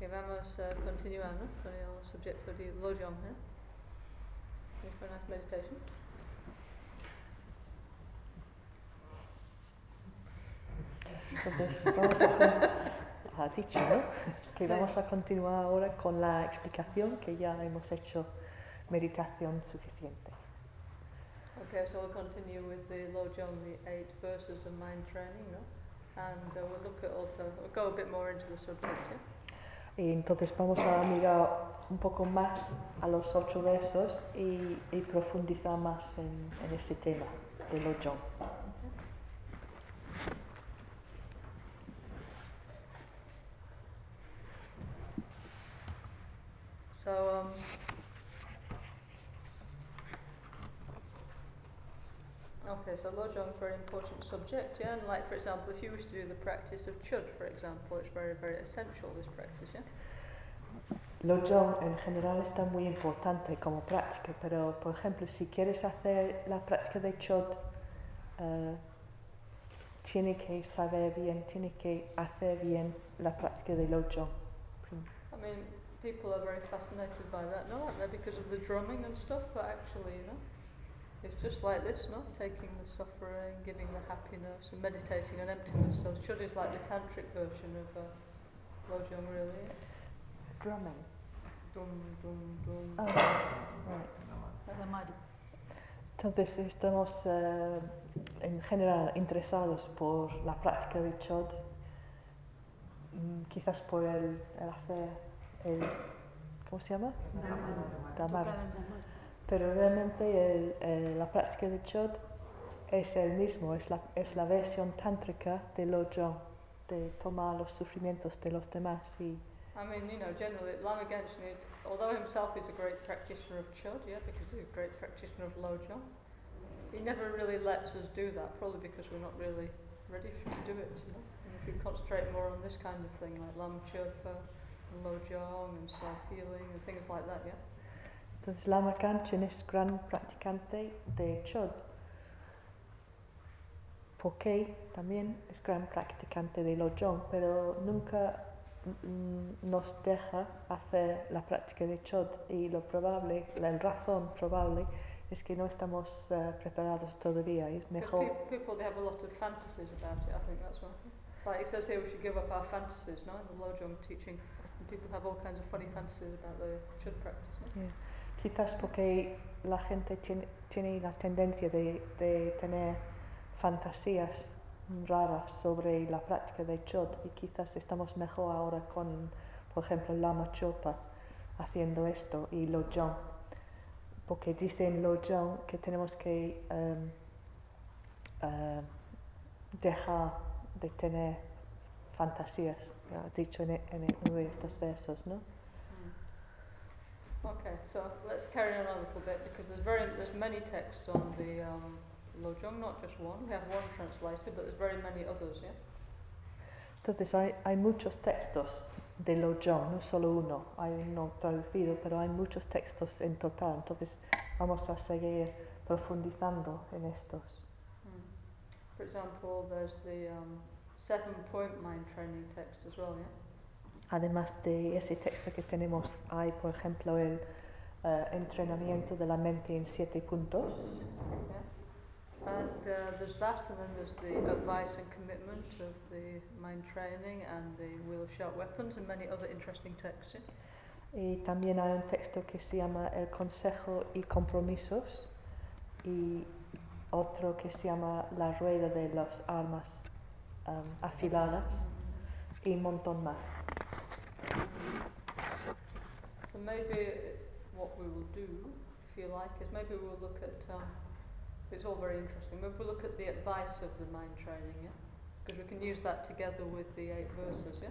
Ok, vamos a continuar ¿no? con el subjecto de Lojong. ¿eh? ¿Quieres poner una meditation? Entonces, vamos a, ha dicho, ¿no? Que vamos a continuar ahora con la explicación que ya hemos hecho meditación suficiente. Okay, so we'll continue with the Lojong, the eight verses of mind training, no? And uh, we'll look at also, we'll go a bit more into the subject, yeah? Entonces vamos a mirar un poco más a los ocho versos y, profundizar más en, en ese tema de Lojong. Very important subject, yeah? And like, for example, if you wish to do the practice of Chud, for example, it's very, very essential, this practice, yeah? Lojong en general está muy importante como práctica, pero por ejemplo, si quieres hacer la práctica de Chod, eh, tiene que saber bien, tiene que hacer bien la práctica de Lojong. I mean, people are very fascinated by that, no, aren't they? Because of the drumming and stuff, but actually, you know, it's just like this, not Taking the suffering, giving the happiness, and meditating on emptiness. So Chud is like the tantric version of uh, Lojong, really. Drumming. Dum, dum, dum. Ah, right. Entonces estamos eh, en general interesados por la práctica de Chod, mm, quizás por el, el hacer el, ¿cómo se llama? Damar. Pero realmente el- el- la práctica de Chod es el mismo, es la, es la versión tántrica Lojong, de tomar los sufrimientos de los demás y I mean, you know, generally, Lama Genshin, although himself is a great practitioner of Chod, yeah, because he's a great practitioner of Lojong, he never really lets us do that, probably because we're not really ready f- to do it, you know. And if we concentrate more on this kind of thing, like Lam Chopa and Lojong and self-healing and things like that, yeah. Entonces Lama Kanchen es gran practicante de Chod. Porque también es gran practicante de Lojong, pero nunca mm, nos deja hacer la práctica de Chod y lo probable, la razón probable es que no estamos eh, preparados todavía. Es mejor pe- people, they have a lot of fantasies about it, I think that's why. Like it says here, we should give up our fantasies, no, in the Lojong teaching. And people have all kinds of funny fantasies about the Chud practice, no? Quizás porque la gente tiene, tiene la tendencia de, de tener fantasías raras sobre la práctica de Chod y quizás estamos mejor ahora con, por ejemplo, Lama Chopa haciendo esto y Lojong, porque dicen Lojong que tenemos que em, eh, dejar de tener fantasías, ha dicho en uno de estos versos, ¿no? Okay, so let's carry on a little bit because there's very there's many texts on the um, Lojong, not just one. We have one translated, but there's very many others. Yeah. Entonces hay, hay muchos textos de Lojong, no solo uno, hay uno traducido, pero hay muchos textos en total. Entonces vamos a seguir profundizando en estos. Hmm. For example, there's the um, seven point mind training text as well. Yeah. Además de ese texto que tenemos, hay por ejemplo el eh, entrenamiento de la mente en siete puntos. And uh, there's that, and then there's the advice and commitment of the mind training and the wheel of sharp weapons, and many other interesting texts. Yeah? Y también hay un texto que se llama El Consejo y Compromisos y otro que se llama La Rueda de las Armas um, Afiladas y un montón más. Maybe what we will do, if you like, is maybe we'll look at. Um, it's all very interesting. Maybe we'll look at the advice of the mind training, yeah, because we can use that together with the eight verses, yeah.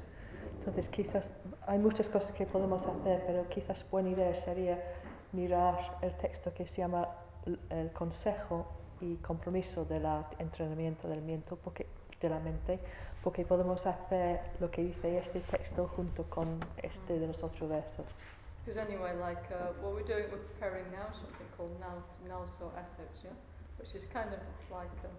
Entonces quizás hay muchas cosas que podemos hacer, pero quizás buena idea sería mirar el texto que se llama El Consejo y Compromiso del Entrenamiento del Miento, porque, de la Mente, porque podemos hacer lo que dice este texto junto con este de los otros versos. Because anyway, like uh, what we're doing, we're preparing now something called Nal Nalso Ethics, yeah, which is kind of like um,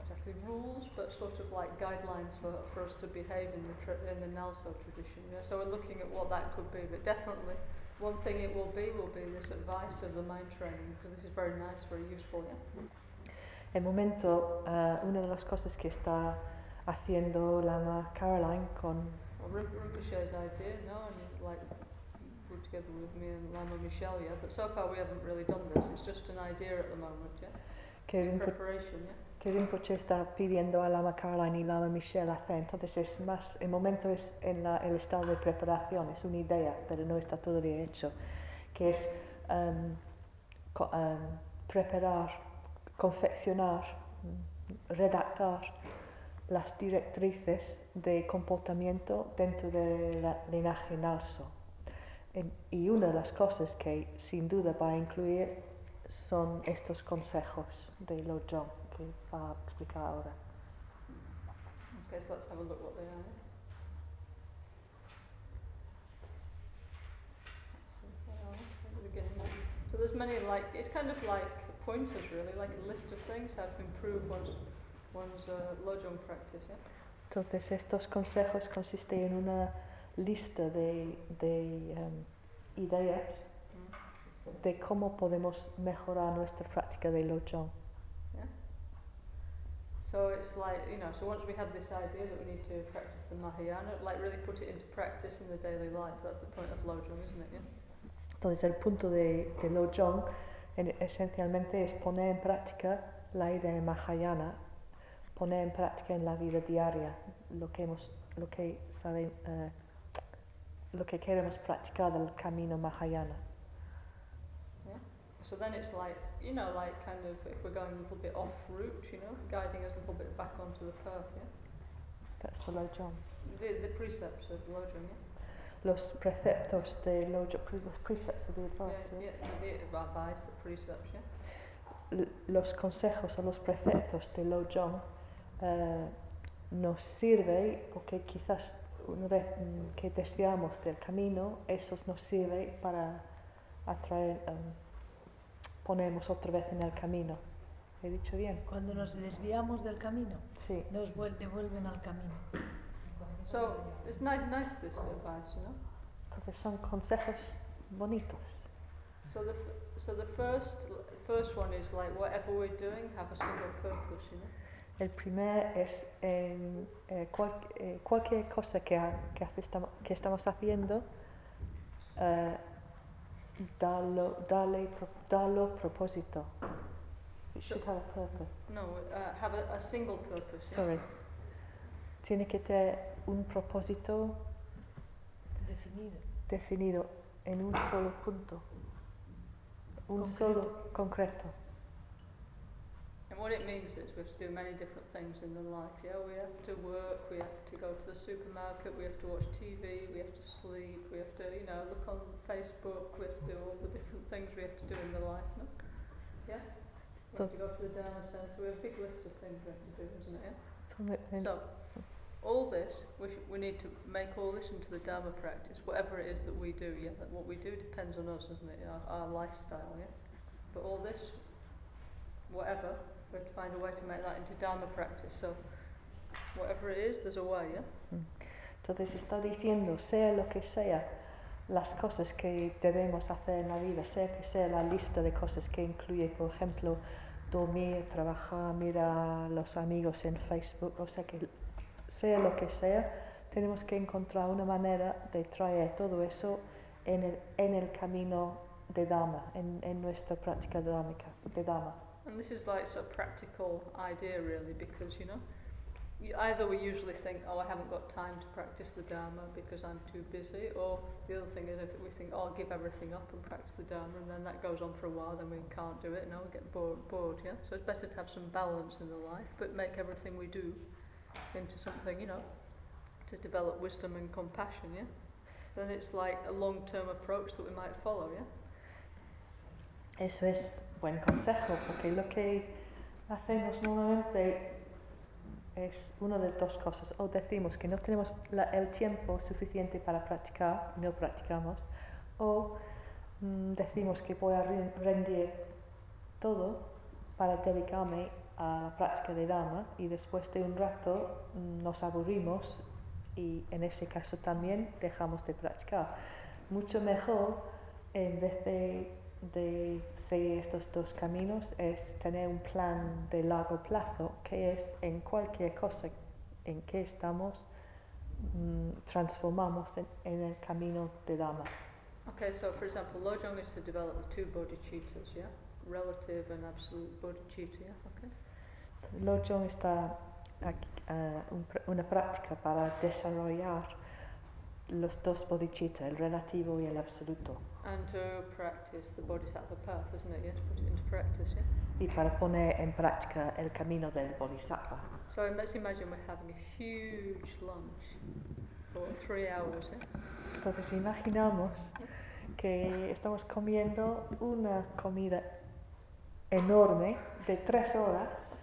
exactly rules, but sort of like guidelines for, for us to behave in the tra- in the Nalso tradition. Yeah? So we're looking at what that could be, but definitely one thing it will be will be this advice of the mind training because this is very nice, very useful. Yeah. El momento, uh, una de las cosas que está haciendo Lama Caroline con Well, Rin- Rinpoche's idea, no, and like together with me and Lama Michelle, yeah. But so far we haven't really done this. It's just an idea at the moment, yeah. Rinpo- preparation, yeah. que Rinpoche está pidiendo a Lama Caroline y Lama Michelle hacer. Entonces es más, el momento es en la- el estado de preparación, es una idea, pero no está todavía hecho, que es em, co- em, preparar, confeccionar, redactar las directrices de comportamiento dentro del linaje Nalso. Y una de las cosas que sin duda va a incluir son estos consejos de Lo John que va a explicar ahora. Okay, so let's have a look what they are. So there's many like it's kind of like pointers really, like a list of things how to improve one's one's uh, lojong practice. Yeah. Entonces estos consejos consisten en una lista de, de em, ideas de cómo podemos mejorar nuestra práctica de Lo John. Yeah. So it's like you know. So once we have this idea that we need to practice the Mahayana, like really put it into practice in the daily life. That's the point of lojong, isn't it? Yeah. Entonces el punto de, de Lo John en- esencialmente es poner en práctica la idea Mahayana, poner en práctica en la vida diaria lo que hemos, lo que sabe, eh, lo que queremos practicar del camino Mahayana. So then it's like, you know, like kind of if we're going a little bit off route, you know, guiding us a little bit back onto the path, yeah? That's the Lo John. The, the precepts of Lojong, yeah? Los preceptos de Lo John, pre- los precepts of the Yeah, advice, yeah. yeah, the advice, the precepts, yeah? L- los consejos o los preceptos de Lo John eh, nos sirve porque quizás una vez mm, que desviamos del camino, esos nos sirve para atraer, em, ponernos otra vez en el camino. ¿He dicho bien? Cuando nos desviamos del camino, Sí. nos vuel- devuelven al camino. So it's nice, nice this advice, you know? Entonces son consejos bonitos. So the, f- so the first, first one is like whatever we're doing, have a single purpose, you know? El primer es en, eh, cual- eh, cualquier cosa que, ha- que, hace que estamos haciendo, eh, dalo, dale, pro- dalo propósito. It should have a purpose. No, uh, have a, a single purpose, yeah? Sorry. Tiene que tener un propósito Definido. definido en un solo punto. Un Concreto. solo concreto. And what it means is we have to do many different things in the life. Yeah, we have to work, we have to go to the supermarket, we have to watch TV, we have to sleep, we have to, you know, look on Facebook, we have to do all the different things we have to do in the life. No? Yeah. We have to go to the Dharma centre. We have a big list of things we have to do, isn't it? Yeah. So, all this, we, sh- we need to make all this into the Dharma practice, whatever it is that we do, yeah, that what we do depends on us, doesn't it, our, our lifestyle, yeah? But all this, whatever, we to find a way to make that into Dharma practice, so whatever it is, there's a way, yeah? Entonces está diciendo, sea lo que sea, las cosas que debemos hacer en la vida, sea que sea la lista de cosas que incluye, por ejemplo, dormir, trabajar, mirar a los amigos en Facebook, o sea que sea lo que sea, tenemos que encontrar una manera de traer todo eso en el, en el camino de Dharma, en, en nuestra práctica dhámica, de Dharma. And this is like sort of practical idea really because you know you, either we usually think oh I haven't got time to practice the Dharma because I'm too busy or the other thing is if we think oh I'll give everything up and practice the Dharma and then that goes on for a while then we can't do it and we get bored, bored yeah? So it's better to have some balance in the life but make everything we do into something you know to develop wisdom and compassion yeah? Then it's like a long-term approach that we might follow yeah Eso es buen consejo, porque lo que hacemos normalmente es una de dos cosas. O decimos que no tenemos la- el tiempo suficiente para practicar no practicamos, o mm, decimos que voy a ren- rendir todo para dedicarme a la práctica de Dhamma y después de un rato mm, nos aburrimos y en ese caso también dejamos de practicar. Mucho mejor, en vez de, de seguir estos dos caminos, es tener un plan de largo plazo, que es en cualquier cosa en que estamos, mm, transformamos en, en el camino de Dhamma. Okay, so for example, Lojong is to develop the two bodhicittas, yeah? Relative and absolute bodhicitta, yeah? Okay. Lojong está pr- una práctica para desarrollar los dos bodhicitta, el relativo y el absoluto, And to practice the bodhisattva path, isn't it? Yes, put it into practice, yeah? y para poner en práctica el camino del bodhisattva. So let's imagine we're having a huge lunch for three hours, yeah? Entonces imaginamos que estamos comiendo una comida enorme de tres horas.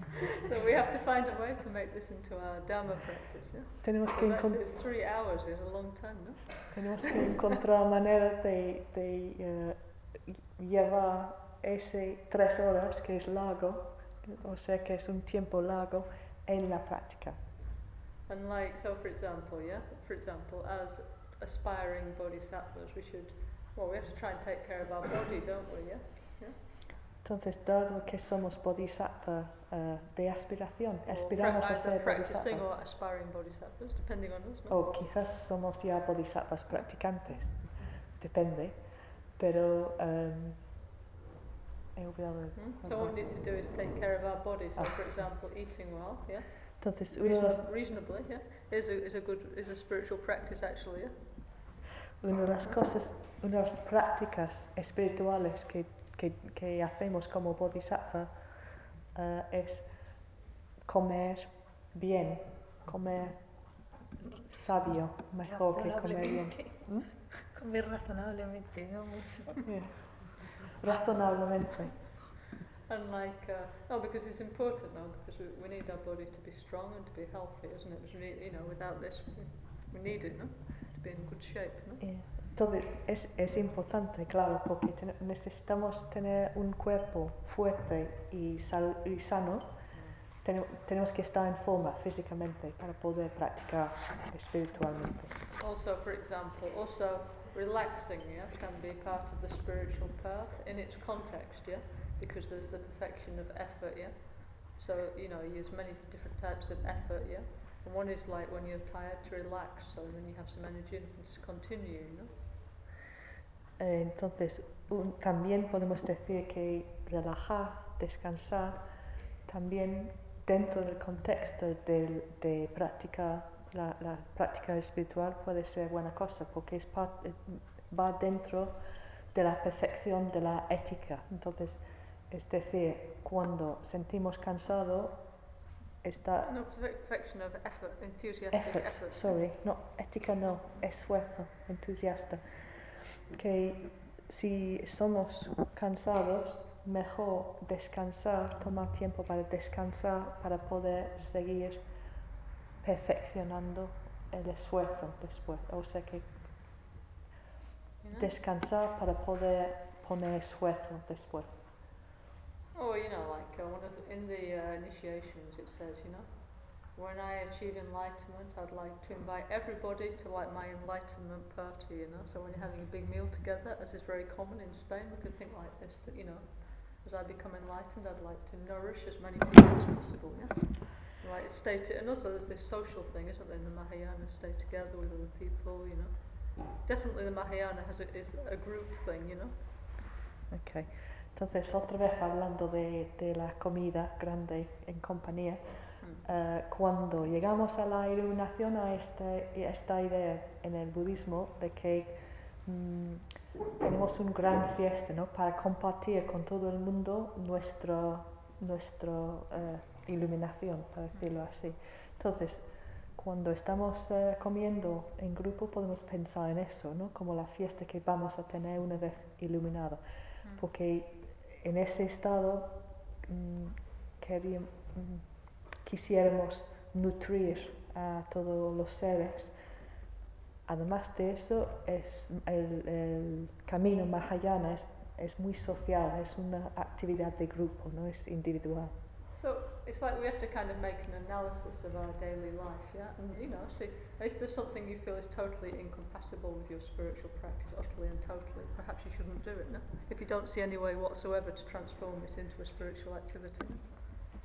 So we have to find a way to make this into our Dharma practice, yeah? Tenemos que, Because encon- actually it's three hours is a long time, no? tenemos que encontrar manera de, de, eh, llevar ese tres horas que es largo, o sea que es un tiempo largo en la práctica. And like, so for example, yeah, for example, as aspiring bodhisattvas, we should, well, we have to try and take care of our body, don't we, yeah? Entonces, dado que somos bodhisattva eh, de aspiración, aspiramos a ser bodhisattvas, depending on us, no? O quizás somos ya bodhisattvas practicantes, depende, pero em, he olvidado el- Hmm? So what we need to do is take care of our body. So, for Ah. example, eating well, yeah, Entonces, uno de los- Reason- reasonably, yeah, is a, is a good is a spiritual practice actually, yeah. una de las cosas, una de las prácticas espirituales que, que, que hacemos como bodhisattva eh, es comer bien, comer sabio, mejor que comer bien. Razonablemente. ¿Mm? Comer razonablemente, no mucho. Yeah. Razonablemente. And like, uh, no, because it's important now because we, we need our body to be strong and to be healthy, isn't it? Really, you know, without this, we need it, no, to be in good shape, no. Eh, Entonces, es, es importante, claro, porque ten- necesitamos tener un cuerpo fuerte y, sal- y sano. Ten- tenemos que estar en forma físicamente para poder practicar espiritualmente. Also, for example, also relaxing, yeah, can be part of the spiritual path in its context, yeah, because there's the perfection of effort, yeah. So you know, you use many different types of effort, yeah. And one is like when you're tired to relax, so then you have some energy and can continue, you know. Eh, entonces, un- también podemos decir que relajar, descansar, también dentro del contexto de práctica, la, la práctica espiritual puede ser buena cosa, porque es parte, va dentro de la perfección de la ética. Entonces, es decir, cuando sentimos cansado, está No perfec- perfection of effort, enthusiastic effort, effort. sorry, no, ética no, esfuerzo, entusiasta. Que si somos cansados, mejor descansar, tomar tiempo para descansar, para poder seguir perfeccionando el esfuerzo después. O sea que descansar para poder poner esfuerzo después. Oh, you know, like uh, one of the, in the uh, initiations, it says, you know, when I achieve enlightenment, I'd like to invite everybody to like my enlightenment party. You know, so when you're having a big meal together, as is very common in Spain, we could think like this: that you know, as I become enlightened, I'd like to nourish as many people as possible. Yeah, like stay to, and also there's this social thing, isn't there? In the Mahayana, stay together with other people. You know, definitely the Mahayana has a, is a group thing. You know. Okay. Entonces, otra vez hablando de, de la comida grande en compañía, Eh, cuando llegamos a la iluminación, a este, esta idea en el budismo de que mm, tenemos un gran fiesta ¿no? para compartir con todo el mundo nuestra nuestro, eh, iluminación, para decirlo así. Entonces, cuando estamos eh, comiendo en grupo podemos pensar en eso, ¿no? como la fiesta que vamos a tener una vez iluminado Mm. porque en ese estado mm, querí- mm, quisiéramos nutrir a todos los seres. Además de eso, es el, el camino Mahayana es, es muy social, es una actividad de grupo, no es individual. So it's like we have to kind of make an analysis of our daily life, yeah? And you know, see, if there's something you feel is totally incompatible with your spiritual practice, utterly and totally, perhaps you shouldn't do it, no? If you don't see any way whatsoever to transform it into a spiritual activity.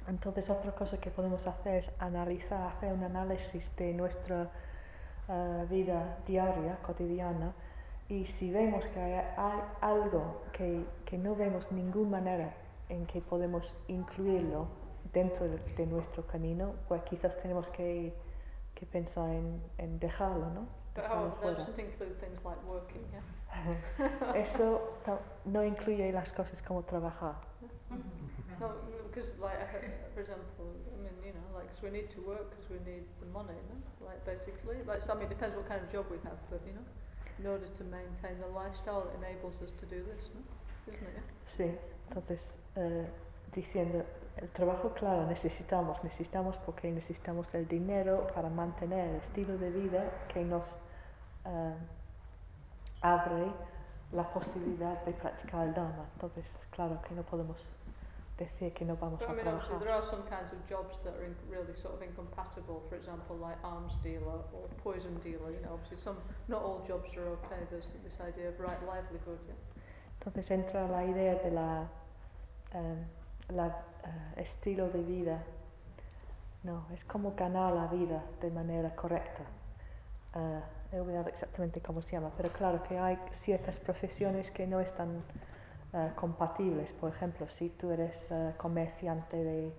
Entonces otra cosa que podemos hacer es analizar, hacer un análisis de nuestra uh, vida diaria, cotidiana, y si vemos que hay, hay algo que, que no vemos ninguna manera en que podemos incluirlo dentro de, de nuestro camino, pues quizás tenemos que, que pensar en, en dejarlo, ¿no? Dejarlo like yeah? Eso no incluye las cosas como trabajar. No, because like, for example, I mean, you know, like, 'cause we need to work we need the money? Like, basically, like, I mean, it depends what kind of job we have, but, you know, in order to maintain the lifestyle, it enables us to do this? Isn't it, yeah? Sí, entonces eh, diciendo, el trabajo, claro, necesitamos, necesitamos porque necesitamos el dinero para mantener el estilo de vida que nos eh, abre la posibilidad de practicar el Dharma. Entonces, claro que no podemos decir que no vamos But I a mean, obviously, trabajar. there are some kinds of jobs that are in, really sort of incompatible. For example, like arms dealer or poison dealer. You know, obviously, some not all jobs are okay. There's this idea of right livelihood. Yeah. Entonces entra la idea de la, eh, la eh, estilo de vida. No, es como ganar la vida de manera correcta. Eh, he olvidado exactamente cómo se llama, pero claro que hay ciertas profesiones que no están eh, compatibles. Por ejemplo, si tú eres eh, comerciante de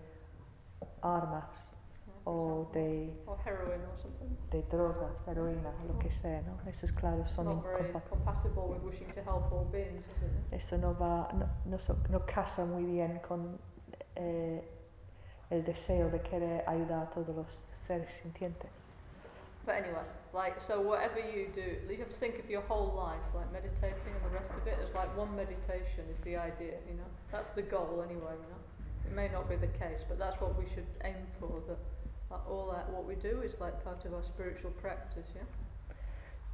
armas o de, or heroin or something. de drogas, heroína, lo que sea, ¿no? Esos claro son incompatibles. compatible with wishing to help all beings, is it? Eso no va, no, no, so- no casa muy bien con eh, el deseo de querer ayudar a todos los seres sintientes. But anyway, like so, whatever you do, you have to think of your whole life, like meditating and the rest of it, as like one meditation is the idea. You know, that's the goal anyway. You know, it may not be the case, but that's what we should aim for. That, that all that what we do is like part of our spiritual practice. Yeah.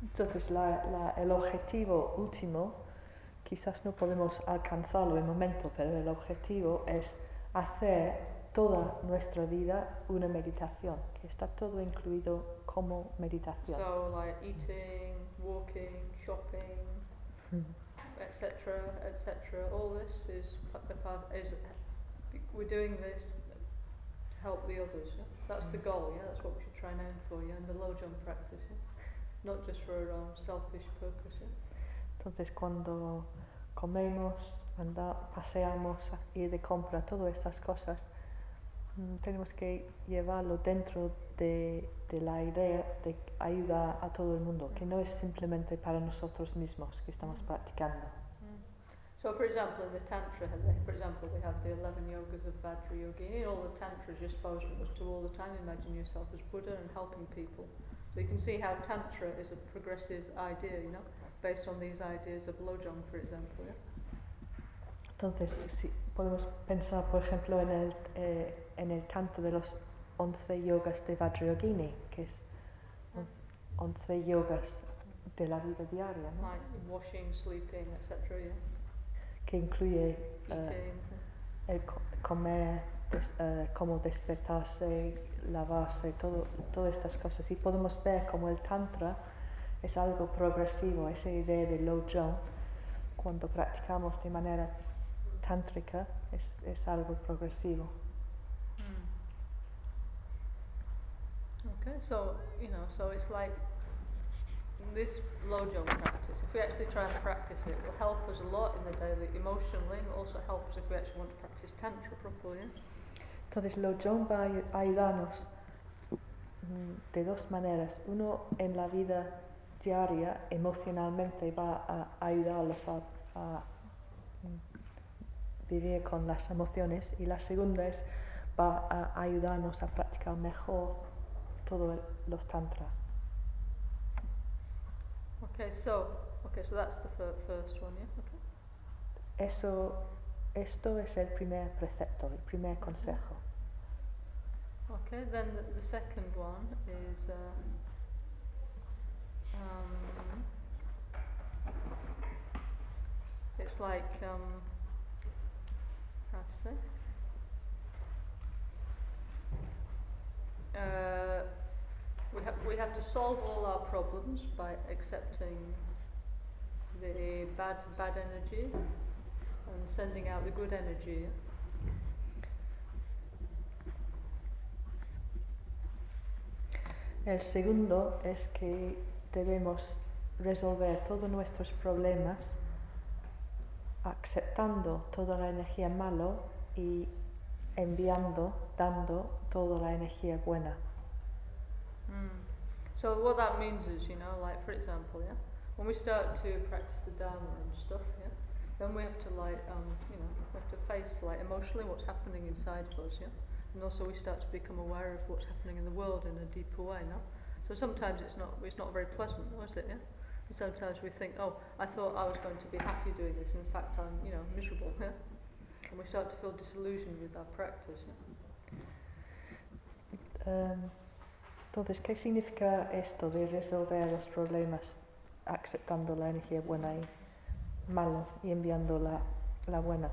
Entonces la, la- el objetivo último, quizás no podemos alcanzarlo en momento, pero el objetivo es hacer toda nuestra vida una meditación, que está todo incluido como meditación. So like eating, walking, shopping, hmm. etc., etc. All this is the path is we're doing this to help the others. Yeah? That's the goal. Yeah, that's what we should try and aim for. Yeah, in the low jump practice. Yeah? Not just for our own selfish purpose. Yeah. Entonces cuando comemos, anda, paseamos, ir de compra, todas estas cosas, tenemos que llevarlo dentro de, de la idea de ayudar a todo el mundo, que no es simplemente para nosotros mismos que estamos practicando. So, for example, in the Tantra, for example, they have the 11 yogas of Vajrayogini. In all the Tantras, you're supposed to all the time imagine yourself as Buddha and helping people. So, you can see how Tantra is a progressive idea, you know, based on these ideas of Lojong, for example. Yeah? Entonces, si podemos pensar, por ejemplo, en el, eh, en el canto de los 11 yogas de Vajrayogini, que es 11 yogas de la vida diaria, ¿no? Like washing, sleeping, etc. Yeah? que incluye Eating. el co- comer, des- eh, cómo despertarse, lavarse, todo, todas estas cosas. Y podemos ver como el Tantra es algo progresivo, esa idea de Lojong, cuando practicamos de manera tántrica, es, es algo progresivo. Okay, so you know, so it's like this Lojong practice. If we actually try and practice it, it will help us a lot in the daily, emotionally. Will also help us if we actually want to practice tantra properly. Entonces, Lojong va a ayu- a ayudarnos mm, de dos maneras. Uno, en la vida diaria, emocionalmente, va a ayudarlos a, a, mm, vivir con las emociones. Y la segunda es, va a ayudarnos a practicar mejor todos los tantra. Okay, so okay, so that's the fir- first one. Yeah. Okay. Eso, esto es el primer precepto, el primer consejo. Okay. Then the, the second one is. Uh, um, it's like um, how to say? Uh, we, have, we have to solve all our problems by accepting the bad, bad energy and sending out the good energy. El segundo es que debemos resolver todos nuestros problemas aceptando toda la energía malo y enviando, dando toda la energía buena. Mm. So what that means is, you know, like for example, yeah, when we start to practice the Dharma and stuff, yeah, then we have to like, um, you know, we have to face like emotionally what's happening inside of us, yeah, and also we start to become aware of what's happening in the world in a deeper way, no? So sometimes it's not, it's not very pleasant, is it, yeah? And sometimes we think, oh, I thought I was going to be happy doing this, in fact I'm, you know, miserable, yeah? And we start to feel disillusioned with our practice, yeah? Um, entonces, ¿qué significa esto de resolver los problemas aceptando la energía buena y malo y enviando la, buena?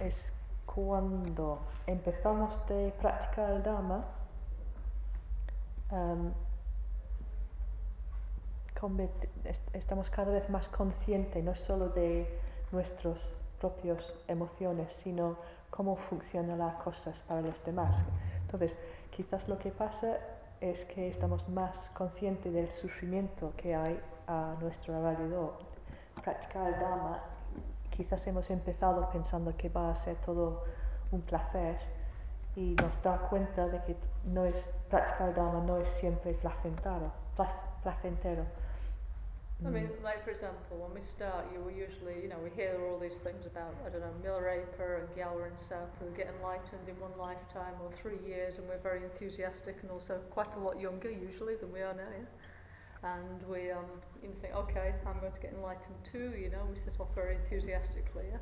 Es cuando empezamos de practicar el Dharma, est- estamos cada vez más conscientes no solo de nuestras propias emociones, sino cómo funcionan las cosas para los demás. Entonces, quizás lo que pasa es que estamos más conscientes del sufrimiento que hay a nuestro alrededor. Practicar el Dharma, quizás hemos empezado pensando que va a ser todo un placer y nos da cuenta de que no es practicar el Dharma no es siempre placentero. plac- placentero. I mean, Mm. like for example, when we start, you will usually, you know, we hear all these things about, I don't know, Milarepa and Gyalwa and who get enlightened in one lifetime or three years, and we're very enthusiastic and also quite a lot younger usually than we are now, yeah? And we, um, you know, think, okay, I'm going to get enlightened too, you know, we set off very enthusiastically, yeah?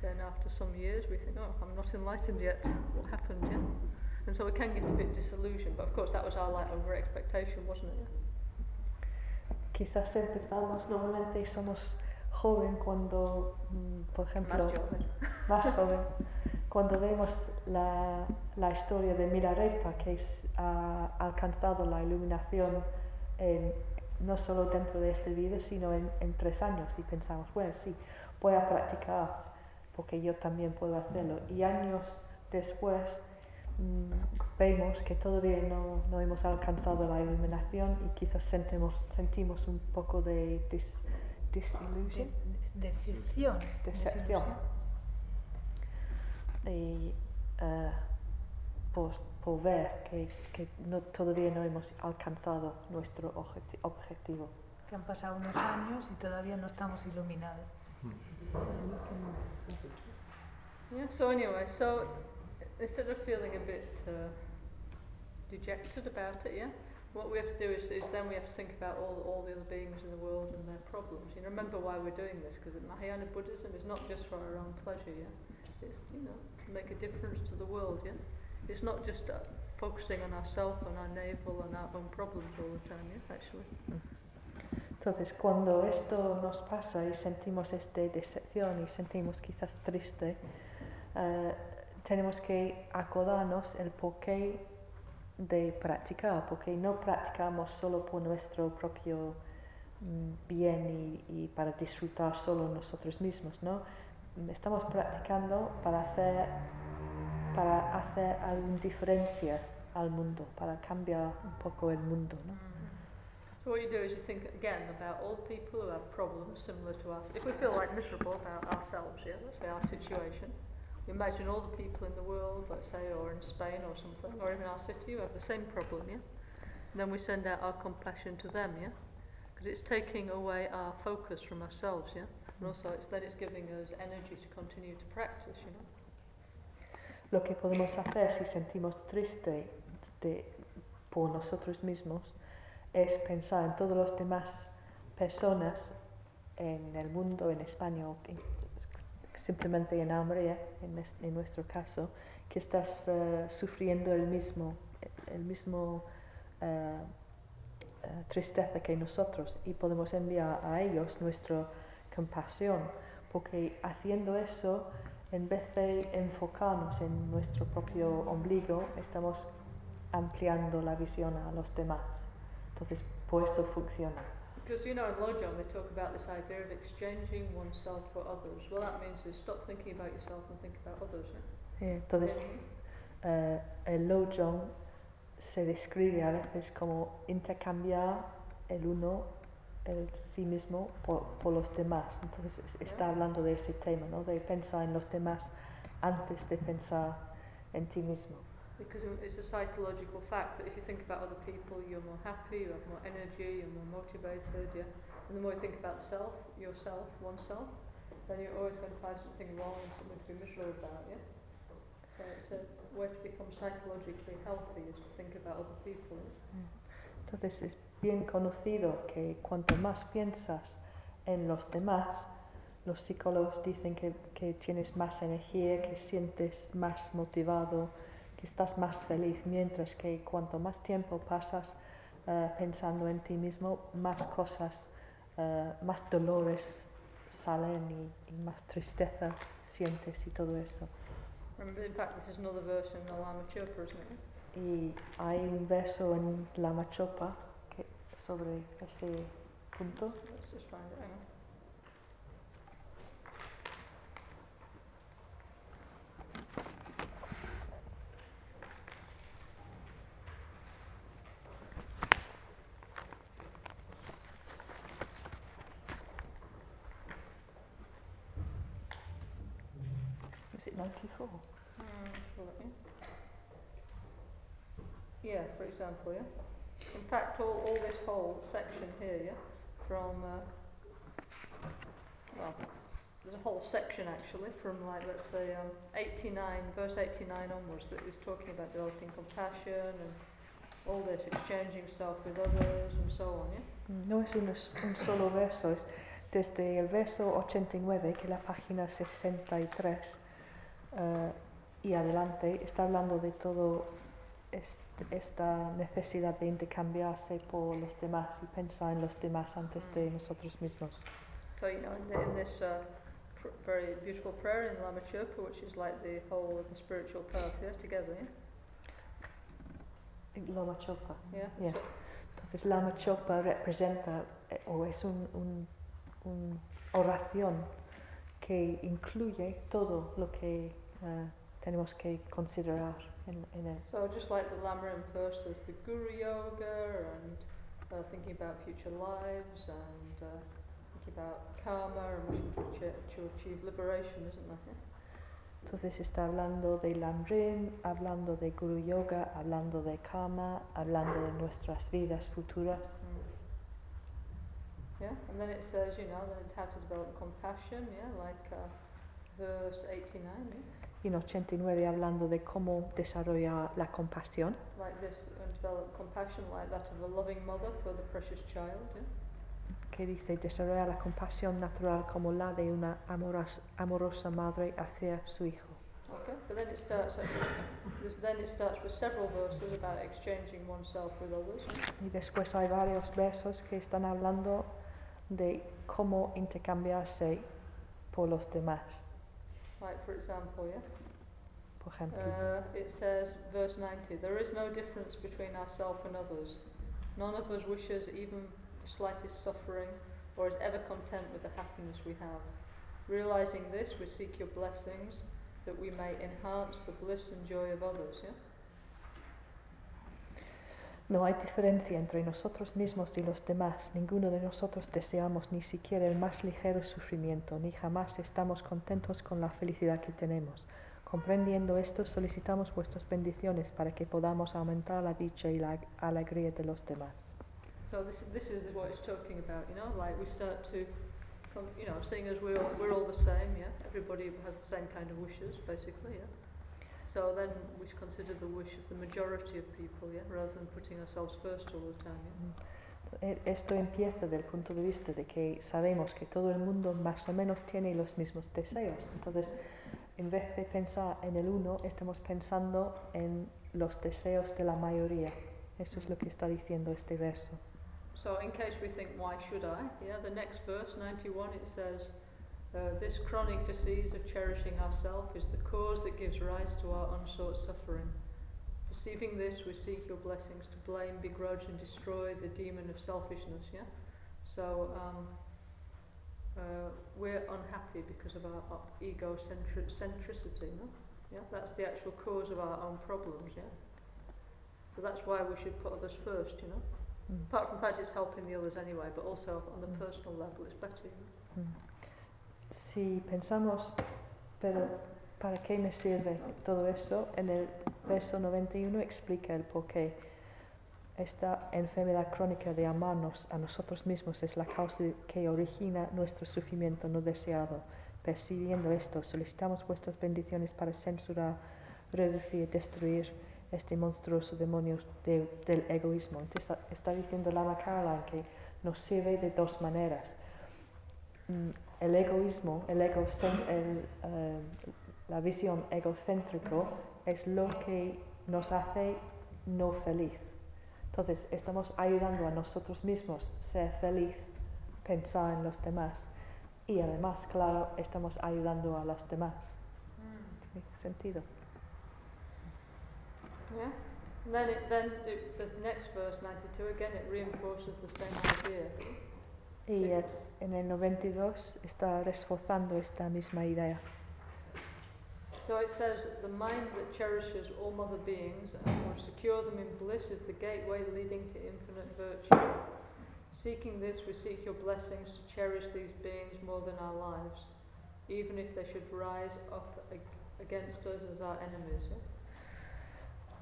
Then after some years, we think, oh, I'm not enlightened yet. What happened, yeah? And so we can get a bit disillusioned, but of course that was our like over expectation, wasn't it? Yeah? Quizás empezamos, normalmente somos joven cuando, mm, por ejemplo, Más joven. más joven, cuando vemos la, la historia de Milarepa, que es- ha alcanzado la iluminación en- no solo dentro de esta vida, sino en, en tres años, y pensamos, bueno, sí, voy a practicar, porque yo también puedo hacerlo. Y años después vemos que todavía no, no hemos alcanzado la iluminación y quizás sentimos, sentimos un poco de dis, disillusion. De- Decepción. Decepción. y eh, por, por ver que, que no, todavía no hemos alcanzado nuestro objeti- objetivo. Que han pasado unos años y todavía no estamos iluminados. Yeah, so anyway, instead of feeling a bit uh, dejected about it, yeah, what we have to do is, is then we have to think about all, all the other beings in the world and their problems. You know, remember why we're doing this, because Mahayana Buddhism is not just for our own pleasure, yeah? It's, you know, to make a difference to the world, yeah? It's not just uh, focusing on ourselves, on our navel and our own problems all the time, yeah, actually. Entonces, cuando esto nos pasa y sentimos esta decepción y sentimos quizás triste, eh, tenemos que acordarnos el porqué de practicar, porque no practicamos solo por nuestro propio mm, bien y, y para disfrutar solo nosotros mismos, ¿no? Estamos practicando para hacer, para hacer alguna diferencia al mundo, para cambiar un poco el mundo, ¿no? So what you do is you think again about the people who have problems similar to us. If we feel like miserable about ourselves, yeah, let's say our situation, imagine all the people in the world, let's say, or in Spain or something, or even our city who have the same problem, yeah. And then we send out our compassion to them, yeah, because it's taking away our focus from ourselves, yeah. And mm-hmm. also, it's then it's giving us energy to continue to practice, you know. Lo que podemos hacer si sentimos triste de, por nosotros mismos es pensar en todas las demás personas en el mundo, en España, o en- simplemente en Almería, en, es- en nuestro caso, que estás eh, sufriendo el mismo, el mismo eh, tristeza que nosotros y podemos enviar a ellos nuestra compasión, porque haciendo eso en vez de enfocarnos en nuestro propio ombligo, estamos ampliando la visión a los demás. Entonces, por eso funciona. Because you know in Lojong they talk about this idea of exchanging oneself for others. What that means is stop thinking about yourself and think about others. Yeah? Eh, Entonces, eh, el Lojong se describe a veces como intercambiar el uno, el sí mismo, por, por los demás. Entonces, es- está hablando de ese tema, ¿no? De pensar en los demás antes de pensar en ti mismo. Because it's a psychological fact that if you think about other people, you're more happy, you have more energy, you're more motivated, yeah. And the more you think about self, yourself, oneself, then you're always going to find something wrong and something to be miserable about, yeah. So it's a way to become psychologically healthy is to think about other people. Entonces es bien conocido que cuanto más piensas en los demás, los psicólogos dicen que, que tienes más energía, que sientes más motivado, estás más feliz, mientras que cuanto más tiempo pasas eh, pensando en ti mismo, más cosas, eh, más dolores salen y, y más tristeza sientes y todo eso. Remember, in fact, this is another verse in the Lama Chopa, isn't it? Y hay un verso en la Machopa que, sobre ese punto. Let's just find it. Hang on. Is it 94? Mm, sure, yeah. Yeah, for example, yeah. In fact, all, all this whole section here, yeah, from, uh, well, there's a whole section actually from like, let's say, um, 89, verse 89 onwards that is talking about developing compassion and all this, exchanging self with others and so on, yeah. Mm, No es un, un solo verso, es desde el verso 89, que la página 63, eh, y adelante, está hablando de todo est- esta necesidad de intercambiarse por los demás y pensar en los demás antes de nosotros mismos. So, you know, in, the, in this uh, pr- very beautiful prayer in Lama Chopa, which is like the whole of the spiritual path, yeah, together, yeah? Loma Chopa. Yeah. Yeah. So, Entonces la machopa representa eh, o es un, un- un oración que incluye todo lo que eh, tenemos que considerar en, en él. so just like the Lamrim first, there's the Guru Yoga and uh, thinking about future lives and uh, thinking about karma and wishing to, to achieve liberation, isn't there? Entonces está hablando de Lamrim, hablando de Guru Yoga, hablando de Karma, hablando de nuestras vidas futuras. Mm. Yeah, and then it says, you know, then how to develop compassion, yeah, like uh, verse 89, yeah? Y en 89 hablando de cómo desarrollar la compasión, like this, and develop compassion like that of a loving mother for the precious child, yeah? que dice desarrollar la compasión natural como la de una amorosa madre hacia su hijo. Okay, but then it starts. Then it starts with several verses about exchanging oneself with others. Y después hay varios versos que están hablando de cómo intercambiarse por los demás. Like for example, yeah, Por ejemplo, uh, it says, verse 90, there is no difference between ourselves and others. None of us wishes even the slightest suffering or is ever content with the happiness we have. Realizing this, we seek your blessings that we may enhance the bliss and joy of others. Yeah. No hay diferencia entre nosotros mismos y los demás. Ninguno de nosotros deseamos ni siquiera el más ligero sufrimiento, ni jamás estamos contentos con la felicidad que tenemos. Comprendiendo esto, solicitamos vuestras bendiciones para que podamos aumentar la dicha y la alegría de los demás. So this this is what it's talking about, you know, like we start to, come, you know, seeing as we're all, we're all the same, yeah. Everybody has the same kind of wishes, basically, yeah. So then we consider the wish of the majority of people, yeah, rather than putting ourselves first all the time, yeah. E- Esto empieza del punto de vista de que sabemos que todo el mundo más o menos tiene los mismos deseos. Entonces, en vez de pensar en el uno, estamos pensando en los deseos de la mayoría. Eso es lo que está diciendo este verso. So in case we think, why should I? Yeah, the next verse, 91, it says, uh, this chronic disease of cherishing ourself is the cause that gives rise to our unsought suffering. Perceiving this, we seek your blessings to blame, begrudge, and destroy the demon of selfishness. Yeah. So um, uh, we're unhappy because of our, our egocentricity. No. Yeah. That's the actual cause of our own problems. Yeah. So that's why we should put others first. You know. Mm. Apart from the fact it's helping the others anyway, but also on the Mm. personal level, it's better. You know? Mm. Si pensamos, pero ¿para qué me sirve todo eso? En el verso 91 explica el por qué. Esta enfermedad crónica de amarnos a nosotros mismos es la causa que origina nuestro sufrimiento no deseado. Percibiendo esto, solicitamos vuestras bendiciones para censurar, reducir, destruir este monstruoso demonio de- del egoísmo. Entonces, está, diciendo Lama Caroline que nos sirve de dos maneras. El egoísmo, el el, eh, la visión egocéntrico es lo que nos hace no feliz. Entonces, estamos ayudando a nosotros mismos a ser feliz, pensar en los demás. Y además, claro, estamos ayudando a los demás. ¿Tiene sentido? Yeah. Then, it, then it, the next verse, 92, again, it reinforces the same idea. Y en el 92 está reforzando esta misma idea. So it says, the mind that cherishes all mother beings and would secure them in bliss is the gateway leading to infinite virtue. Seeking this, we seek your blessings to cherish these beings more than our lives, even if they should rise up ag- against us as our enemies. yeah?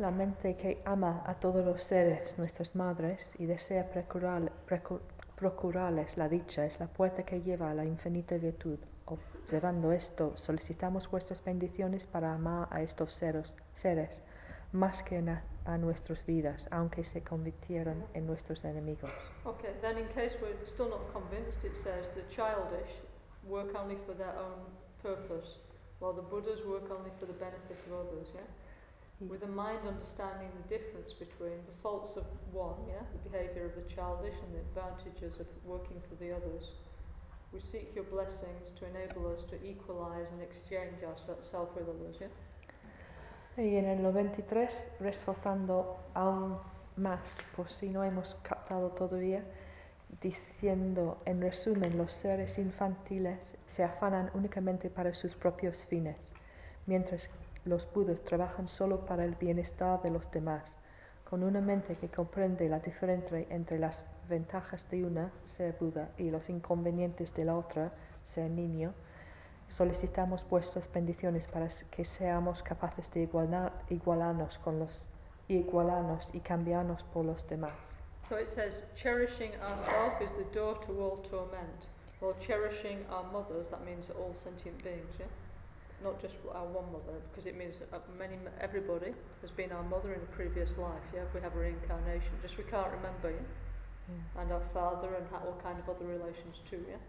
La mente que ama a todos los seres, nuestras madres, y desea procurar- precu- procurarles la dicha, es la puerta que lleva a la infinita virtud. Observando esto, solicitamos vuestras bendiciones para amar a estos seres, seres más que na- a nuestras vidas, aunque se convirtieron en nuestros enemigos. Okay, then in case we're still not convinced, it says the childish work only for their own purpose, while the Buddhas work only for the benefit of others, yeah? With a mind understanding the difference between the faults of one, yeah, the behaviour of the childish and the advantages of working for the others, we seek your blessings to enable us to equalise and exchange ourselves with others, yeah? Y en el 93, reforzando aún más, por si no hemos captado todavía, diciendo, en resumen, los seres infantiles se afanan únicamente para sus propios fines, mientras los budas trabajan solo para el bienestar de los demás. Con una mente que comprende la diferencia entre las ventajas de una, ser Buda, y los inconvenientes de la otra, ser niño, solicitamos vuestras bendiciones para que seamos capaces de igualar- igualarnos con los igualarnos y cambiarnos por los demás. So it says, cherishing ourselves is the door to all torment, while cherishing our mothers, that means all sentient beings, yeah? Not just our one mother, because it means many, everybody has been our mother in a previous life, yeah? We have a reincarnation, just we can't remember, yeah? Yeah. And our father and ha- all kind of other relations too, yeah?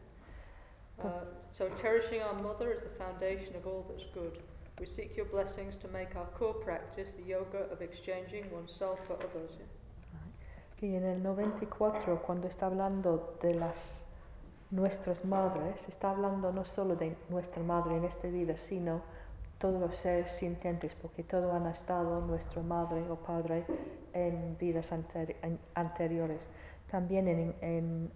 Uh, so cherishing our mother is the foundation of all that's good. We seek your blessings to make our core practice the yoga of exchanging oneself for others, yeah? Y en el 94, cuando está hablando de las nuestras madres, está hablando no solo de nuestra madre en esta vida, sino todos los seres sintientes, porque todos han estado nuestra madre o padre en vidas anteri- anteriores. También en, en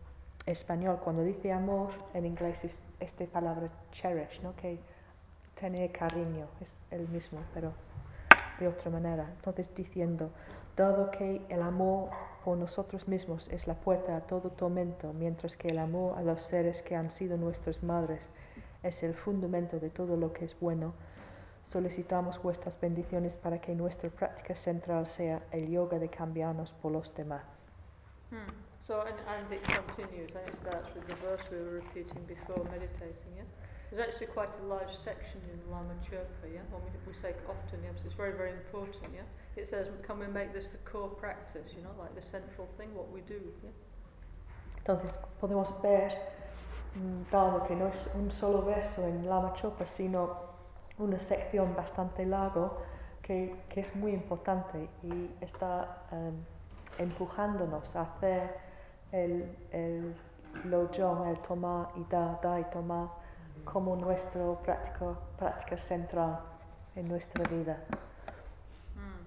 español, cuando dice amor, en inglés es esta palabra cherish, ¿no? que tener cariño, es el mismo, pero de otra manera. Entonces diciendo, dado que el amor por nosotros mismos es la puerta a todo tormento, mientras que el amor a los seres que han sido nuestras madres es el fundamento de todo lo que es bueno, solicitamos vuestras bendiciones para que nuestra práctica central sea el yoga de cambiarnos por los demás. Hmm. So, and, and it continues, and it starts with the verse we were repeating before meditating, yeah? There's actually quite a large section in Lama Chirpa, yeah? When we, we say often, yeah? 'cause it's very, very important, yeah? It says, can we make this the core practice, you know, like the central thing, what we do, yeah? Entonces podemos ver, mm, dado que no es un solo verso en Lama Chopa, sino una sección bastante largo que, que es muy importante y está em, empujándonos a hacer el, el lojong, el tomar y dar, dar y tomar como nuestro práctico, práctica central en nuestra vida. Hmm.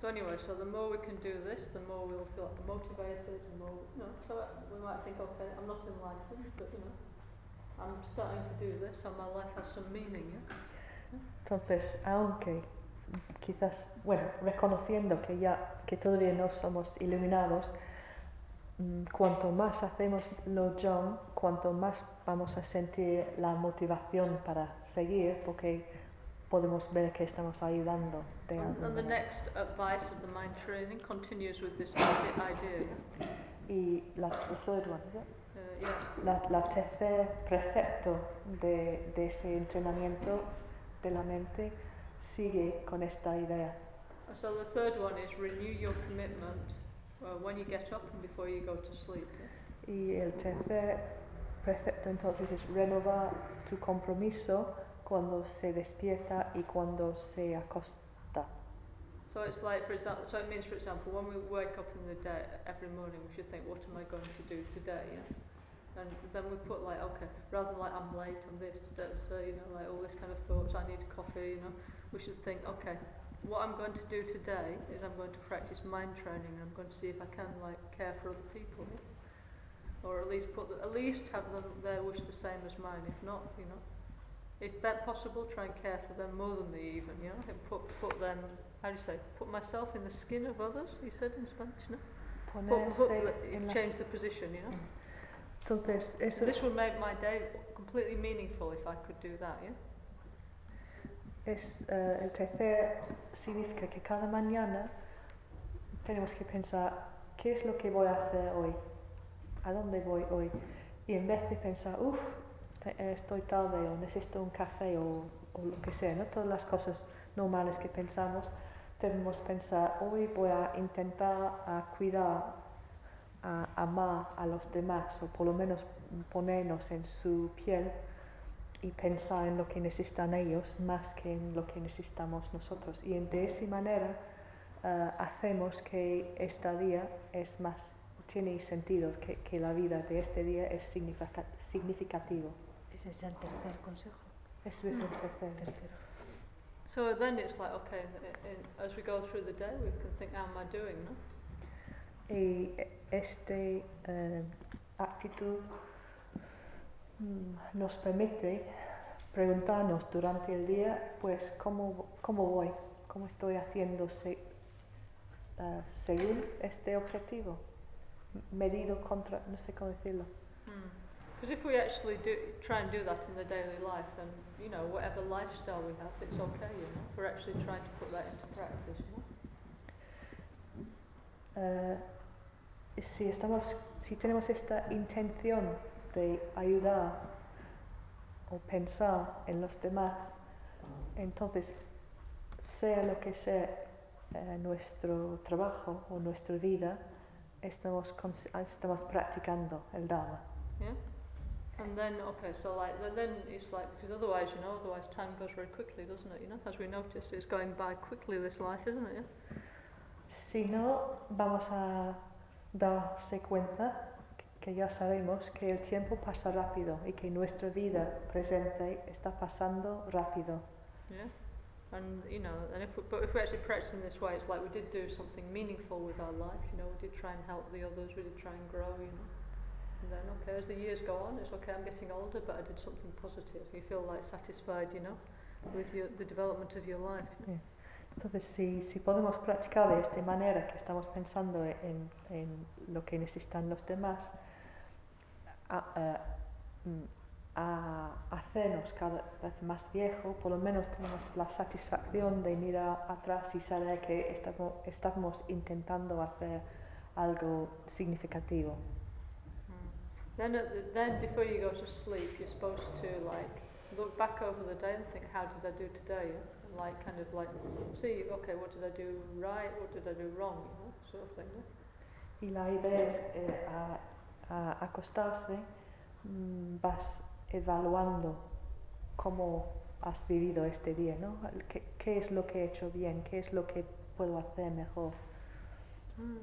So anyway, so the more we can do this, the more we'll feel motivated, the more, you know, so we might think, okay, I'm not enlightened, but you know, I'm starting to do this, and my life has some meaning, yeah? Entonces, aunque quizás, bueno, reconociendo que ya, que todavía no somos iluminados, cuanto más hacemos lo John, cuanto más vamos a sentir la motivación para seguir, porque podemos ver que estamos ayudando de And, and the next advice of the mind training continues with this ide- idea? Y la the third one, is it? Uh, yeah. La, la tercer precepto de, de ese entrenamiento de la mente sigue con esta idea. So the third one is renew your commitment uh, when you get up and before you go to sleep. Y el tercer precepto entonces es renovar tu compromiso cuando se despierta y cuando se acosta. So it's like, for example, so it means, for example, when we wake up in the day every morning, we should think, what am I going to do today? Yeah? And then we put like, okay, rather than like I'm late, I'm this today, so you know, like all this kind of thoughts. I need coffee. You know, we should think, okay, what I'm going to do today is I'm going to practice mind training. and I'm going to see if I can like care for other people, or at least put, the, at least have them their wish the same as mine. If not, you know, if that possible, try and care for them more than me even. You know, and put put them how do you say? Put myself in the skin of others. You said in Spanish, no? Put, put, Ponerse the- en la- change the position, you know. Entonces, eso This would make my day completely meaningful if I could do that, yeah. Es eh, el tercer significa que cada mañana tenemos que pensar qué es lo que voy a hacer hoy, a dónde voy hoy. Y en vez de pensar, uff, estoy tarde o necesito un café o, o lo que sea, ¿no? todas las cosas normales que pensamos, debemos pensar, hoy voy a intentar a cuidar, a amar a los demás o por lo menos ponernos en su piel y pensar en lo que necesitan ellos más que en lo que necesitamos nosotros. Y en- de esa manera eh, hacemos que este día es más, tiene sentido, que, que la vida de este día es significa- significativo. Ese es el tercer consejo. Eso es el tercer. Tercero. So then it's like, okay, in, in, as we go through the day, we can think, how am I doing, no? Y este eh, actitud nos permite preguntarnos durante el día, pues, ¿cómo, cómo voy? ¿Cómo estoy haciendo se- eh, según este objetivo? Medido contra, no sé cómo decirlo. Because if we actually do try and do that in the daily life, then you know whatever lifestyle we have, it's okay. You know, if we're actually trying to put that into practice. You know? Eh, si, estamos, si tenemos esta intención de ayudar o pensar en los demás, entonces, sea lo que sea eh, nuestro trabajo o nuestra vida, estamos, estamos practicando el Dharma. Yeah. And then okay, so like then it's like because otherwise you know otherwise time goes very quickly, doesn't it? You know, as we notice, it's going by quickly this life, isn't it? Yeah? Si no, vamos a darse cuenta que ya sabemos que el tiempo pasa rápido y que nuestra vida presente está pasando rápido. Yeah. And you know, and if we, but if we actually practice in this way, it's like we did do something meaningful with our life. You know, we did try and help the others. We did try and grow. You know. And then okay, as the years go on, it's okay. I'm getting older, but I did something positive. You feel like satisfied, you know, with your, the development of your life. You know? Entonces, si, si podemos practicar de esta manera, que estamos pensando en, en lo que necesitan los demás, a, a- mm, a hacernos cada vez más viejo, por lo menos tenemos la satisfacción de mirar atrás y saber que estamos, estamos intentando hacer algo significativo. Mm. Then, at the, then before you go to sleep, you're supposed to like look back over the day and think, how did I do today? And like kind of like see, okay, what did I do right? What did I do wrong? You know, sort of thing. Y la idea es eh, a, a acostarse, mm, vas evaluando cómo has vivido este día, ¿no? ¿Qué, qué es lo que he hecho bien? ¿Qué es lo que puedo hacer mejor? Mm.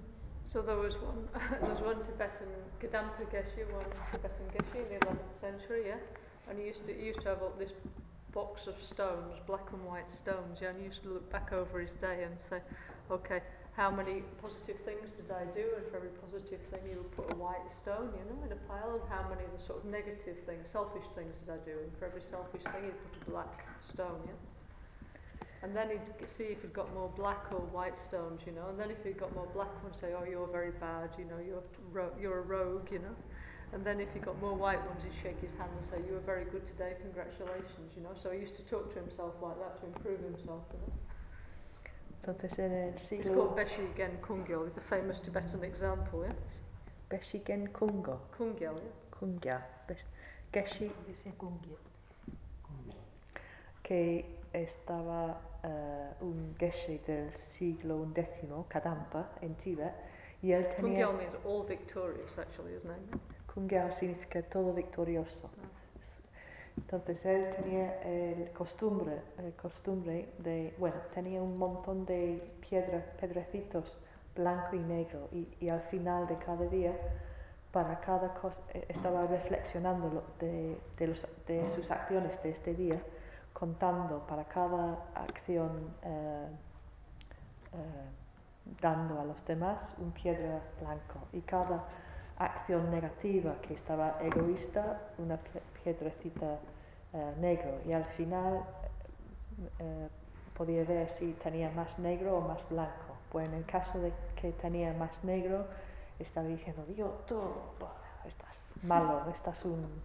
So there was one, there was one Tibetan Kadampa Geshe, one Tibetan Geshe in the 11th century, yeah, and he used to he used to have all this box of stones, black and white stones, yeah, and he used to look back over his day and say, okay, how many positive things did I do? And for every positive thing, he would put a white stone, you know, in a pile. And how many of the sort of negative things, selfish things did I do? And for every selfish thing, he'd put a black stone, yeah. And then he'd see if he'd got more black or white stones, you know. And then if he'd got more black ones, say, oh, you're very bad, you know, you're, you're a rogue, you know. And then if he got more white ones, he'd shake his hand and say, you were very good today, congratulations, you know. So he used to talk to himself like that to improve himself, you know. Entonces en el It's siglo called Beshi Gen Kungyal. It's a famous Tibetan example, yeah? Beshigen Kungo, Kungyal, yeah? Kungya, Besh- Geshi De ese kungye. que estaba eh, un geshe del siglo X, Kadampa, en Tíbet, y él tenía... Kungyal means all victorious, actually, his name. Kungya significa todo victorioso. S- Entonces él tenía el costumbre, costumbre de, bueno, tenía un montón de piedras, pedrecitos blanco y negro y, y al final de cada día, para cada cosa, eh, estaba reflexionando de, de, los- de sus acciones de este día, contando para cada acción, eh, eh, dando a los demás un piedra blanco y cada acción negativa que estaba egoísta, una pie- piedrecita eh, negro y al final eh, podía ver si tenía más negro o más blanco. Pues en el caso de que tenía más negro, estaba diciendo, Dios, tú estás malo, estás un,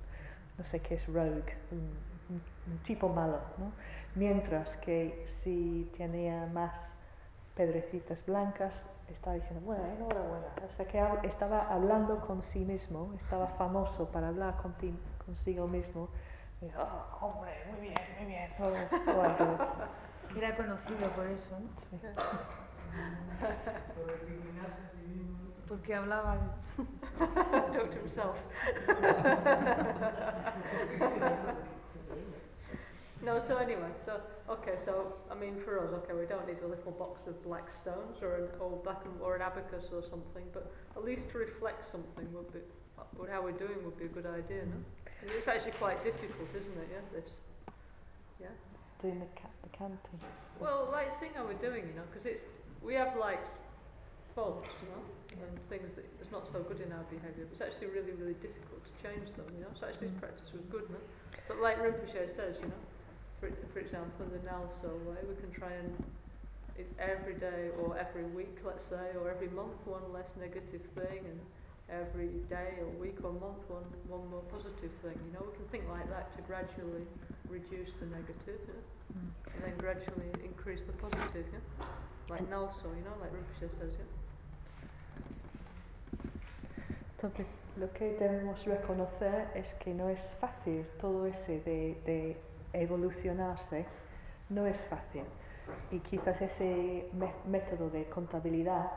no sé qué es rogue, un tipo malo, ¿no? Mientras que si tenía más pedrecitas blancas, estaba diciendo, bueno, enhorabuena. O sea que estaba hablando con sí mismo, estaba famoso para hablar conti- consigo mismo. Y dijo, "Ah, hombre, muy bien, muy bien. o- o algo. Era conocido por eso, ¿no? Sí. Porque hablaba de- Talk to himself. no, so anyway, so, okay, so, I mean, for us, okay, we don't need a little box of black stones or an old black and, or an abacus or something, but at least to reflect something would be, what how we're doing would be a good idea, no? Mm-hmm. It's actually quite difficult, isn't it, yeah, this? Yeah? Doing the, ca- the canting. Well, like seeing how we're doing, you know, because it's we have like faults, you know, and things that it's not so good in our behaviour. But it's actually really, really difficult to change them, you know. So actually, this mm. practice was good, no? But like Rinpoche says, you know, for for example, in the Nalso way, we can try and every day or every week, let's say, or every month, one less negative thing, and every day or week or month, one one more positive thing. You know, we can think like that to gradually reduce the negative. Know? Mm. and then gradually increase the positive, yeah? Like Nalso, you know, like Rinpoche says, yeah? Entonces, lo que debemos reconocer es que no es fácil todo ese de, de evolucionarse, no es fácil. Y quizás ese método de contabilidad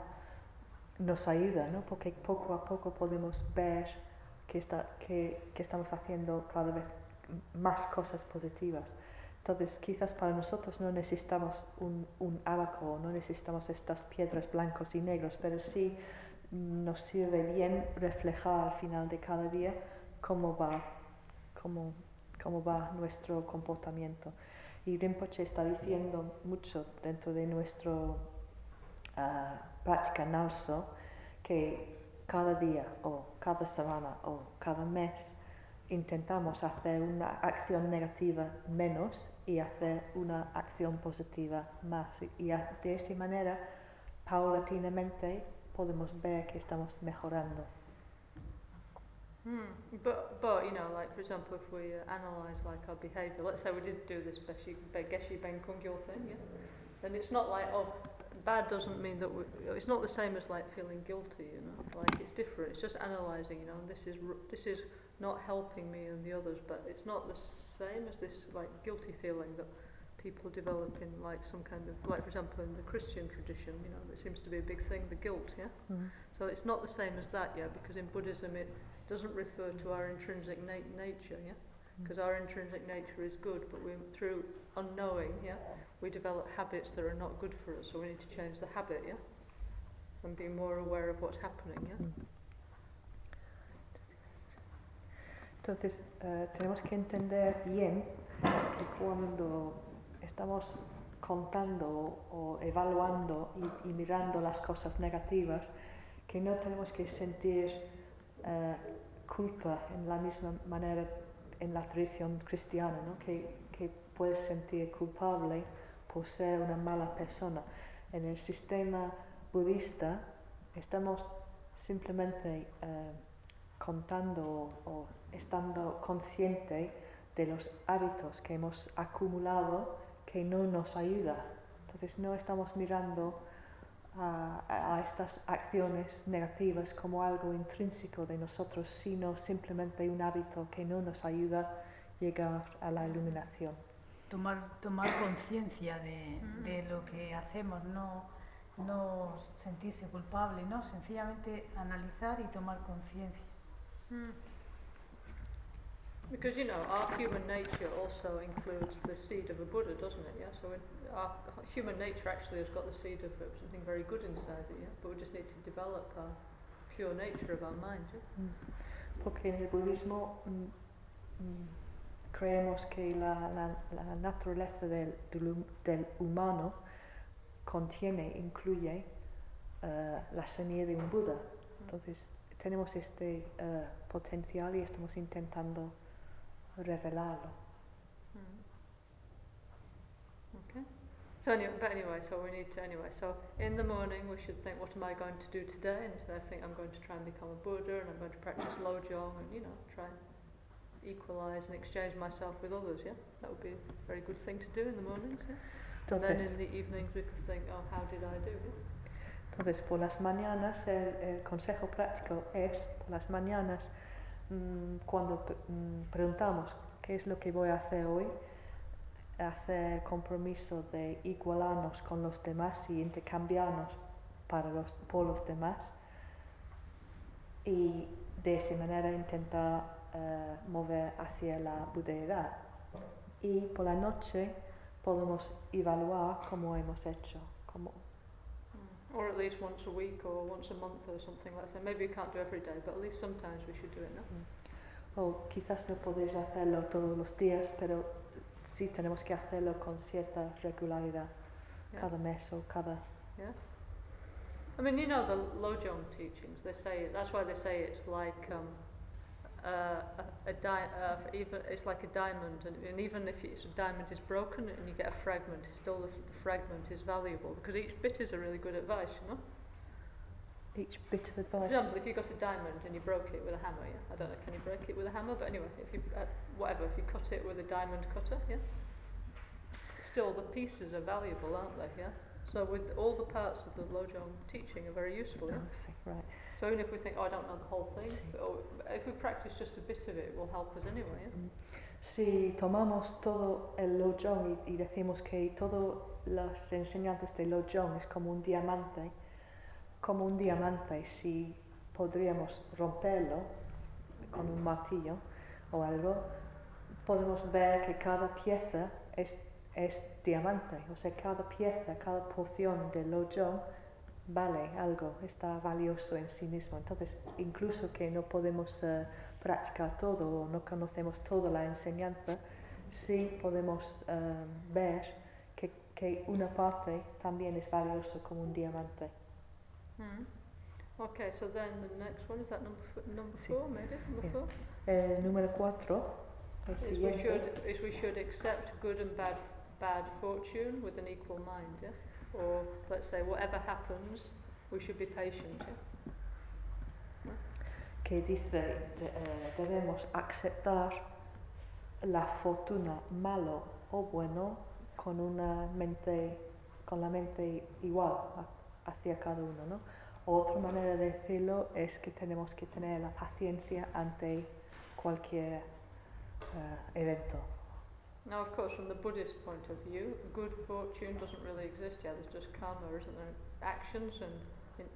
nos ayuda, ¿no? Porque poco a poco podemos ver que, está, que, que estamos haciendo cada vez más cosas positivas. Entonces, quizás para nosotros no necesitamos un, un abaco, no necesitamos estas piedras blancos y negros, pero sí nos sirve bien reflejar al final de cada día cómo va, cómo, cómo va nuestro comportamiento. Y Rinpoche está diciendo mucho dentro de nuestra práctica Nalso que cada día o cada semana o cada mes intentamos hacer una acción negativa menos y hacer una acción positiva más. Y- de esa manera, paulatinamente, podemos ver que estamos mejorando. Hmm. But, but, you know, like, for example, if we uh, analyse, like, our behaviour, let's say we did do this Beshi, Be- Geshe Ben Kungyal thing, yeah? Then it's not like, oh, bad doesn't mean that we, it's not the same as, like, feeling guilty, you know? Like, it's different. It's just analysing, you know, and this is, this is not helping me and the others, but it's not the same as this, like, guilty feeling that people develop in, like, some kind of, like, for example, in the Christian tradition, you know, there seems to be a big thing, the guilt, yeah? So it's not the same as that, yeah, because in Buddhism it doesn't refer to our intrinsic na- nature, yeah? Because our intrinsic nature is good, but we, through unknowing, yeah, we develop habits that are not good for us, so we need to change the habit, yeah? And be more aware of what's happening, yeah? Entonces, eh, tenemos que entender bien que cuando estamos contando o evaluando y, y mirando las cosas negativas, que no tenemos que sentir uh, culpa en la misma manera en la tradición cristiana, ¿no? que, que puedes sentir culpable por ser una mala persona. En el sistema budista estamos simplemente uh, contando o estando consciente de los hábitos que hemos acumulado que no nos ayuda. Entonces no estamos mirando a, a, estas acciones negativas como algo intrínseco de nosotros, sino simplemente un hábito que no nos ayuda a llegar a la iluminación. Tomar, tomar conciencia de, de, lo que hacemos, no, no sentirse culpable, ¿no? sencillamente analizar y tomar conciencia. Mm. Because you know, our human nature also includes the seed of a Buddha, doesn't it? Yeah. So our human nature actually has got the seed of something very good inside it. Yeah. But we just need to develop our pure nature of our mind. Yeah? Mm. Porque en el budismo mm, mm, creemos que la, la, la naturaleza del, del, del, humano contiene, incluye uh, la semilla de un Buda. Mm. Entonces tenemos este uh, potencial y estamos intentando revelarlo. Mm. Okay. So anyway, but anyway, so we need to anyway. So in the morning, we should think, what am I going to do today? And I think I'm going to try and become a Buddha, and I'm going to practice Lojong, and you know, try and equalize and exchange myself with others. Yeah, that would be a very good thing to do in the mornings. Yeah? And then in the evenings, we could think, oh, how did I do? Yeah? Entonces, por las mañanas, el, el consejo práctico es, por las mañanas, cuando mmm, preguntamos qué es lo que voy a hacer hoy, hacer compromiso de igualarnos con los demás y intercambiarnos para los, por los demás y de esa manera intentar uh, mover hacia la budeidad. Y por la noche podemos evaluar cómo hemos hecho, cómo or at least once a week or once a month or something like that. Maybe you can't do every day, but at least sometimes we should do it, no? Mm. O quizás no podéis hacerlo todos los días, pero sí tenemos que hacerlo con cierta regularidad, yeah. cada mes o cada... Yeah. I mean, you know the Lojong teachings, they say, that's why they say it's like um, uh, a, a di uh, even it's like a diamond, and, and even if it's a diamond is broken and you get a fragment, still the, the fragment is valuable because each bit is a really good advice, you know. Each bit of advice. For example, if you got a diamond and you broke it with a hammer, yeah. I don't know, can you break it with a hammer? But anyway, if you uh, whatever, if you cut it with a diamond cutter, yeah. Still, the pieces are valuable, aren't they? Yeah. So with all the parts of the Lojong teaching are very useful. Oh, see, right. So even if we think, oh, I don't know the whole thing, but, oh, if we practice just a bit of it, it will help us anyway. Yeah? Mm. Si tomamos todo el Lojong y, y decimos que todas las enseñanzas de Lojong es como un diamante, como un diamante, si podríamos romperlo con un martillo o algo, podemos ver que cada pieza es es diamante, o sea, cada pieza, cada porción de Lojong vale algo, está valioso en sí mismo. Entonces, incluso que no podemos uh, practicar todo o no conocemos toda la enseñanza, sí podemos uh, ver que, que, una parte también es valioso como un diamante. Mm. Okay, so then the next one is that number, f number sí. four, maybe? Number yeah. four? El número cuatro. El is we, should, is we should accept good and bad bad fortune with an equal mind, yeah? Or let's say whatever happens, we should be patient, yeah? Que dice, de, eh, debemos aceptar la fortuna malo o bueno con una mente, con la mente igual a, hacia cada uno, ¿no? Otra manera de decirlo es que tenemos que tener la paciencia ante cualquier uh, evento. Now, of course, from the Buddhist point of view, good fortune doesn't really exist yet. There's just karma, isn't there? Actions, and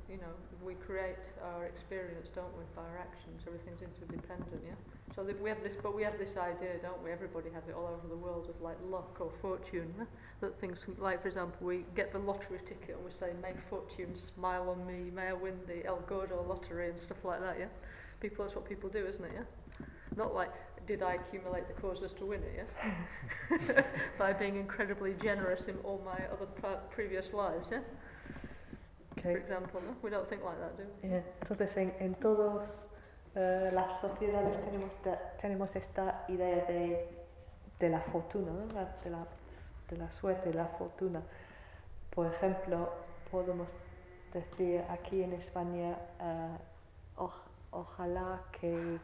you know, we create our experience, don't we, by our actions? Everything's interdependent, yeah. So we have this, but we have this idea, don't we? Everybody has it all over the world of like luck or fortune. Yeah? That things, like for example, we get the lottery ticket and we say, "May fortune smile on me. May I win the El Gordo lottery and stuff like that." Yeah. People, that's what people do, isn't it? Yeah. Not like did I accumulate the causes to win it, yeah? By being incredibly generous in all my other previous lives, yeah? For Okay. example, no? We don't think like that, do we? Eh, Entonces, en, en todas eh, las sociedades tenemos, tenemos esta idea de, de la fortuna, ¿no? La- de, la, de la suerte, la fortuna. Por ejemplo, podemos decir aquí en España, eh, "Oj- ojalá que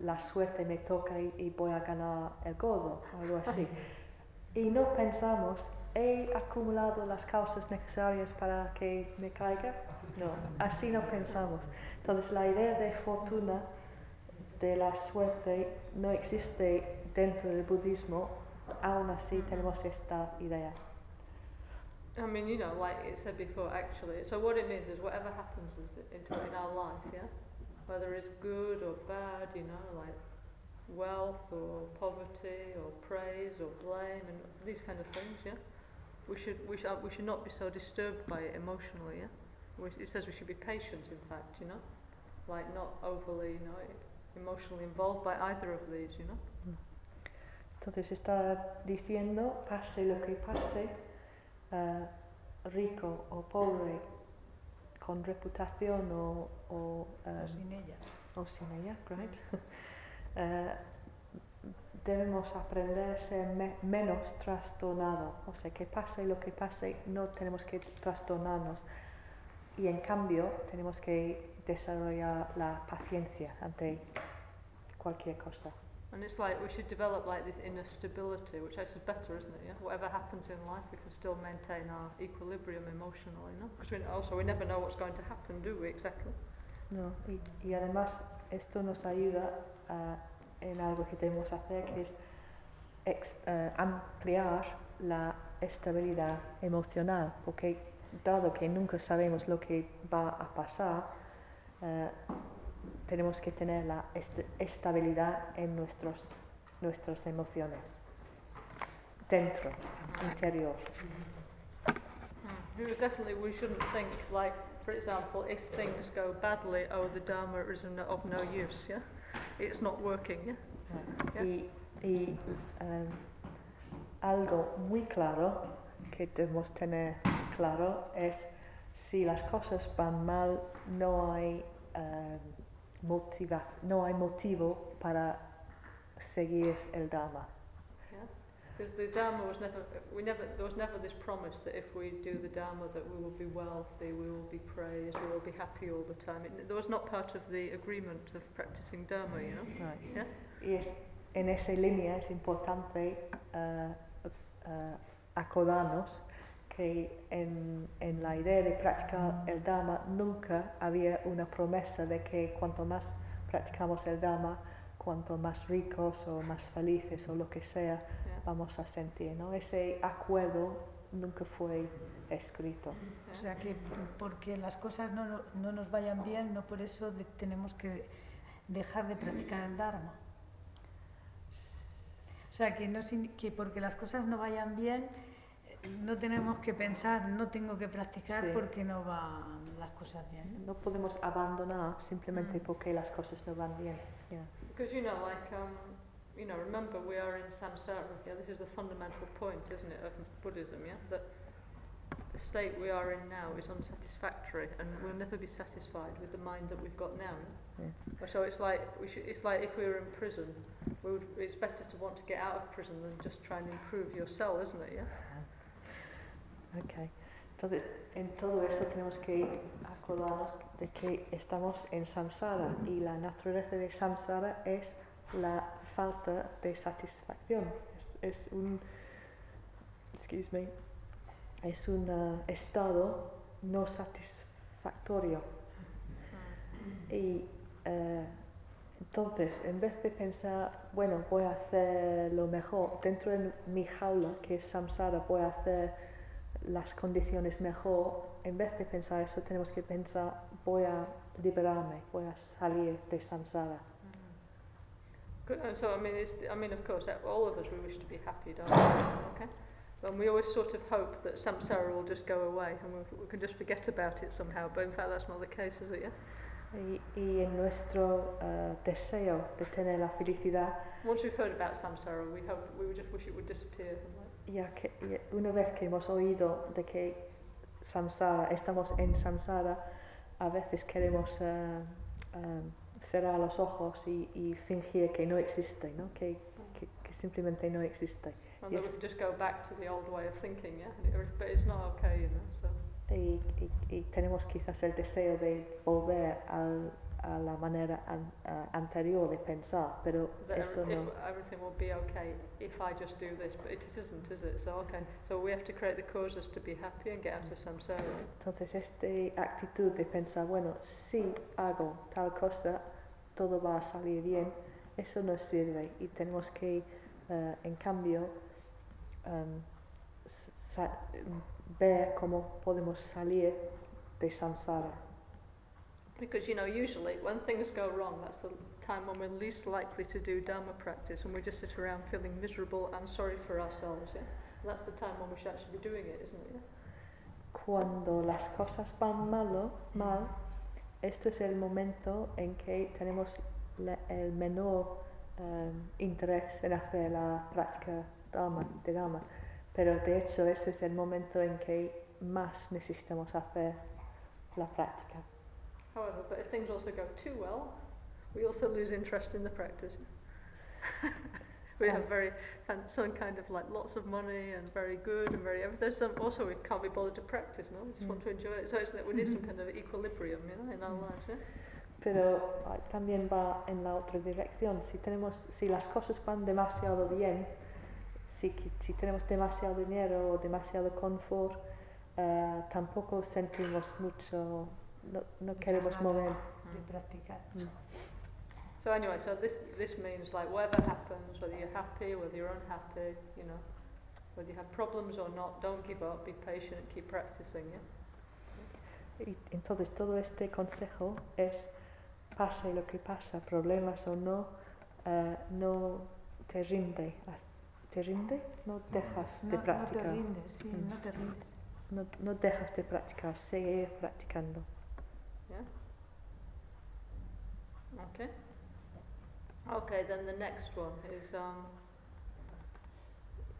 la suerte me toque y, voy a ganar el gordo, o algo así. y no pensamos, ¿he acumulado las causas necesarias para que me caiga? No, así no pensamos. Entonces la idea de fortuna, de la suerte, no existe dentro del budismo, aún así tenemos esta idea. I mean, you know, like it said before, actually. So what it means is whatever happens is in our life, yeah, whether it's good or bad, you know, like wealth or poverty or praise or blame and these kind of things, yeah. We should we should we should not be so disturbed by it emotionally, yeah. It says we should be patient, in fact, you know, like not overly, you know, emotionally involved by either of these, you know. Entonces está diciendo, pase lo que pase, eh, rico o pobre, con reputación o, o, o eh, sin ella. o sin ella, great. Eh, debemos aprender a ser me- menos trastornado. O sea, que pase lo que pase, no tenemos que trastornarnos. Y en cambio, tenemos que desarrollar la paciencia ante cualquier cosa. And it's like we should develop like this inner stability, which actually is better, isn't it? Yeah. Whatever happens in life, we can still maintain our equilibrium emotionally, no? Because we, also we never know what's going to happen, do we? Exactly. No, y, y además esto nos ayuda ah, en algo que debemos hacer, que es ex- eh, ampliar la estabilidad emocional, porque dado que nunca sabemos lo que va a pasar, eh, tenemos que tener la est- estabilidad en nuestros, nuestras emociones, dentro, interior. Mm. Definitely, we shouldn't think like, for example, if things go badly, oh, the Dharma is of no use. Yeah, it's not working. Yeah. Ah, Y, y, em, algo muy claro que debemos tener claro es si las cosas van mal, no hay, em, motiva- no hay motivo para seguir el Dharma. Because the Dharma was never, we never, there was never this promise that if we do the Dharma that we will be wealthy, we will be praised, we will be happy all the time. It, there was not part of the agreement of practicing Dharma, you know. Right. Yeah. Y es, en esa línea es importante eh, eh, acordarnos que en, en la idea de practicar el Dharma nunca había una promesa de que cuanto más practicamos el Dharma, cuanto más ricos o más felices o lo que sea Yeah. vamos a sentir. ¿no? Ese acuerdo nunca fue escrito. O sea que porque las cosas no, no- no nos vayan bien, no por eso de- tenemos que dejar de practicar el Dharma. O sea que, no, que porque las cosas no vayan bien, no tenemos que pensar, no tengo que practicar Sí. porque no van las cosas bien. No podemos abandonar simplemente Mm. porque las cosas no van bien. Yeah. Because you know, like, um, you know, remember we are in samsara. Yeah, this is the fundamental point, isn't it, of Buddhism? Yeah, that the state we are in now is unsatisfactory, and we'll never be satisfied with the mind that we've got now. Yeah. So it's like we should. It's like if we were in prison, we would. It's better to want to get out of prison than just try and improve your cell, isn't it? Yeah. Ok. Entonces, en todo eso tenemos que acordarnos de que estamos en samsara y la naturaleza de samsara es la falta de satisfacción. Es, es un, excuse me, es un uh, estado no satisfactorio. Y eh, entonces, en vez de pensar, bueno, voy a hacer lo mejor dentro de mi jaula, que es samsara, voy a hacer las condiciones mejor, en vez de pensar eso, tenemos que pensar, voy a liberarme, voy a salir de samsara. So I mean, it's, I mean, of course, uh, all of us we wish to be happy, don't we? Okay. And we always sort of hope that samsara will just go away and we, we can just forget about it somehow. But in fact, that's not the case, is it? Yeah. Y, y en nuestro eh, deseo de tener la felicidad, Once we've heard about samsara, we hope we just wish it would disappear. Like, ya que una vez que hemos oído de que samsara, estamos en samsara, a veces queremos eh, cerrar los ojos y, y fingir que no existe, ¿no? Que, que, que simplemente no existe. y tenemos quizás el deseo de volver al- a la manera an- a- anterior de pensar, pero that eso no. if everything will be okay if I just do this, but it isn't, is it? So okay. So we have to create the causes to be happy and get out of samsara. Entonces, esta actitud de pensar, bueno, si hago tal cosa, todo va a salir bien, eso no sirve y tenemos que, eh, en cambio, em, ver cómo podemos salir de samsara. Because you know, usually when things go wrong, that's the time when we're least likely to do dharma practice, and we just sit around feeling miserable and sorry for ourselves. Yeah, and that's the time when we should actually be doing it, isn't it? Yeah? Cuando las cosas van malo, mal, esto es el momento en que tenemos la- el menor em, interés en hacer la práctica dharma, de Dharma. Pero de hecho, eso es el momento en que más necesitamos hacer la práctica. However, but if things also go too well, we also lose interest in the practice. we have very some kind of like lots of money and very good and very. There's some also we can't be bothered to practice. No, we just want to mm. enjoy it. So it's that we need some mm-hmm. kind of equilibrium, you know, in our mm. lives. Yeah? Pero también va en la otra dirección. Si, tenemos, si las cosas van demasiado bien, si, si tenemos demasiado dinero o demasiado confort, eh, tampoco sentimos mucho, no, no queremos mover. de practicar. Mm. So anyway, so this this means like whatever happens, whether you're happy, whether you're unhappy, you know, whether you have problems or not, don't give up. Be patient. Keep practicing. Yeah. Y entonces todo este consejo es, pase lo que pasa, problemas o no, eh, no te rinde, te rinde, no dejas no, de no te practicar, rindes, sí, Mm. no te rindes. no, no dejas de practicar, sigue practicando. Okay. Okay, then the next one is um,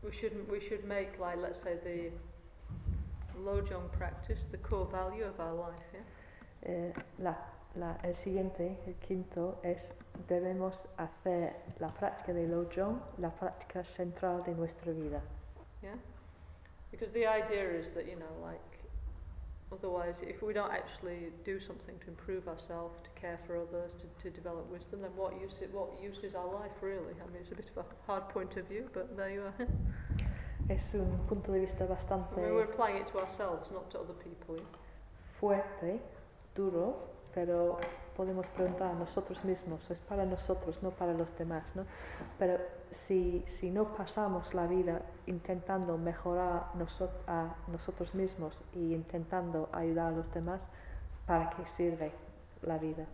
we should we should make like let's say the lojong practice the core value of our life. Yeah. Eh, la, la- el siguiente, el quinto, es debemos hacer la práctica de Lojong, la práctica central de nuestra vida. Yeah. Because the idea is that you know like otherwise if we don't actually do something to improve ourselves, to care for others, to, to develop wisdom, then what use what use is our life really? I mean it's a bit of a hard point of view, but there you are. Es un punto de vista I mean, we're applying it to ourselves, not to other people. fuerte, duro, pero podemos preguntar a nosotros mismos, es para nosotros, no para los demás, ¿no? Pero si, si no pasamos la vida intentando mejorar noso- a nosotros mismos y intentando ayudar a los demás, ¿para qué sirve la vida?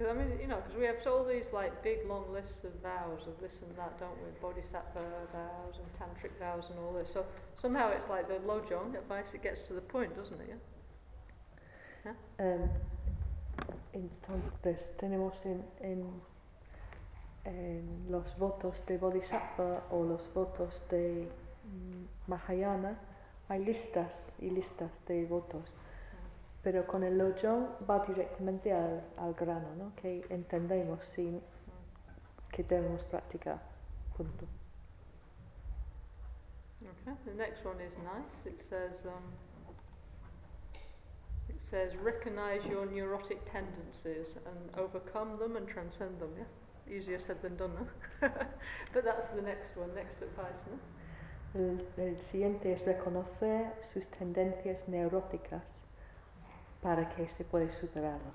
Because I mean, you know, because we have all these like big long lists of vows of this and that, don't we? Bodhisattva vows and tantric vows and all this. So somehow it's like the lojong advice. It gets to the point, doesn't it? Yeah. Em, entonces tenemos en, en, en los votos de Bodhisattva o los votos de mm, Mahayana, hay listas y listas de votos, pero con el Lojong va directamente al, al grano, ¿no? que entendemos sin, que debemos practicar. Punto. Okay. The next one is nice. It says. Um, it says recognize your neurotic tendencies and overcome them and transcend them. Yeah. Easier said than done, no? but that's the next one. Next advice, no? El, el siguiente es reconocer sus tendencias neuróticas para que se superarlos.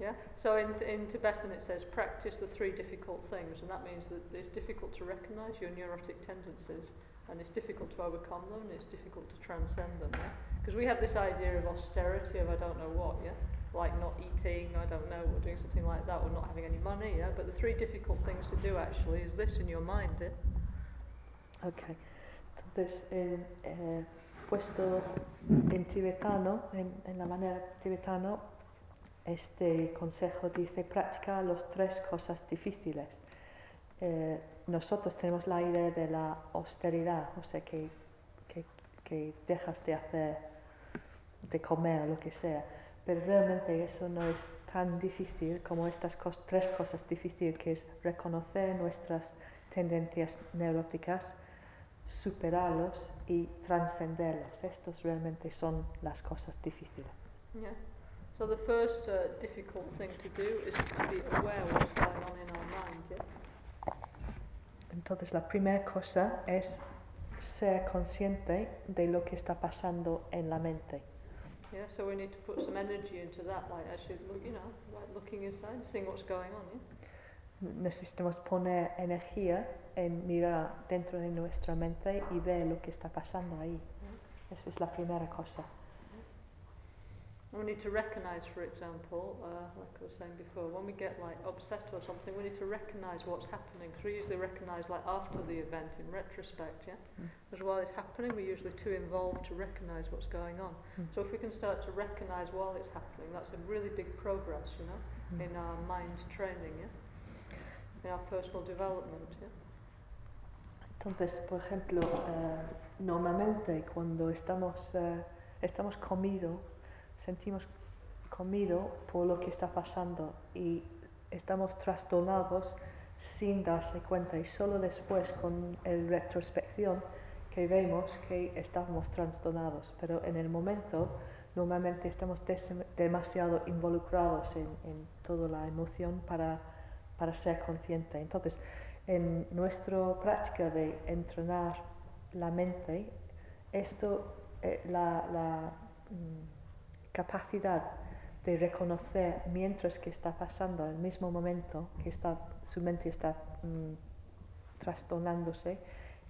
Yeah. So in, in Tibetan it says practice the three difficult things, and that means that it's difficult to recognise your neurotic tendencies, and it's difficult to overcome them, and it's difficult to transcend them. Yeah. Because we have this idea of austerity of I don't know what. Yeah. Like not eating, I don't know, or doing something like that, or not having any money. Yeah. But the three difficult things to do actually is this in your mind. Yeah. Ok. Entonces, el, eh, puesto en tibetano, en, en la manera tibetano, este consejo dice practica las tres cosas difíciles. Eh, nosotros tenemos la idea de la austeridad, o sea, que, que, que dejas de hacer, de comer lo que sea, pero realmente eso no es tan difícil como estas cos- tres cosas difíciles, que es reconocer nuestras tendencias neuróticas, superarlos y trascenderlos. Estos realmente son las cosas difíciles. Yeah. So the first uh, difficult thing to do is to be aware of what's going on in our mind. Yeah. Entonces la primera cosa es ser consciente de lo que está pasando en la mente. Yeah. So we need to put some energy into that, like actually, look, you know, like looking inside, seeing what's going on. Yeah. Necesitamos poner energía en mirar dentro de nuestra mente y ver lo que está pasando ahí. Eso es la primera cosa. We need to recognize, for example, uh, like I was saying before, when we get like upset or something, we need to recognize what's happening. Because we usually recognize like after the event in retrospect, yeah. Mm. Because while it's happening, we're usually too involved to recognize what's going on. Mm. So if we can start to recognize while it's happening, that's a really big progress, you know, Mm. in our mind training, yeah, in our personal development, yeah. Entonces, por ejemplo, eh, normalmente cuando estamos, eh, estamos comido, sentimos comido por lo que está pasando y estamos trastornados sin darse cuenta y solo después con el retrospección que vemos que estamos trastornados, pero en el momento normalmente estamos demasiado involucrados en, en toda la emoción para, para ser consciente. Entonces, en nuestra práctica de entrenar la mente, esto, eh, la, mm, capacidad de reconocer mientras que está pasando, el mismo momento que está, su mente está mm, trastornándose,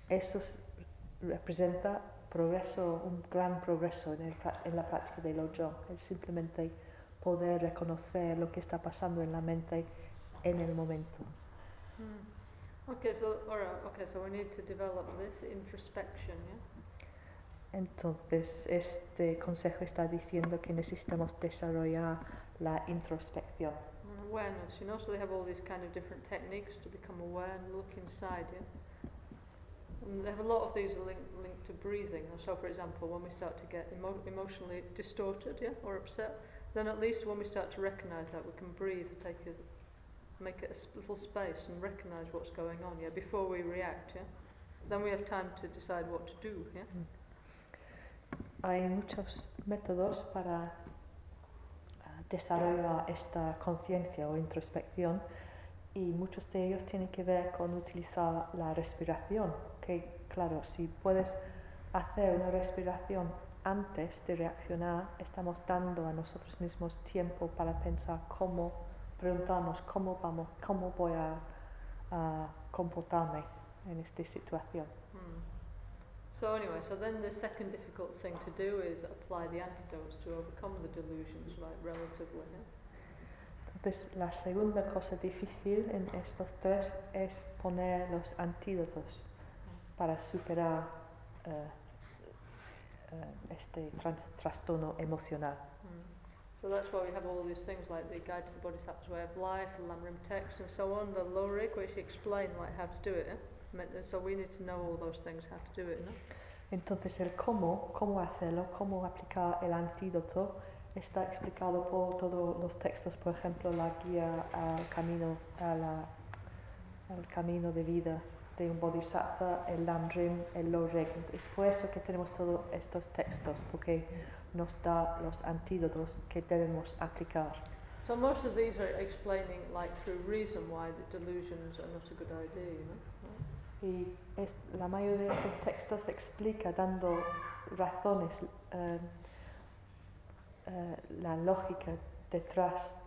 eso representa progreso, un gran progreso en, la práctica del yo. Es simplemente poder reconocer lo que está pasando en la mente en el momento. Hmm. Okay, so all right. Okay, so we need to develop this introspection, yeah. Entonces, este consejo está diciendo que necesitamos desarrollar la introspección. And awareness, you know, so they have all these kind of different techniques to become aware and look inside, yeah? And they have a lot of these linked linked to breathing. So, for example, when we start to get emo- emotionally distorted, yeah, or upset, then at least when we start to recognize that, we can breathe, take a, make it a little space and recognize what's going on, yeah, before we react, yeah? Then we have time to decide what to do, yeah? Hay muchos métodos para ah, desarrollar esta conciencia o introspección y muchos de ellos tienen que ver con utilizar la respiración. Que claro, si puedes hacer una respiración antes de reaccionar, estamos dando a nosotros mismos tiempo para pensar cómo, preguntarnos cómo vamos, cómo voy a, a comportarme en esta situación. Hmm. So anyway, so then the second difficult thing to do is apply the antidotes to overcome the delusions, right, relatively. Yeah? Entonces, la segunda cosa difícil en estos tres es poner los antídotos para superar eh, eh, este trastorno emocional. So that's why we have all these things like the Guide to the Bodhisattva's Way of Life, the Lamrim text, and so on, the Lorik, which explain like how to do it. So we need to know all those things, how to do it. No? Entonces, el cómo, cómo hacerlo, cómo aplicar el antídoto, está explicado por todos los textos, por ejemplo, la guía al camino, a la- al camino de vida de un bodhisattva, el Lamrim, el Lorek. Es por eso que tenemos todos estos textos, porque nos da los antídotos que debemos aplicar. So most of these are explaining like through reason why the delusions are not a good idea. You know. Right? Y es- la mayoría de estos textos explica dando razones, eh, eh, la lógica detrás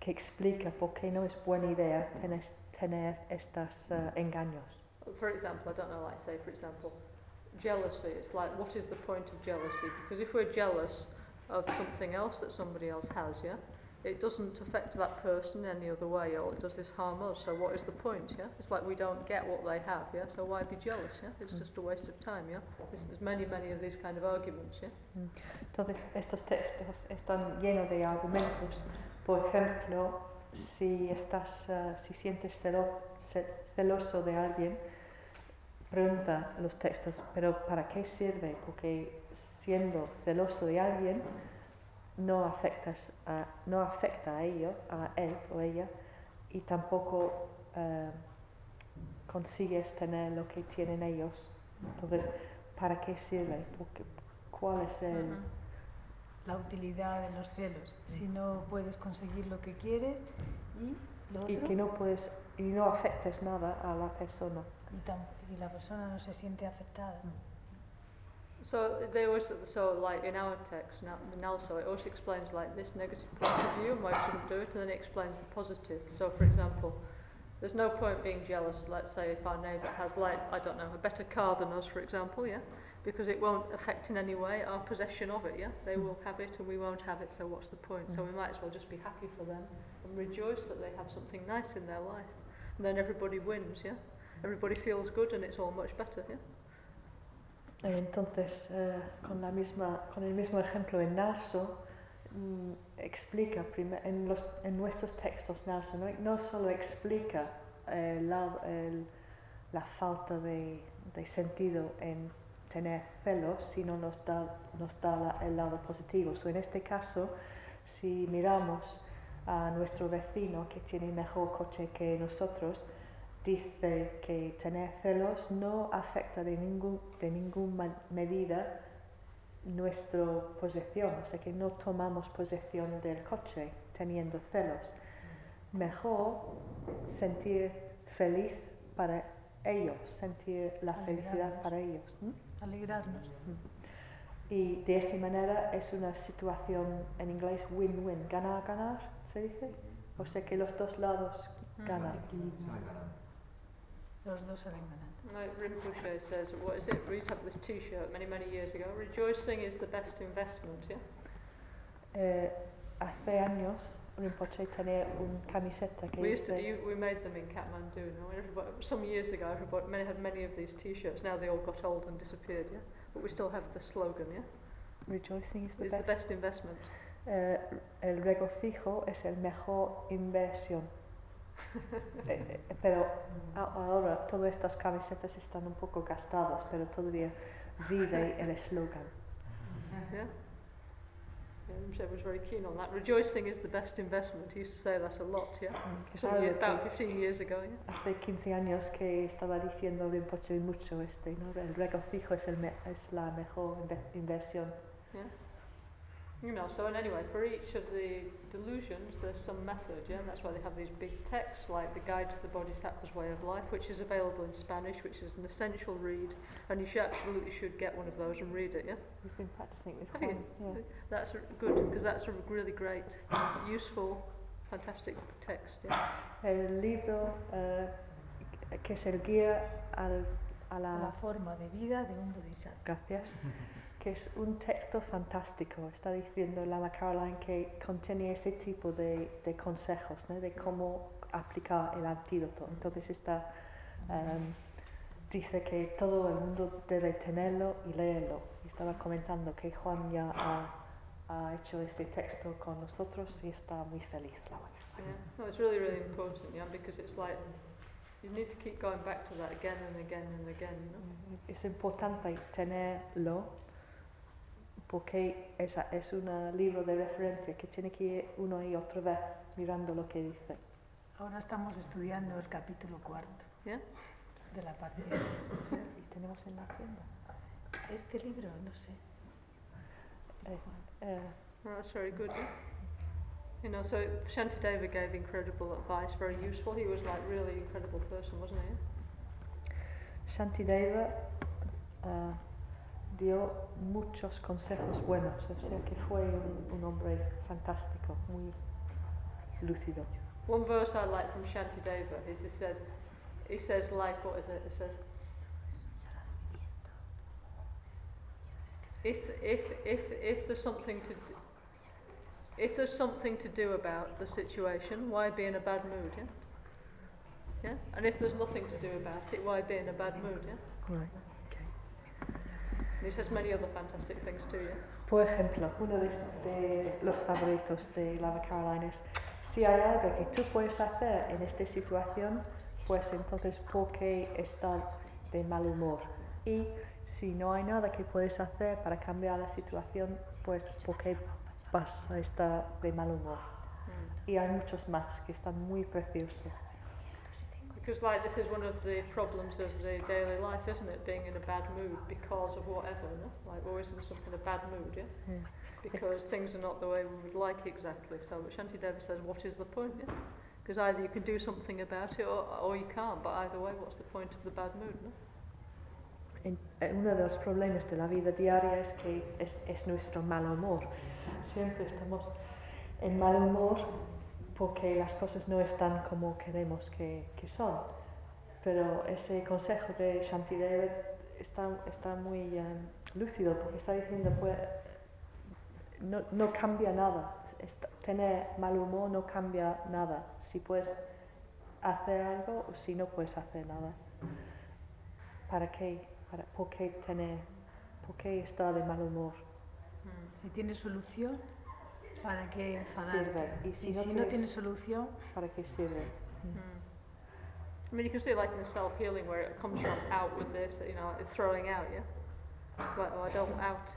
que explica por qué no es buena idea tener, tener estos eh, engaños. For example, I don't know, like say, for example, jealousy. It's like, what is the point of jealousy? Because if we're jealous of something else that somebody else has, yeah, it doesn't affect that person any other way, or it does this harm us. So what is the point? Yeah, it's like we don't get what they have. Yeah, so why be jealous? Yeah, it's Mm. just a waste of time. Yeah, there's, there's many, many of these kind of arguments. Yeah. Entonces, estos textos están llenos de argumentos. Por ejemplo, si estás, eh, si sientes celo- ce- celoso de alguien, pregunta los textos, pero ¿para qué sirve? Porque siendo celoso de alguien, no afectas a, no afecta a ello, a él o ella, y tampoco eh, consigues tener lo que tienen ellos. Entonces, ¿para qué sirve? Porque, ¿Cuál es el...? La utilidad de los celos. Si no puedes conseguir lo que quieres y lo otro. y que no puedes y no afectes nada a la persona. y, y la persona no se siente afectada. Mm. So they always, so like in our text now, Nalso, it also explains like this negative point of view and why you shouldn't do it, and then it explains the positive. So for example, there's no point being jealous. Let's say if our neighbour has like I don't know a better car than us, for example, yeah, because it won't affect in any way our possession of it. Yeah, they mm. will have it and we won't have it. So what's the point? So mm. we might as well just be happy for them and rejoice that they have something nice in their life, and then everybody wins. Yeah, everybody feels good and it's all much better. Yeah. Eh, Entonces, eh, con, la misma, con el mismo ejemplo en Naso, mm, explica prime- en, los, en nuestros textos Naso, no, no solo explica eh, la, el- la falta de, de sentido en tener celos, sino nos da, nos da la- el lado positivo. So, en este caso, si miramos a nuestro vecino que tiene mejor coche que nosotros, dice que tener celos no afecta de, ningún, de ninguna medida nuestra posesión, o sea que no tomamos posesión del coche teniendo celos. Mejor sentir feliz para ellos, sentir la felicidad para ellos. ¿no? Alegrarnos. Y de esa manera es una situación en inglés win-win, ganar-ganar, se dice. O sea que los dos lados ganan. There's no such thing in. No, Rinpoche says, what is it? We used to have this T-shirt many, many years ago. Rejoicing is the best investment, yeah? Eh, hace años Rinpoche tenía un camiseta que we used to, you, we made them in Kathmandu and everybody, some years ago everybody many, had many of these t-shirts now they all got old and disappeared yeah but we still have the slogan yeah rejoicing is the, is best. the best investment eh, uh, el eh, regocijo es el mejor inversión Eh, eh, pero ahora todas estas camisetas están un poco gastadas, pero todavía vive el eslogan. Yeah. Yeah, Rinpoche was very keen on that. Rejoicing is the best investment. He used to say that a lot. Yeah. Year, about que 15 years ago. Yeah. hace 15 años que estaba diciendo Rinpoche mucho este, ¿no? El regocijo es, el me- es la mejor inve- inversión. Yeah. You know, so and anyway, for each of the delusions, there's some method, yeah, and that's why they have these big texts like the Guide to the Bodhisattva's Way of Life, which is available in Spanish, which is an essential read, and you should absolutely should get one of those and read it, yeah. We've been practicing it with Have you? Yeah. That's good because that's a really great, useful, fantastic text, yeah. El libro eh, que es el guía al, a La la... forma de vida de un bodhisattva. Gracias. Que es un texto fantástico. Está diciendo Lama Caroline que contiene ese tipo de, de consejos, ¿no? de cómo aplicar el antídoto. Entonces está, em, dice que todo el mundo debe tenerlo y leerlo. Estaba comentando que Juan ya ha, ha hecho este texto con nosotros y está muy feliz. Lama Yeah, no, it's really, really important, yeah, because it's like you need to keep going back to that again and again and again, you know. Es importante tenerlo porque es, es un libro de referencia que tiene que ir uno y otra vez mirando lo que dice. Ahora estamos estudiando el capítulo cuarto Yeah. de la partida. Y tenemos en la tienda. Este libro, no sé. Eh, eh, Well, that's very good. Yeah? You know, so Shantideva gave incredible advice, very useful. He was like really incredible person, wasn't he? Shantideva eh, dio muchos consejos buenos, o sea que fue un, un hombre fantástico, muy lúcido. One verse I like from Shantideva is he said, he says like what is it? It says, if if if if there's something to do, if there's something to do about the situation, why be in a bad mood, yeah? Yeah? And if there's nothing to do about it, why be in a bad mood, yeah? Right. Many other fantastic things too, yeah? Por ejemplo, uno de, de los favoritos de Lava Caroline es, si hay algo que tú puedes hacer en esta situación, pues entonces ¿por qué estar de mal humor? Y si no hay nada que puedes hacer para cambiar la situación, pues ¿por qué vas a estar de mal humor? Mm. Y hay muchos más que están muy preciosos. Because like this is one of the problems of the daily life, isn't it? Being in a bad mood because of whatever, no? Like we're always in some kind of bad mood, yeah? Yeah. Because things are not the way we would like exactly. So Shanti Deva says, what is the point, yeah? Because either you can do something about it or, or you can't, but either way, what's the point of the bad mood, no? Eh, uno de los problemas de la vida diaria es que es, es nuestro mal humor. Siempre estamos en mal humor porque las cosas no están como queremos que, que son. Pero ese consejo de Shantideva está, está muy eh, lúcido porque está diciendo pues no, no cambia nada. Tener mal humor no cambia nada. Si puedes hacer algo o si no puedes hacer nada. ¿Para qué? Para, ¿Por qué tener? ¿Por qué estar de mal humor? Si tiene solución, ¿para qué enfadarte? Sirve. Y si y no si no tienes- tiene solución, ¿Para qué sirve? Mm. I mean, you can see like in self-healing where it comes from out with this, you know, like throwing out, yeah? It's like, oh, I don't out.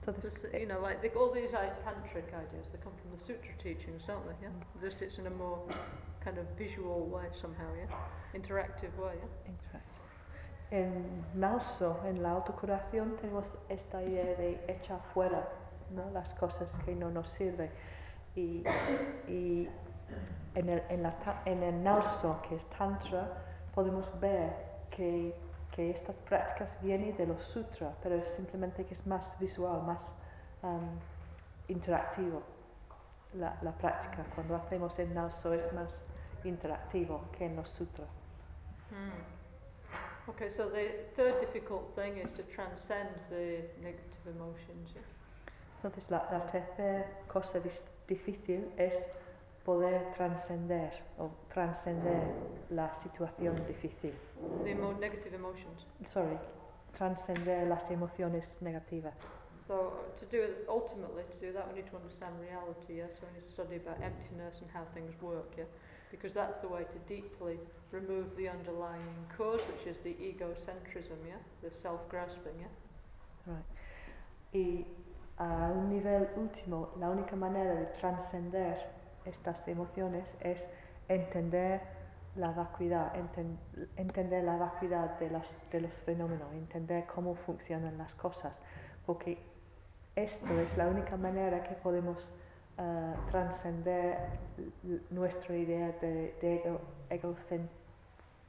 Entonces, This, eh, you know, like the, all these uh, tantric ideas, they come from the sutra teachings, don't they? Yeah. Just it's in a more kind of visual way somehow, yeah, interactive way, yeah. Exacto. En Nauso, en la autocuración, tenemos esta idea de echar fuera ¿no? las cosas que no nos sirven. Y, y en, el, en, el Nauso, que es Tantra, podemos ver que, que estas prácticas vienen de los sutras, pero es simplemente que es más visual, más um, interactivo. La, la práctica, cuando hacemos el Nauso, es más interactivo que en los sutras. Hmm. Okay, so the third difficult thing is to transcend the negative emotions. Entonces, la, la tercera cosa difícil es poder trascender o trascender la situación difícil. The emo- negative emotions. Sorry, trascender las emociones negativas. So to do it, ultimately to do that, we need to understand reality. Yeah. So we need to study about emptiness and how things work. Yeah. Because that's the way to deeply remove the underlying cause, which is the egocentrism. Yeah. The self-grasping. Yeah. Right. Y a un nivel último, la única manera de trascender estas emociones es entender la vacuidad, enten- entender la vacuidad de, las, de los fenómenos, entender cómo funcionan las cosas, porque esto es la única manera que podemos eh, trascender nuestra idea de, de ego, egocen-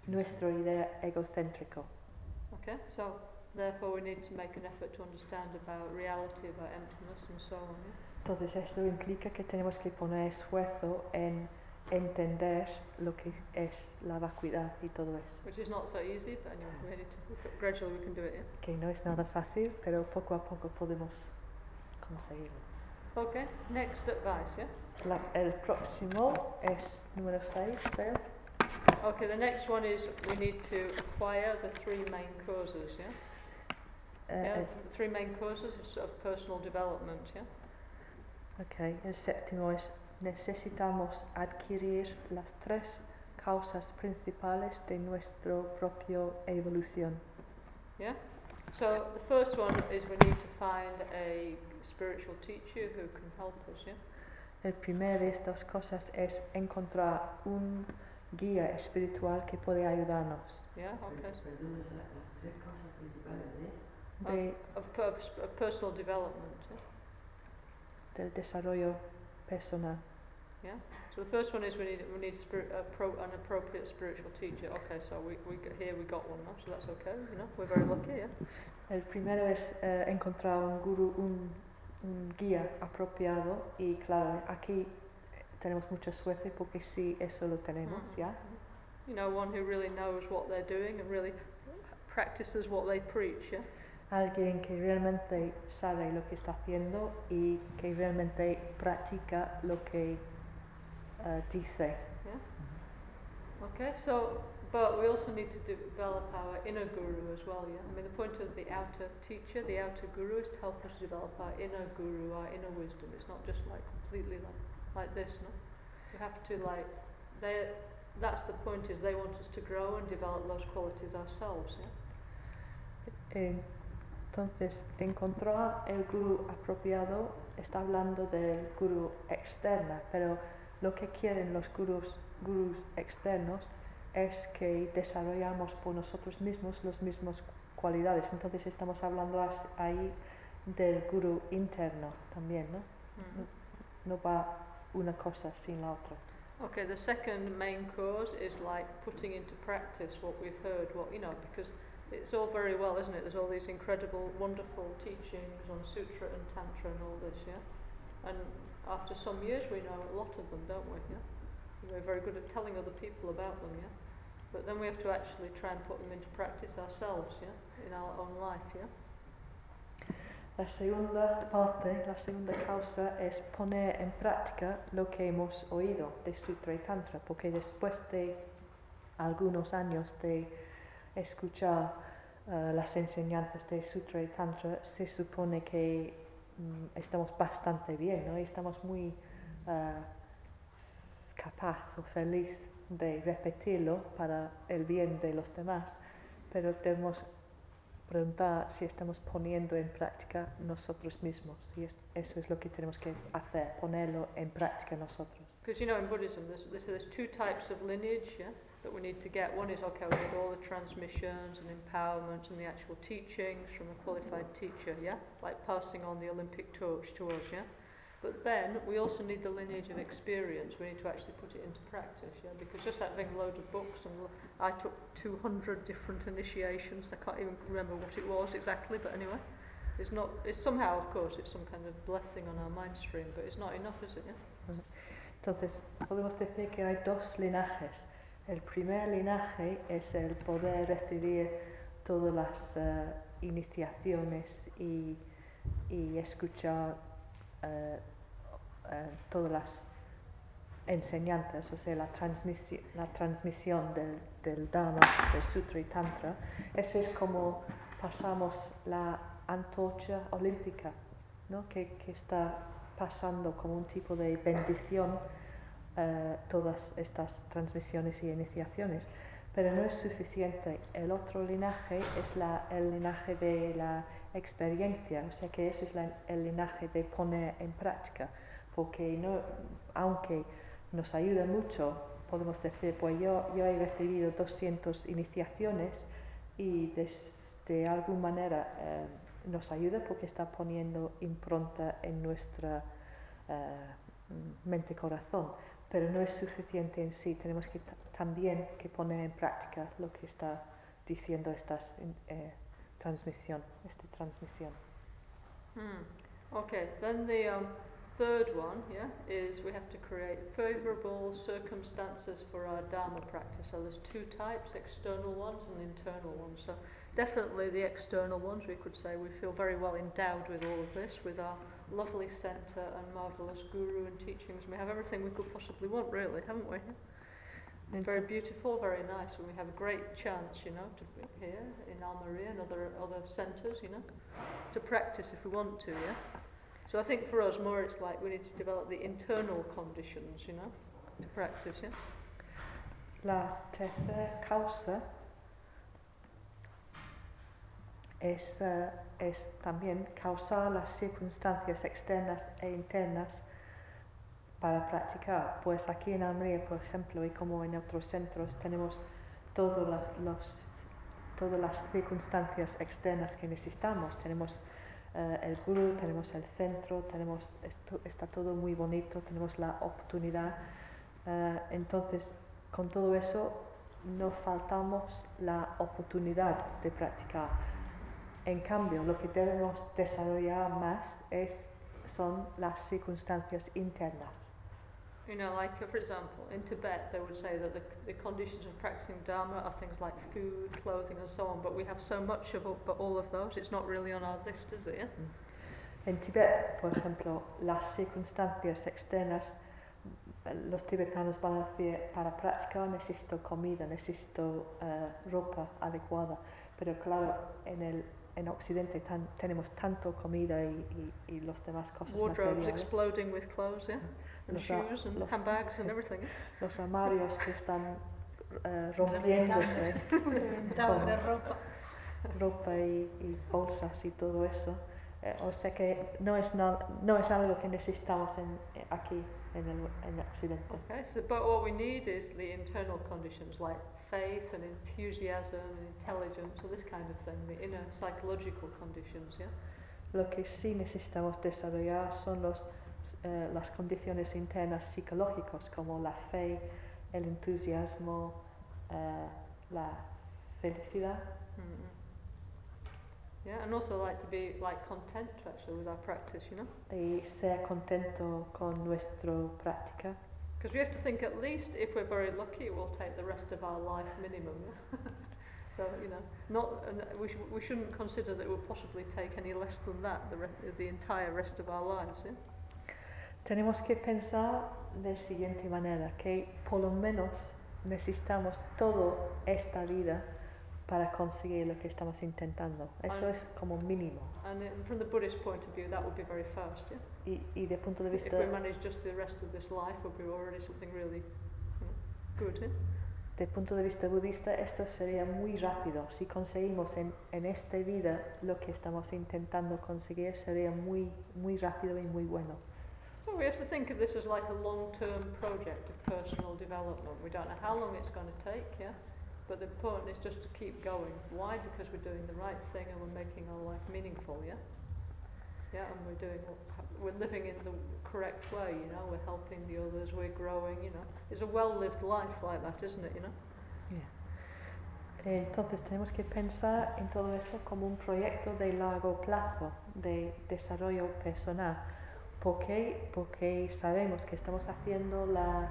nuestra idea egocéntrico. Okay. So therefore, we need to make an effort to understand about reality, about emptiness, and so on. Yeah. Entonces eso implica que tenemos que poner esfuerzo en entender lo que es la vacuidad y todo eso. Which is not so easy, but anyway, we need to gradually we can do it. Yeah. Que no es nada fácil, pero poco a poco podemos conseguirlo. Okay. Next advice. Yeah. La- el próximo es número 6, creo. Okay, the next one is we need to acquire the three main causes, yeah? Yeah, el- the three main causes of, of personal development, yeah? ok, el séptimo es necesitamos adquirir las tres causas principales de nuestra propia evolución. Yeah? So the first one is we need to find a spiritual teacher who can help us, yeah? El primero de estas cosas es encontrar un guía espiritual que puede ayudarnos. Yeah, okay. Perdón, esa- las tres causas principales de... Of, per- of personal development, del desarrollo personal. Yeah? So the first one is we need, we need spirit, a pro, an appropriate spiritual teacher. Okay, so we, we here we got one now, so that's okay, you know, we're very lucky, yeah? El primero es eh, encontrar un guru, un, un guía apropiado y claro, aquí tenemos mucha suerte porque sí, eso lo tenemos, Mm. ¿ya? You know, one who really knows what they're doing and really practices what they preach, yeah? Alguien que realmente sabe lo que está haciendo y que realmente practica lo que eh, dice. Okay, so, but we also need to develop our inner guru as well, yeah? I mean, the point of the outer teacher, the outer guru, is to help us develop our inner guru, our inner wisdom. It's not just like completely like, like this, no? We have to like, they, that's the point is they want us to grow and develop those qualities ourselves, yeah? Entonces, encontró el guru apropiado, está hablando del guru externa, pero lo que quieren los gurus, gurus externos es que desarrollamos por nosotros mismos las mismas cualidades. Entonces estamos hablando ahí del guru interno también, ¿no? Mm. No, no va una cosa sin la otra. Okay, the second main cause is like putting into practice what we've heard, what you know, because it's all very well, isn't it? There's all these incredible, wonderful teachings on sutra and tantra and all this, yeah. And after some years, we know a lot of them, don't we? Yeah. We're very good at telling other people about them, yeah. But then we have to actually try and put them into practice ourselves, yeah, in our own life, yeah. La segunda parte, la segunda causa es poner en práctica lo que hemos oído de Sutra y Tantra, porque después de algunos años de escuchar uh, las enseñanzas de Sutra y Tantra, se supone que um, estamos bastante bien, ¿no? Estamos muy uh, capaz o feliz de repetirlo para el bien de los demás, pero debemos preguntar si estamos poniendo en práctica nosotros mismos. Y es, eso es lo que tenemos que hacer, ponerlo en práctica nosotros. Because you know in Buddhism there's, there's, there's two types of lineage that we need to get. One is okay, we get all the transmissions and empowerment and the actual teachings from a qualified teacher, yeah, like passing on the Olympic torch to us, yeah. But then we also need the lineage of experience. We need to actually put it into practice, yeah. Because just having a load of books and I took 200 different initiations. I can't even remember what it was exactly, but anyway, it's not. It's somehow, of course, it's some kind of blessing on our mind stream, but it's not enough, is it? Yeah. Entonces podemos decir que hay dos linajes. El primer linaje es el poder recibir todas las uh, iniciaciones y, y escuchar uh, uh, todas las enseñanzas, o sea, la, transmisi la transmisión del, del Dharma, del Sutra y Tantra, eso es como pasamos la antorcha olímpica, ¿no? que, que está pasando como un tipo de bendición uh, todas estas transmisiones y iniciaciones. Pero no es suficiente. El otro linaje es la, el linaje de la experiencia, o sea que eso es el linaje de poner en práctica, porque no, aunque nos ayuda mucho, podemos decir, pues yo, yo he recibido 200 iniciaciones y de, de alguna manera eh, nos ayuda porque está poniendo impronta en nuestra eh, mente-corazón, pero no es suficiente en sí, tenemos que también que poner en práctica lo que está diciendo estas eh, transmisión, esta transmisión. Hmm. Okay, then the um, third one, yeah, is we have to create favourable circumstances for our Dharma practice. So there's two types, external ones and internal ones. So definitely the external ones, we could say we feel very well endowed with all of this, with our lovely centre and marvellous guru and teachings. We have everything we could possibly want, really, haven't we? very beautiful, very nice, and we have a great chance, you know, to be here in Almeria and other other centres, you know, to practice if we want to, yeah. So I think for us more it's like we need to develop the internal conditions, you know, to practice, yeah. La tercera causa es, uh, es también causar las circunstancias externas e internas para practicar. Pues aquí en Almería, por ejemplo, y como en otros centros, tenemos todos todas las circunstancias externas que necesitamos. Tenemos uh, el guru, tenemos el centro, tenemos esto, está todo muy bonito, tenemos la oportunidad. Uh, entonces, con todo eso, no faltamos la oportunidad de practicar. En cambio, lo que debemos desarrollar más es, son las circunstancias internas. You know, like uh, for example, in Tibet, they would say that the, the conditions of practicing Dharma are things like food, clothing, and so on. But we have so much of but all of those, it's not really on our list, is it? Yeah? En Tibet, por ejemplo, las circunstancias externas, los tibetanos van a decir, para practicar necesito comida, necesito eh, ropa adecuada, pero claro, en, el, en Occidente tan- tenemos tanto comida y, y, y los demás cosas Wardrobes materiales, exploding with clothes, yeah, and Los shoes and los- handbags and everything. los armarios que están eh, rompiéndose, Reventados de ropa. ropa y, y bolsas y todo eso. Eh, o sea que no es, na- no es algo que necesitamos en, eh, aquí en el en Occidente. Okay, so but what we need is the internal conditions like faith and enthusiasm and intelligence, or this kind of thing, the inner psychological conditions, yeah. Lo que sí necesitamos desarrollar son los, eh, las condiciones internas psicológicas como la fe, el entusiasmo, eh, la felicidad Mm-mm. Yeah, and also like to be like content actually with our practice, you know, y ser contento con nuestra práctica. Because we have to think at least if we're very lucky, it will take the rest of our life minimum. So you know, not and we sh- we shouldn't consider that it will possibly take any less than that the the entire rest of our lives. Yeah. Tenemos que pensar de siguiente manera, que por lo menos necesitamos toda esta vida para conseguir lo que estamos intentando. Eso Ay. es como mínimo. And from the Buddhist point of view, that would be very fast. Yeah. Y, y de punto de If we manage just the rest of this life, would be already something really you know, good. Yeah. de punto de vista budista, esto sería muy rápido. Si conseguimos en, en esta vida lo que estamos intentando conseguir, sería muy, muy rápido y muy bueno. So we have to think of this as like a long-term project of personal development. We don't know how long it's going to take, yeah? But the point is just to keep going. Why? Because we're doing the right thing and we're making our life meaningful, yeah? Yeah, and we're doing we're living in the correct way, you know, we're helping the others, we're growing, you know. It's a well-lived life like that, isn't it, you know? Entonces tenemos que pensar en todo eso como un proyecto de largo plazo, de desarrollo personal. ¿Por qué? Porque sabemos que estamos haciendo la,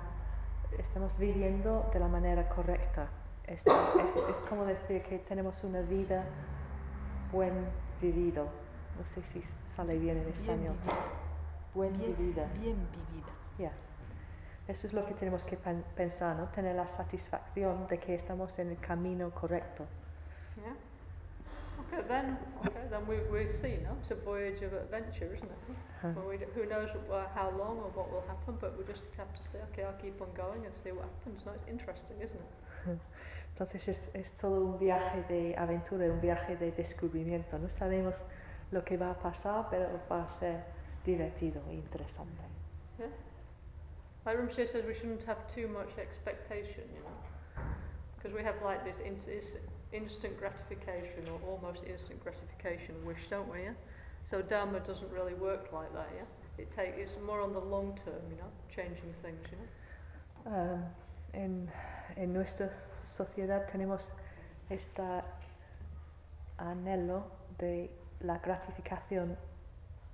estamos viviendo de la manera correcta. Es, es, es como decir que tenemos una vida buen vivido. No sé si sale bien en Bien español. vivida. Buen bien, vivida. bien vivida. Ya. Eso es lo que tenemos que pen- pensar, ¿no? Tener la satisfacción de que estamos en el camino correcto. Yeah. Okay, then, okay, then we, we see, no? It's a voyage of adventure, isn't it? Huh. Well, we who knows uh, how long or what will happen, but we just have to say, okay, I'll keep on going and see what happens. No, it's interesting, isn't it? Entonces es, es todo un viaje de aventura, un viaje de descubrimiento. No sabemos lo que va a pasar, pero va a ser divertido e interesante. Like Rinpoche says, we shouldn't have too much expectation, you know, because we have like this in- is instant gratification or almost instant gratification wish, don't we? Yeah. So Dharma doesn't really work like that. Yeah. It take it's more on the long term, you know, changing things, you know. Um, en, en nuestra sociedad tenemos este anhelo de la gratificación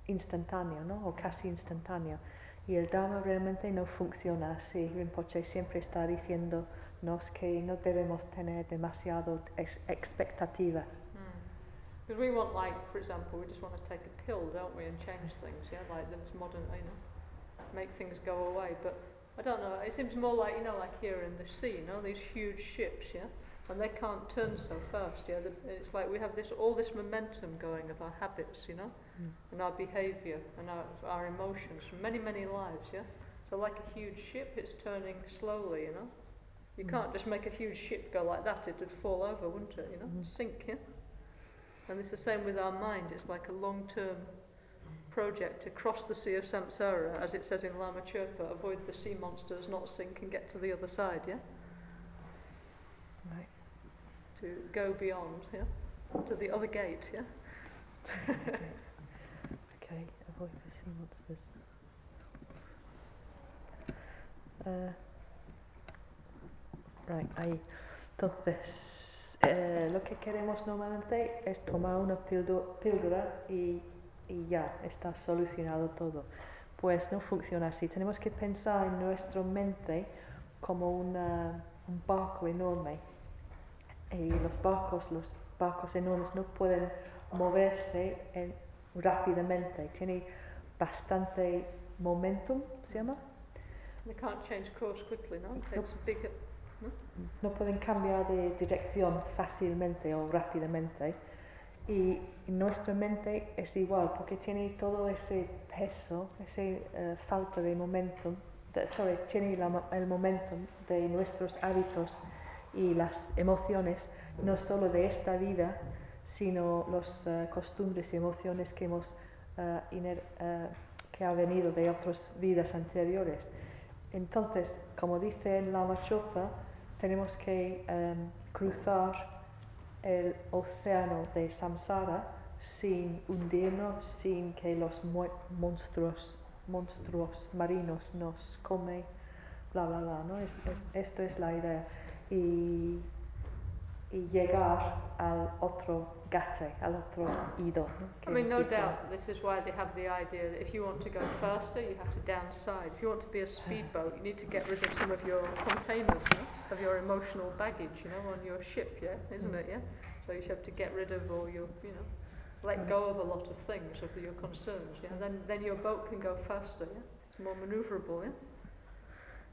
instantánea, ¿no? O casi instantánea. Y el Dharma realmente no funciona así. Rinpoche siempre está diciéndonos que no debemos tener demasiado ex- expectativas. Because we want, like, for example, we just want to take a pill, don't we, and change things, yeah, like this modern, you know, make things go away. But I don't know, it seems more like, you know, like here in the sea, you know, these huge ships, yeah, and they can't turn so fast, yeah. The, it's like we have this all this momentum going of our habits, you know, Mm. and our behaviour and our, our emotions from many, many lives, yeah. So like a huge ship, it's turning slowly, you know. You Mm. can't just make a huge ship go like that; it would fall over, wouldn't it? You know, Mhm. sink, yeah. And it's the same with our mind. It's like a long-term project to cross the sea of samsara, as it says in Lama Chirpa, avoid the sea monsters, not sink, and get to the other side. Yeah, Right. to go beyond. Yeah, to the other gate. Yeah. Okay, avoid the sea monsters. Uh, right, ahí. Entonces, eh, lo que queremos normalmente es tomar una píldora y, y ya, está solucionado todo. Pues no funciona así. Tenemos que pensar en nuestra mente como una, un barco enorme. Y los barcos, los barcos enormes no pueden moverse en- rápidamente. Tiene bastante momentum, ¿se llama? They can't change course quickly, no? It takes a big... no pueden cambiar de dirección fácilmente o rápidamente. Y nuestra mente es igual, porque tiene todo ese peso, esa falta de momentum, de- sorry, tiene la el momentum de nuestros hábitos y las emociones, no solo de esta vida, sino las costumbres y emociones que hemos eh, iner- eh, que ha venido de otras vidas anteriores. Entonces, como dice en la Machopa, tenemos que em, cruzar el océano de samsara sin hundirnos, sin que los monstruos, monstruos marinos nos comen, bla, bla, bla, ¿no? Es, es- esto es la idea. Y, y llegar al otro gate, al otro ido. I mean, no doubt this is why they have the idea that if you want to go faster, you have to downside. If you want to be a speedboat, you need to get rid of some of your containers, of your emotional baggage, you know, on your ship, yeah, isn't Mm. it, yeah? So you have to get rid of all your, you know, let go of a lot of things, of your concerns, yeah? Then, then your boat can go faster, yeah? It's more manoeuvrable, yeah?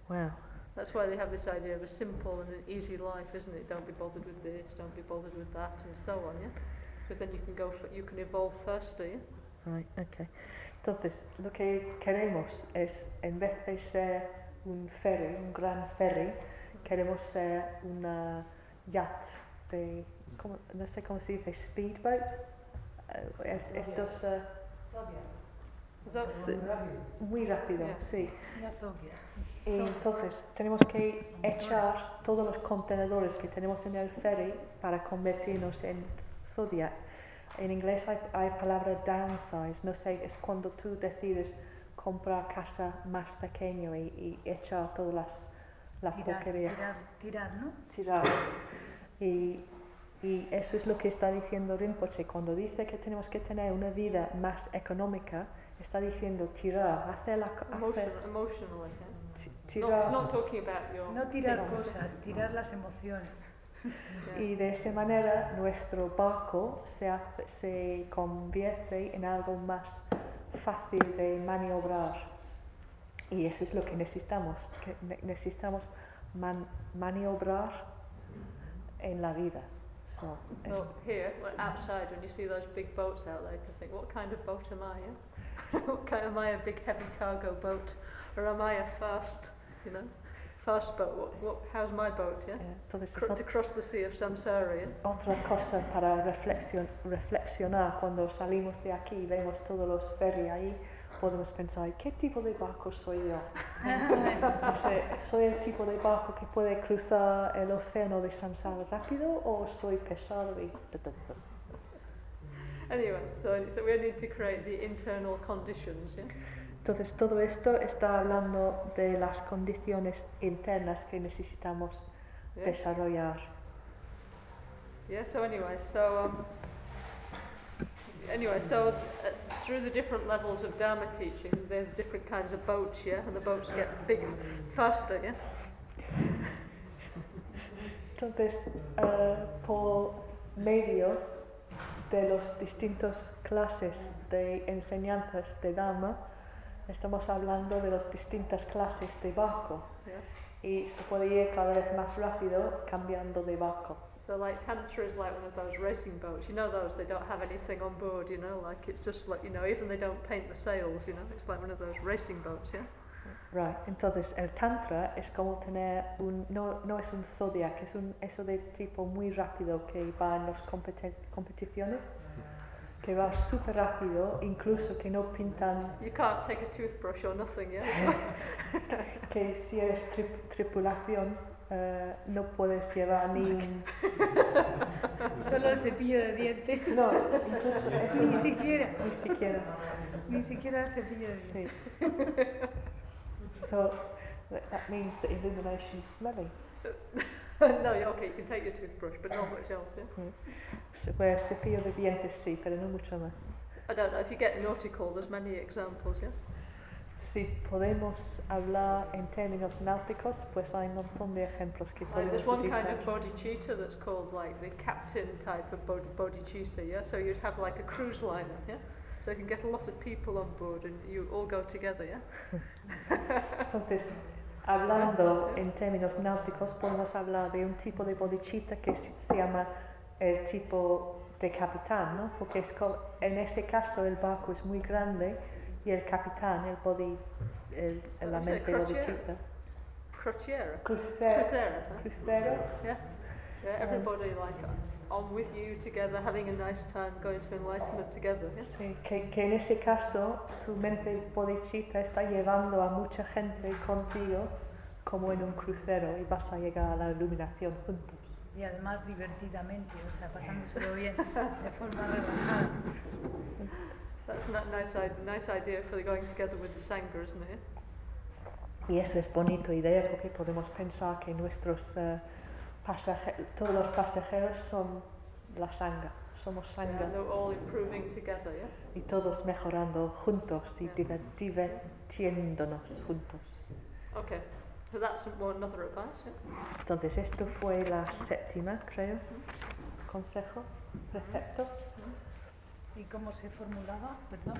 Wow. That's why they have this idea of a simple and an easy life, isn't it? Don't be bothered with this, don't be bothered with that, and so on, yeah? Because then you can go, for, you can evolve faster, yeah? Right, okay. Entonces, lo que queremos es, en vez de ser un ferry, un gran ferry, queremos ser una yacht de, ¿cómo- no sé cómo se dice, speedboat. Eh, es, estos, eh, Is. Muy rápido. muy rápido, Yeah. sí. Zodia. Y entonces tenemos que echar todos los contenedores que tenemos en el ferry para convertirnos en Zodiac. En inglés hay, hay palabra downsize, no sé, es cuando tú decides comprar casa más pequeño y, y echar todas las la Tirar, porquería, tirar, tirar, ¿no? tirar. Y, y eso es lo que está diciendo Rinpoche. Cuando dice que tenemos que tener una vida más económica, está diciendo tirar, hacer la, hacer, Not, tirar. not talking about your... No tirar cosas, tirar las emociones. yeah. Y de esa manera nuestro barco se, hace- se convierte en algo más fácil de maniobrar. Y eso es lo que necesitamos, que ne- necesitamos man- maniobrar en la vida. So, Well, here, well, outside, when you see those big boats out there, you can think, what kind of boat am I? Yeah? what kind, am I a big heavy cargo boat, or am I a fast, you know, fast boat? What, what, how's my boat? Yeah, entonces Cro- to cross the sea of samsara. Yeah? otra cosa para reflexion- reflexionar cuando salimos de aquí y vemos todos los ferries ahí. Podemos pensar, ¿qué tipo de barco soy yo? No sé, ¿soy el tipo de barco que puede cruzar el océano de samsara rápido o soy pesado y... Anyway, so, so we need to create the internal conditions. Yeah. Entonces todo esto está hablando de las condiciones internas que necesitamos Yeah. desarrollar. Yeah, so anyway, so um, anyway, so uh, through the different levels of Dharma teaching, there's different kinds of boats, yeah, and the boats get big, faster, yeah. Entonces, eh, por medio de los distintos clases de enseñanzas de Dhamma, estamos hablando de las distintas clases de barco yeah. y se puede ir cada vez más rápido cambiando de barco. So like Tantra is like one of those racing boats. You know those, they don't have anything on board, you know, like it's just like, you know, even they don't paint the sails, you know, it's like one of those racing boats, yeah. Right. Entonces, el tantra es como tener un, no, no es un zodiac, es un eso de tipo muy rápido que va en las competi- competiciones, que va súper rápido, incluso que no pintan You can't take a toothbrush or nothing, yeah. que si eres tri- tripulación eh, no puedes llevar ni un... Solo el cepillo de dientes. No, incluso eso Ni no, siquiera, ni siquiera. ni siquiera el cepillo de dientes. Sí. So that means that illumination's smelly. no, okay, you can take your toothbrush, but not much else, yeah. Mm. So, where cepillo de dientes sí, pero no mucho más. I don't know, if you get nautical, there's many examples, yeah. si podemos hablar en términos náuticos, pues hay un montón de ejemplos que Like podemos there's one utilizar. kind of bodhicitta that's called like the captain type of bod- bodhicitta, yeah? So you'd have like a cruise liner, yeah? So you can get a lot of people on board and you all go together, yeah? Hmm. Entonces, hablando en términos náuticos, podemos hablar de un tipo de bodhicitta que se llama el tipo de capitán, ¿no? Porque es co- en ese caso el barco es muy grande y el capitán, el body, el, el- la mente bodhicitta. Crociera. Crucero. Crucera, huh? Crucero. Yeah, everybody like uh, on with you together, having a nice time, going to enlightenment together, yeah? Sí, que, que en ese caso tu mente bodhicitta está llevando a mucha gente contigo como en un crucero y vas a llegar a la iluminación juntos. Y además divertidamente, o sea, pasándoselo bien, de forma relajada. That's a ni- nice, i- nice idea for the going together with the Sangha, isn't it? Y eso es bonito idea porque podemos pensar que nuestros eh, pasaje- todos los pasajeros son la sangha, somos Yeah, sangha they're all improving together, yeah? y todos mejorando juntos y divirtiéndonos juntos. Okay, so that's one another advice, yeah? Entonces esto fue la séptima, creo, consejo, precepto. ¿Y cómo se formulaba? Perdón.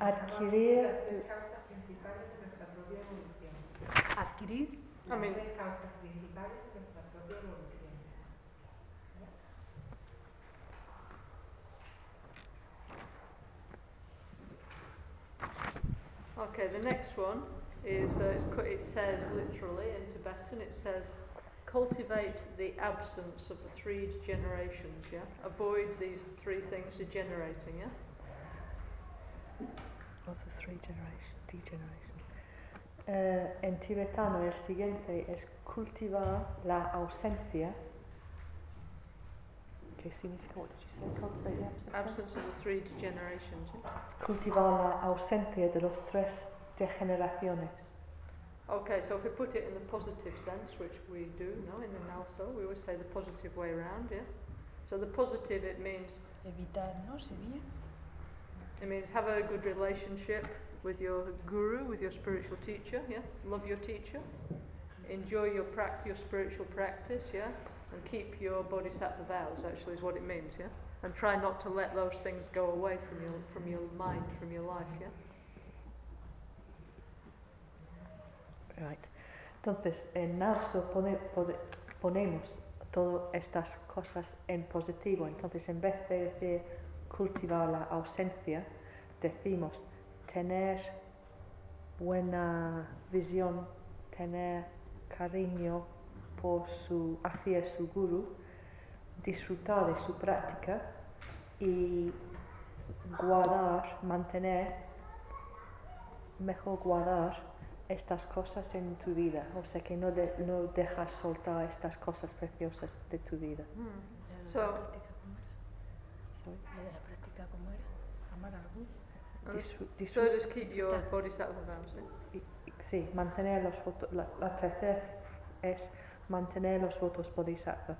Adquirir. Adquirir. I Las tres causas principales de nuestra propia evolución. Okay, the next one is, uh, it says literally in Tibetan, it says, cultivate the absence of the three degenerations, yeah? Avoid these three things degenerating, yeah? of the three generation, degeneration. Eh, en tibetano el siguiente es cultivar la ausencia. ¿Qué significa? What did you say? Cultivate the absence. Absence of the three degenerations, yeah? Cultivar la ausencia de los tres degeneraciones. Okay, so if we put it in the positive sense, which we do, no, in the Nalso, we always say the positive way around, yeah? So the positive, it means Evitar, ¿no? Sería. It means have a good relationship with your guru, with your spiritual teacher, yeah? Love your teacher. Enjoy your prac- your spiritual practice, yeah? And keep your bodhisattva vows, actually is what it means, yeah? And try not to let those things go away from your from your mind, from your life, yeah? Right. Entonces, en Naso pone- pode- ponemos todas estas cosas en positivo. Entonces, en vez de decir cultivar la ausencia, decimos tener buena visión, tener cariño por su, hacia su guru, disfrutar de su práctica y guardar, mantener, mejor guardar estas cosas en tu vida, o sea que no, de- no dejas soltar estas cosas preciosas de tu vida. So- guru. And the Disfru- third disfru- is keep your vows, yeah? sí, mantener los votos, la, la tercera es mantener los votos bodhisattva.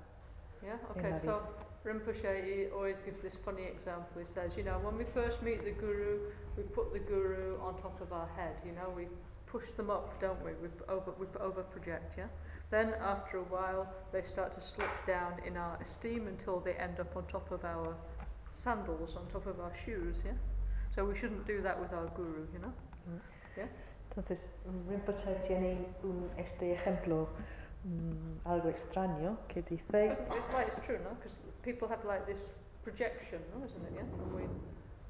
Yeah, okay, so Rinpoche he always gives this funny example. He says, you know, when we first meet the guru, we put the guru on top of our head, you know, we push them up, don't we? We over, we over project, yeah? Then after a while, they start to slip down in our esteem until they end up on top of our sandals, on top of our shoes, yeah? So we shouldn't do that with our guru, you know? Yeah. Entonces, Rinpoche tiene un, este ejemplo mm, algo extraño que dice, It's, it's like it's true, no? Because people have like this projection, no? Isn't it? Yeah. We,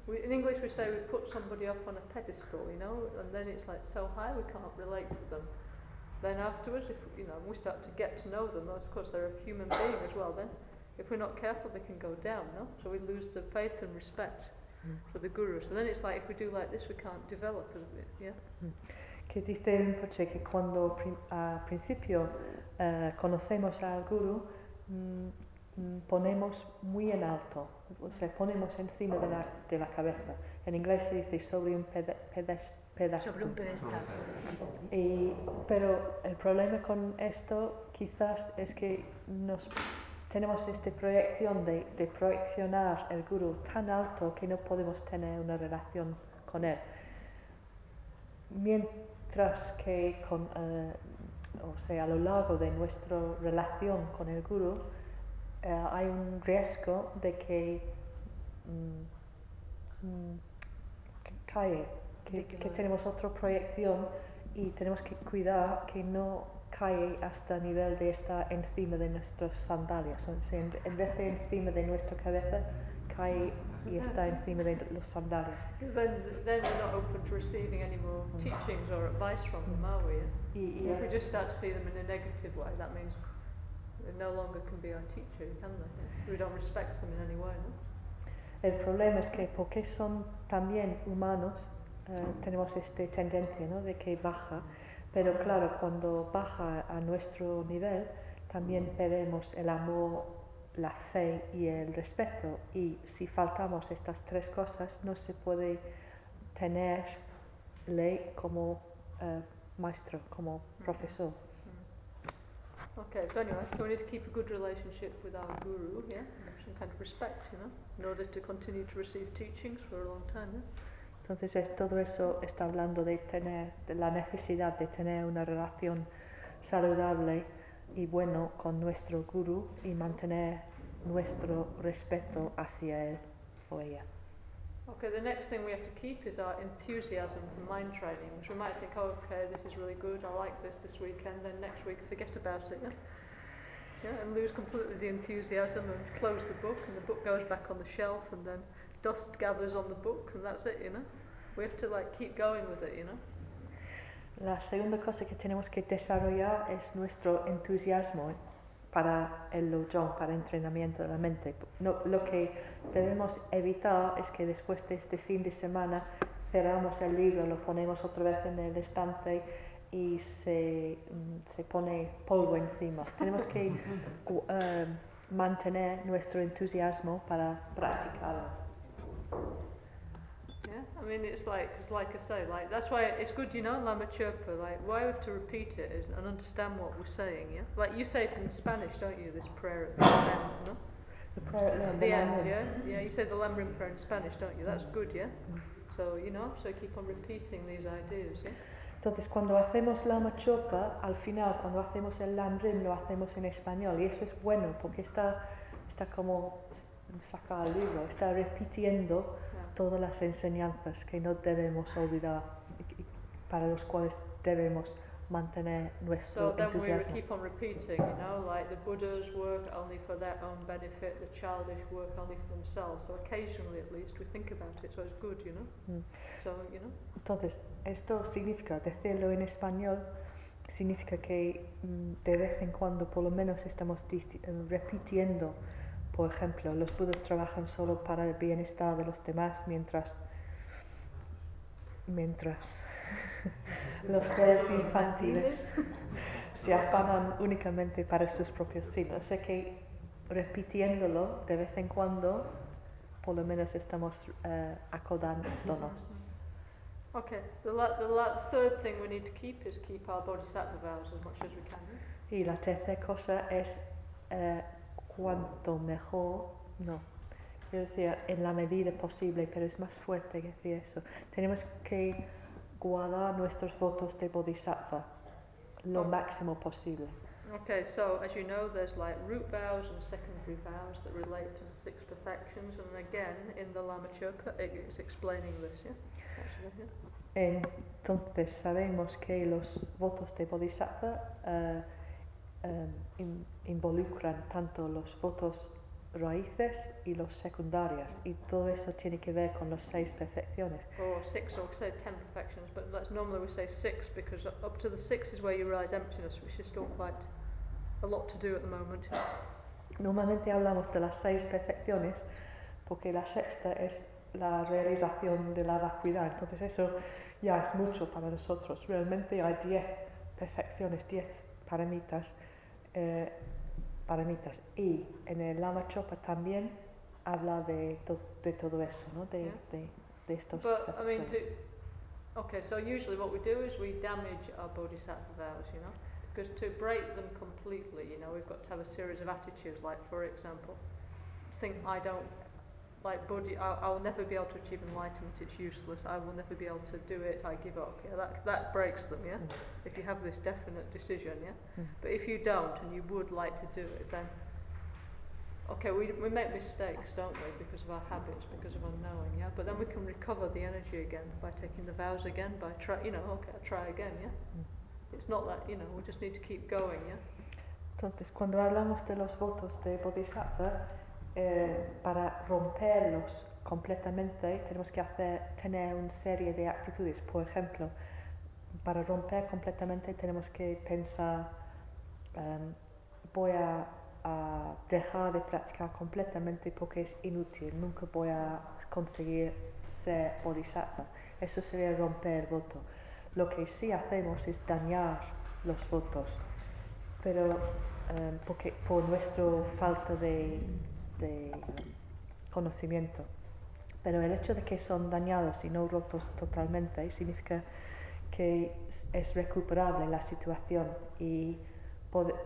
we, in English, we say we put somebody up on a pedestal, you know, and then it's like so high we can't relate to them. Then afterwards, if you know, we start to get to know them. Of course, they're a human being as well. Then, if we're not careful, they can go down, no? So we lose the faith and respect Mm. For the guru. So then it's like if we do like this, we can't develop it, yeah. que dice Rinpoche que cuando prin- a principio eh, conocemos al guru, mm, mm, ponemos muy en alto, o sea, ponemos encima de la, de la cabeza. En inglés se dice sobre un pede- pedes- pedestal. Sobre un pedestal. Y, pero el problema con esto quizás es que nos tenemos esta proyección de, de proyeccionar el guru tan alto que no podemos tener una relación con él. Mientras que con, eh, o sea, a lo largo de nuestra relación con el guru, eh, hay un riesgo de que, mm, mm, que cae, que, tenemos otra proyección y tenemos que cuidar que no cae hasta el nivel de estar encima de nuestras sandalias. O sea, en, vez de encima de nuestra cabeza, cae y está encima de los sandalias. Because then, then we're not open to receiving any more teachings or advice from them, are we? Y, y If we just start to see them in a negative way, that means they no longer can be our teacher, can they? We don't respect them in any way, no? El problema es que porque son también humanos, eh, tenemos esta tendencia ¿no? de que baja, pero claro, cuando baja a nuestro nivel, también perdemos el amor, la fe y el respeto. Y si faltamos estas tres cosas, no se puede tenerle como eh, maestro, como profesor. Okay, so anyway, so we need to keep a good relationship with our guru, yeah? Some kind of respect, you know, in order to continue to receive teachings for a long time, yeah? Entonces es, todo eso está hablando de tener, la necesidad de tener una relación saludable y bueno con nuestro guru y mantener nuestro respeto hacia él o ella. Okay, the next thing we have to keep is our enthusiasm for mind training, which we might think, oh, okay, this is really good, I like this this weekend, then next week forget about it? Yeah, and lose completely the enthusiasm and close the book, and the book goes back on the shelf, and then dust gathers on the book, and that's it, you know? We have to, like, keep going with it, you know? La segunda cosa que tenemos que desarrollar es nuestro entusiasmo para el lojong, para el entrenamiento de la mente. No, lo que debemos evitar es que después de este fin de semana cerramos el libro, lo ponemos otra vez en el estante y se, mm, se pone polvo encima. Tenemos que eh, mantener nuestro entusiasmo para practicarlo. Yeah, I mean, it's like, it's like I say, like, that's why it's good, you know, Lama Chirpa, like, why we have to repeat it is, and understand what we're saying, yeah? Like, you say it in Spanish, don't you, this prayer at the end, no? The prayer at the the end, end, yeah? Yeah, you say the Lamrim prayer in Spanish, don't you? That's good, yeah? So, you know, so keep on repeating these ideas, yeah? Entonces, cuando hacemos la machopa, al final, cuando hacemos el lamrim, lo hacemos en español. Y eso es bueno, porque está, está como saca el libro, está repitiendo todas las enseñanzas que no debemos olvidar y, para los cuales debemos mantener So nuestro then we entusiasmo. keep on repeating, you know, like the Buddhas work only for their own benefit, the childish work only for themselves. So occasionally, at least, we think about it, so it's good, you know? Mm. So, you know, Entonces, esto significa, decirlo en español, significa que mm, de vez en cuando por lo menos estamos repitiendo, por ejemplo, los budas trabajan solo para el bienestar de los demás mientras, mientras los seres infantiles se afanan únicamente para sus propios fines. O sea que repitiéndolo de vez en cuando, por lo menos estamos eh, acordándonos. Okay, the, la- the la- third thing we need to keep is keep our bodhisattva vows as much as we can. Y la tercera cosa es eh, cuanto mejor, no, quiero decir en la medida posible, pero es más fuerte que decir eso. Tenemos que guardar nuestros votos de bodhisattva lo Oh. máximo posible. Okay, so as you know, there's like root vows and secondary vows that relate to the six perfections, and again in the Lama Chöpa it is explaining this, yeah? Actually, yeah? Entonces sabemos que los votos de bodhisattva eh, em, in- involucran tanto los votos raíces y los secundarios y todo eso tiene que ver con las seis perfecciones. Or six, or we say ten perfections, but that's normally we say six because up to the six is where you realize emptiness, which is still quite a lot to do at the moment. Normalmente hablamos de las seis perfecciones porque la sexta es la realización de la vacuidad. Entonces eso ya es mucho para nosotros. Realmente hay diez perfecciones, diez paramitas, eh, paramitas. Y en el Lama Chopa también habla de, to- de todo eso, ¿no? de, Yeah. de, de estos But I mean, to, okay, so usually what we do is we damage our bodhisattva vows, you know, because to break them completely, you know, we've got to have a series of attitudes. Like, for example, think I don't like body, I, I'll never be able to achieve enlightenment. It's useless. I will never be able to do it. I give up. Yeah, that that breaks them. Yeah, Mm. if you have this definite decision. Yeah, Mm. but if you don't and you would like to do it, then okay, we we make mistakes, don't we, because of our habits, because of unknowing. Yeah, but then we can recover the energy again by taking the vows again, by try. You know, okay, I'll try again. Yeah, it's not that you know we just need to keep going. Yeah. Entonces, cuando hablamos de los votos de Bodhisattva, eh, para romperlos completamente tenemos que hacer, tener una serie de actitudes. Por ejemplo, para romper completamente tenemos que pensar, em, voy a, a dejar de practicar completamente porque es inútil, nunca voy a conseguir ser Bodhisattva. Eso sería romper el voto. Lo que sí hacemos es dañar los votos pero eh, porque, por nuestra falta de, de, eh, conocimiento. Pero el hecho de que son dañados y no rotos totalmente significa que es- recuperable la situación y,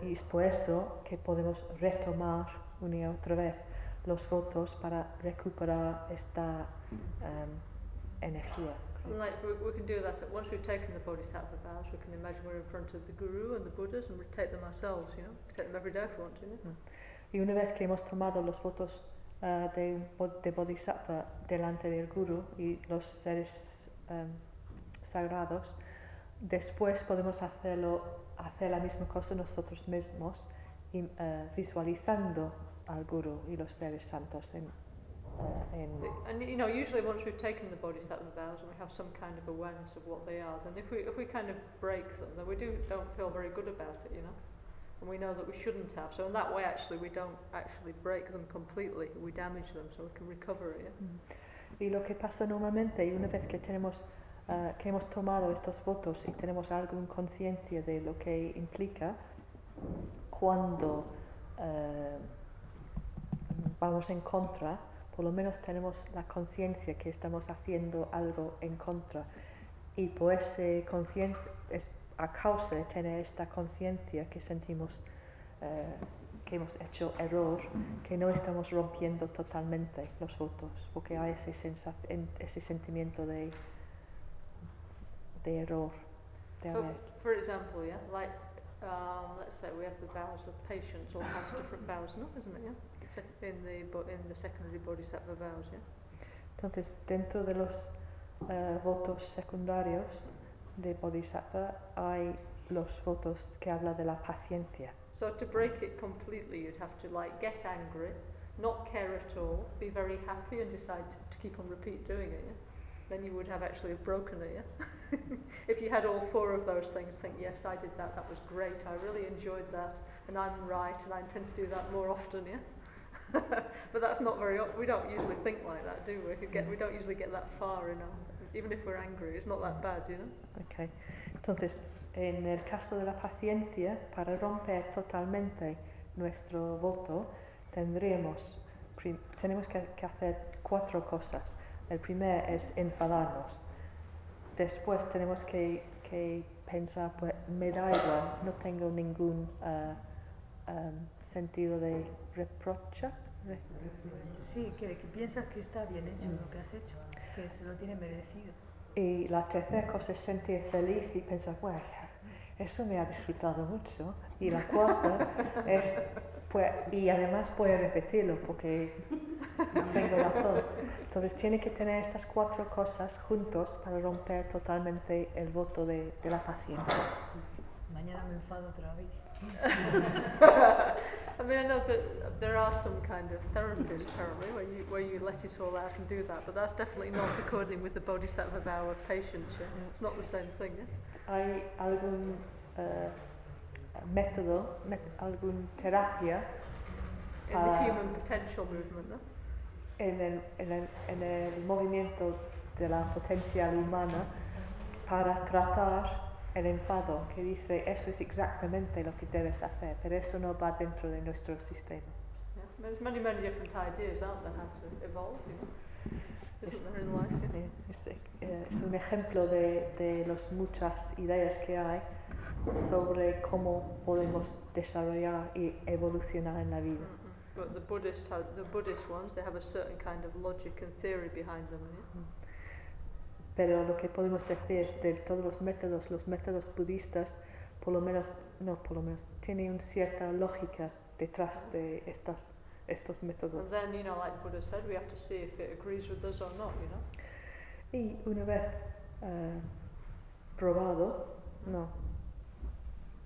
y es por eso que podemos retomar una y otra vez los votos para recuperar esta em, energía. And like we, we can do that at, once we've taken the bodhisattva vows, we can imagine we're in front of the guru and the buddhas and we take them ourselves, you know. We take them every day if we want to, you know. Y una vez que hemos tomado los votos ah, de, un bo- de Bodhisattva delante del Guru y los seres em, sagrados, después podemos hacerlo, hacer la misma cosa nosotros mismos, y, eh, visualizando al Guru y los seres santos en, eh, And you know, usually once we've taken the bodhisattva vows and we have some kind of awareness of what they are, then if we if we kind of break them, then we do don't feel very good about it, you know. And we know that we shouldn't have. So in that way, actually, we don't actually break them completely. We damage them, so we can recover it. Yeah? Y lo que pasa normalmente, y una vez que tenemos ah, que hemos tomado estos votos y tenemos alguna conciencia de lo que implica, cuando eh, vamos en contra, por lo menos tenemos la conciencia que estamos haciendo algo en contra. Y por esa conciencia, es a causa de tener esta conciencia que sentimos eh, que hemos hecho error, que no estamos rompiendo totalmente los votos, porque hay ese, ese sentimiento de, de error. De So, for example, yeah, like um, let's say we have the vows of patience, all has different vows, no, isn't it? Yeah, in the in the secondary bodhisattva vows, yeah. Entonces, dentro de los eh, votos secundarios de Bodhisattva hay los votos que habla de la paciencia. So to break it completely, you'd have to like get angry, not care at all, be very happy, and decide to, to keep on repeat doing it. Then you would have actually broken it. Yeah? if you had all four of those things, think yes, I did that. That was great. I really enjoyed that, and I'm right, and I intend to do that more often. Yeah. but that's not very. We don't usually think like that, do we? We, get, we don't usually get that far in our. Even if we're angry, it's not that bad, you know. Okay. Entonces, en el caso de la paciencia, para romper totalmente nuestro voto, tendríamos, prim- tenemos que, que hacer cuatro cosas. El primero es enfadarnos. Después tenemos que, que pensar, pues me da igual, no tengo ningún am, sentido de reproche. re- Sí, que, que piensas que está bien hecho Mm. lo que has hecho, que se lo tiene merecido. Y la tercera cosa es sentir feliz y pensar, bueno, eso me ha disfrutado mucho. Y la cuarta es, pues, y además voy a repetirlo porque tengo razón. Entonces tiene que tener estas cuatro cosas juntos para romper totalmente el voto de, de la paciencia. Mañana me enfado otra vez. I mean, I know that there are some kind of therapies apparently where you where you let it all out and do that, but that's definitely not according with the bodhisattva vow of our patience. Yeah? It's not the same thing. Yeah? ¿Hay algún eh, método, met- alguna terapia In the human potential movement, no? en el, en, el, en el movimiento de la potencial humana para tratar el enfado, que dice eso es exactamente lo que debes hacer, pero eso no va dentro de nuestro sistema. There's many many different ideas, aren't there, how to evolve? You know? Eh, Es, es un ejemplo de, de las muchas ideas que hay sobre cómo podemos desarrollar y evolucionar en la vida. Mm-mm. But the Buddhists have, the Buddhist ones, they have a certain kind of logic and theory behind them. Yeah? Pero lo que podemos decir es de todos los métodos, los métodos budistas, por lo menos, no por lo menos, tiene una cierta lógica detrás de estas, estos métodos. Y una vez eh, probado, no,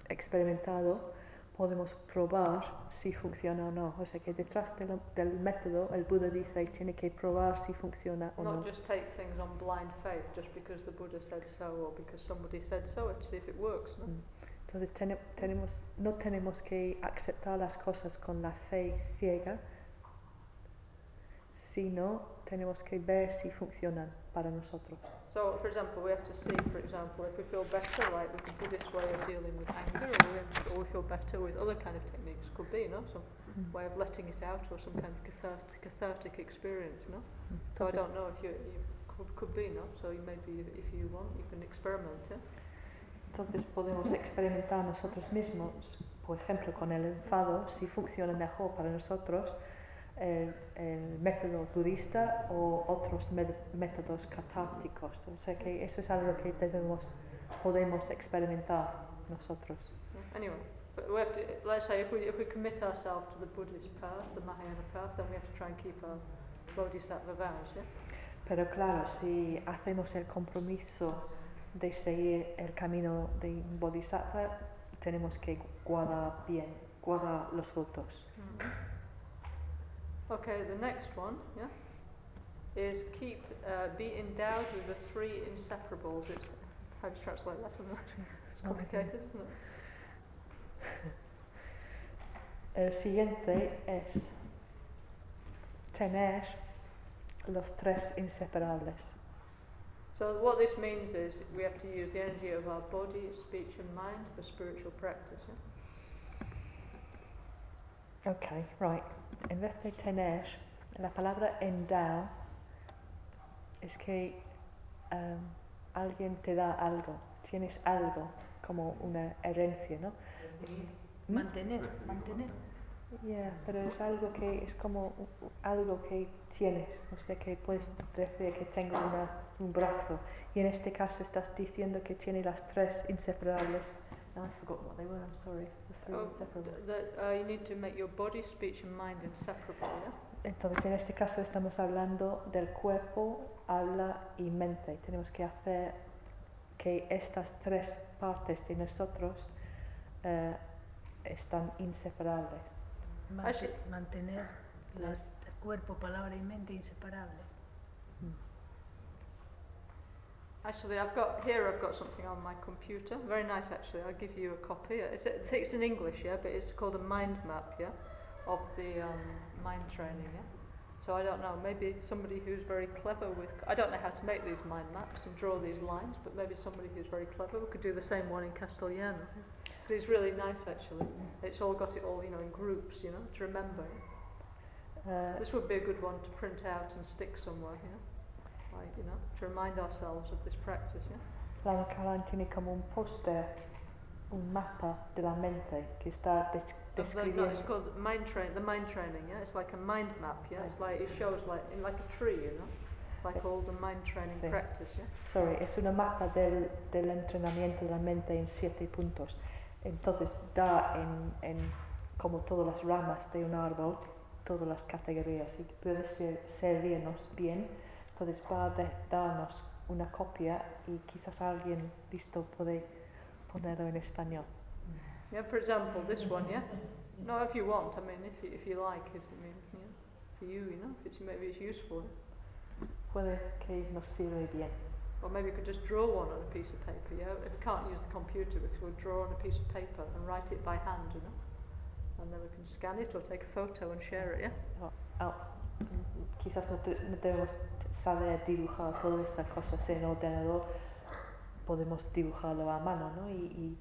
experimentado, podemos probar si funciona o no. O sea que detrás de lo- del método el Buda dice tiene que probar si funciona o Not no. just take things on blind faith just because the Buddha said so or because somebody said so and see if it works, no? Mm. Entonces tene- tenemos, no tenemos que aceptar las cosas con la fe ciega, sino tenemos que ver si funcionan para nosotros. So, for example, we have to see, for example, if we feel better, like with the Buddhist way of dealing with anger, or we, have to, or we feel better with other kind of techniques. Could be, no? Some Mm. way of letting it out or some kind of cathartic, cathartic experience, no? So I don't know if you, you could, could be, no? So you maybe, if, if you want, you can experiment, yeah? entonces podemos experimentar nosotros mismos, por ejemplo, con el enfado, si funciona mejor para nosotros el, el método budista o otros métodos catárticos. O sea que eso es algo que debemos, podemos experimentar nosotros. Yeah. Anyway, but we have to, let's say if we, if we commit ourselves to the Buddhist path, the Mahayana path, then we have to try and keep our bodhisattva vows, yeah? Pero claro, si hacemos el compromiso de seguir el camino de bodhisattva, tenemos que guardar bien, guardar los votos. Okay, the next one, yeah, is keep, uh, be endowed with the three inseparables. It's, how do you translate that? It's complicated, isn't it? El siguiente es tener los tres inseparables. So what this means is we have to use the energy of our body, speech and mind for spiritual practice. Yeah? Ok, right. En vez de tener, la palabra endow es que um, alguien te da algo, tienes algo como una herencia, ¿no? ¿Mm? Mantener, mantener. Yeah, pero es algo que es como algo que tienes, o sea que puedes decir que tengo una, un brazo y en este caso estás diciendo que tiene las tres inseparables. Now I forgot what they were, I'm sorry. Oh, inseparables. th- that, you need to make your body, speech and mind inseparable. Yeah? Entonces en este caso estamos hablando del cuerpo, habla y mente. Tenemos que hacer que estas tres partes de nosotros eh, están inseparables. Mantener las cuerpo, palabra y mente inseparables. Actually, I've got here. I've got something on my computer. Very nice, actually. I'll give you a copy. It's, it's in English, yeah, but it's called a mind map, yeah, of the um, mind training, yeah. So I don't know. Maybe somebody who's very clever with. I don't know how to make these mind maps and draw these lines, but maybe somebody who's very clever could do the same one in Castellano. But it's really nice, actually. It's all got it all, you know, in groups, you know, to remember. Eh, This would be a good one to print out and stick somewhere, you know, like you know, to remind ourselves of this practice, yeah. La Karan tiene como un póster, un mapa de la mente que está des- the- No, it's describiendo. called mind train. The mind training, yeah. It's like a mind map, yeah. It's like it shows like in like a tree, you know, like all the mind training Sí. practice, yeah. Sorry, es una mapa del, del entrenamiento de la mente en siete puntos. Entonces da en, en como todas las ramas de un árbol, todas las categorías y puede ser, servirnos bien. Entonces va a darnos una copia y quizás alguien listo puede ponerlo en español. Yeah. For example, this one, yeah. No, if you want, I mean, if you, if you like, if I mean, yeah, for you, you know, if it's maybe it's useful, Puede que nos sirve bien. or maybe you could just draw one on a piece of paper, yeah. If you can't use the computer, we could draw on a piece of paper and write it by hand, you know, and then we can scan it or take a photo and share it, yeah. Ah, quizás no, te- no debemos saber dibujar todas estas cosas en ordenador, podemos dibujarlo a mano ¿no? y, y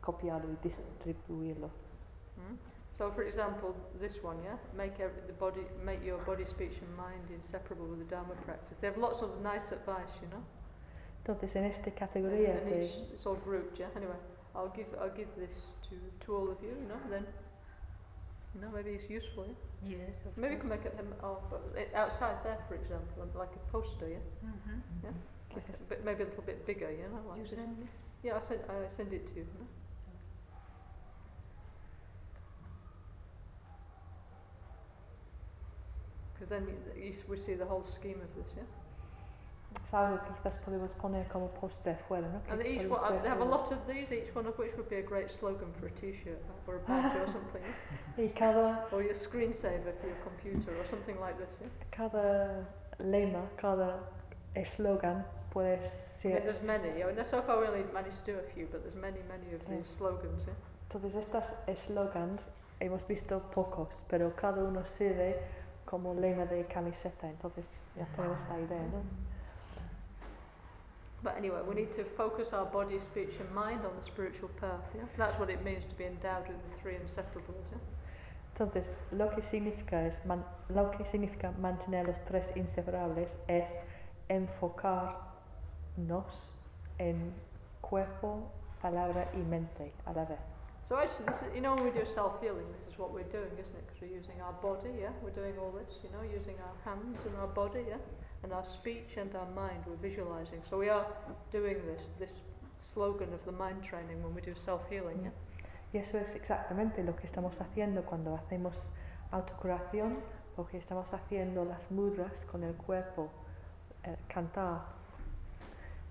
copiarlo y distribuirlo. Mm. So, for example, this one, yeah, make every, the body, make your body, speech, and mind inseparable with the Dharma practice. They have lots of nice advice, you know. Entonces, en esta And, categoría and de, each, it's all grouped, yeah. Anyway, I'll give I'll give this to to all of you, you know. Then, Know, maybe it's useful. Yeah? Yes, Maybe you can make it oh, but outside there, for example, like a poster. Yeah, Mhm. like a, bit, maybe a little bit bigger. You know, like You send me? Yeah, I send I send it to you. Because then you, you, s- we see the whole scheme of this, yeah. Algo que quizás podemos poner como poste fuera, ¿no? And each one, uh, ver they have a lot of these, each one of which would be a great slogan for a T-shirt or a badge or something? Y cada, or your screensaver for your computer or something like this. Yeah? cada lema, cada eslogan puede I mean, there's many. I mean, so far we only managed to do a few, but there's many, many of Yeah. these eh. slogans. Yeah? Entonces estas eslogans hemos visto pocos, pero cada uno sirve como lema de camiseta, entonces ya tenemos la idea, ¿no? But anyway, we need to focus our body, speech, and mind on the spiritual path. Yeah, that's what it means to be endowed with the three inseparables. Yeah. Entonces, lo que significa es man- lo que significa mantener los tres inseparables es enfocarnos en cuerpo, palabra y mente a la vez. So actually, this is, you know, when we do self-healing, this is what we're doing, isn't it? Because we're using our body, yeah. We're doing all this, you know, using our hands and our body, yeah, and our speech and our mind. We're visualizing. So we are doing this, this slogan of the mind training when we do self-healing, yeah. Y eso es exactamente lo que estamos haciendo cuando hacemos autocuración, porque estamos haciendo las mudras con el cuerpo, eh, cantar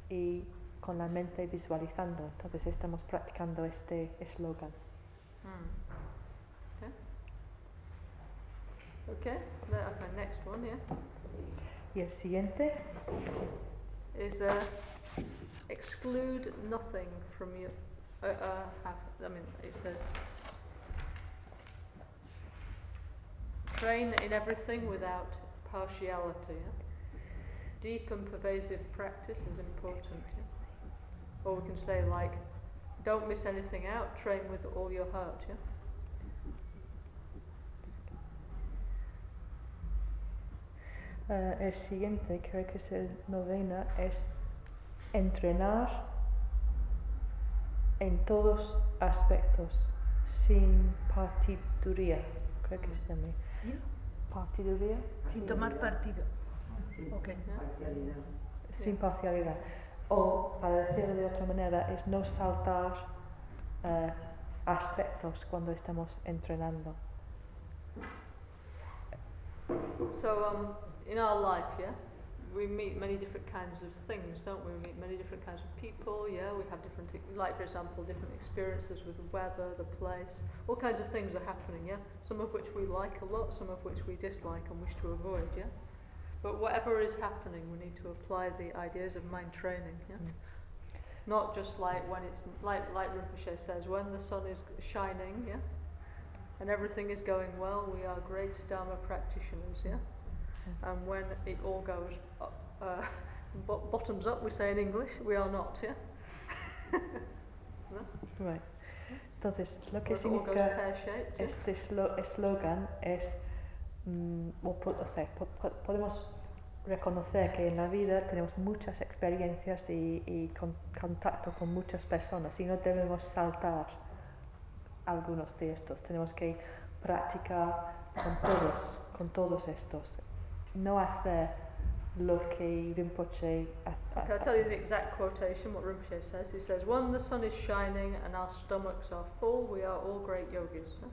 y con la mente visualizando. Entonces estamos practicando este eslogan. Hmm. Okay. Okay. Okay. Next one, yeah. Y el siguiente is uh, exclude nothing from your. Uh, uh, have, I mean, it says train in everything without partiality. Yeah? Deep and pervasive practice is important. Yeah? Or we can say like, don't miss anything out. Train with all your heart. Yeah. Eh, el siguiente, creo que es el novena, es entrenar en todos aspectos, sin partiduría. Creo que se llama. ¿Sí? ¿Partiduría? Sin Sí. tomar partido. Sí, Ok. parcialidad. Sin parcialidad. O, para decirlo de otra manera, es no saltar eh, aspectos cuando estamos entrenando. So, um, in our life, yeah, we meet many different kinds of things, don't we? We meet many different kinds of people, yeah, we have different, like for example, different experiences with the weather, the place, all kinds of things are happening, yeah? Some of which we like a lot, some of which we dislike and wish to avoid, yeah? But whatever is happening, we need to apply the ideas of mind training, yeah? Mm. Not just like when it's, like, like Rinpoche says, when the sun is shining, yeah? And everything is going well, we are great Dharma practitioners, yeah? And when it all goes up, uh, bo- bottoms up, we say in English, we are not, yeah? Right. Entonces, lo que significa este slo- eslogan es, mm, o, sea, po- po- podemos reconocer que en la vida tenemos muchas experiencias y, y con- contacto con muchas personas y no debemos saltar algunos de estos. Tenemos que practicar con todos, con todos estos. No hacer lo que Rinpoche hace. Okay, I'll tell you the exact quotation, what Rinpoche says. He says, When the sun is shining and our stomachs are full, we are all great yogis. yeah?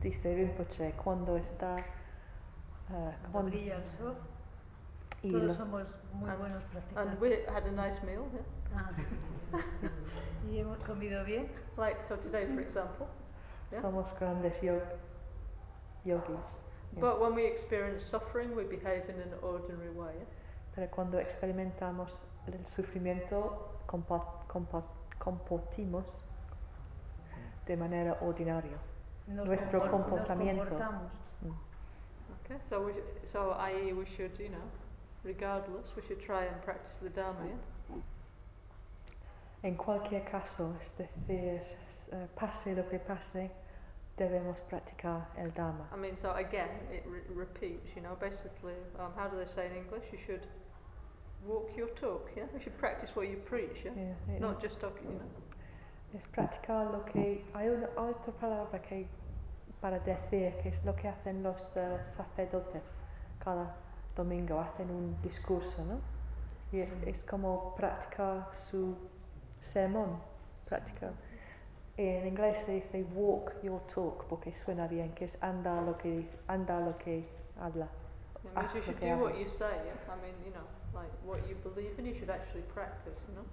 Dice Rinpoche, cuando está... eh, Cuando cuando- brilla el sol, y todos somos muy And- buenos practicantes. And we had a nice meal, yeah? Ah. y hemos comido bien. Like, so today, for example. Yeah. Somos grandes yo- yogis. Yeah. But when we experience suffering, we behave in an ordinary way. yeah? Pero cuando experimentamos el sufrimiento, compa- compa- comportimos de manera ordinaria. Nos Nuestro compor- comportamiento. Nos comportamos. Okay, so we, so i.e. we should, you know, regardless, we should try and practice the Dharma, yeah? En cualquier caso, es decir, s- eh, pase lo que pase, debemos practicar el Dharma. I mean, so again, it re- repeats, you know, basically, um, how do they say in English? You should walk your talk, yeah? You should practice what you preach, yeah? Eh, Not just talking, you know? Es practicar lo que... Hay una otra palabra que para decir que es lo que hacen los eh, sacerdotes cada domingo, hacen un discurso, ¿no? Y es, es como practicar su sermón, practicar. En inglés se dice walk your talk porque suena bien, que es anda lo que dice, anda lo que habla. It means you should lo que do what you say, yeah? I mean, you know, like what you believe in, you should actually practice, you know?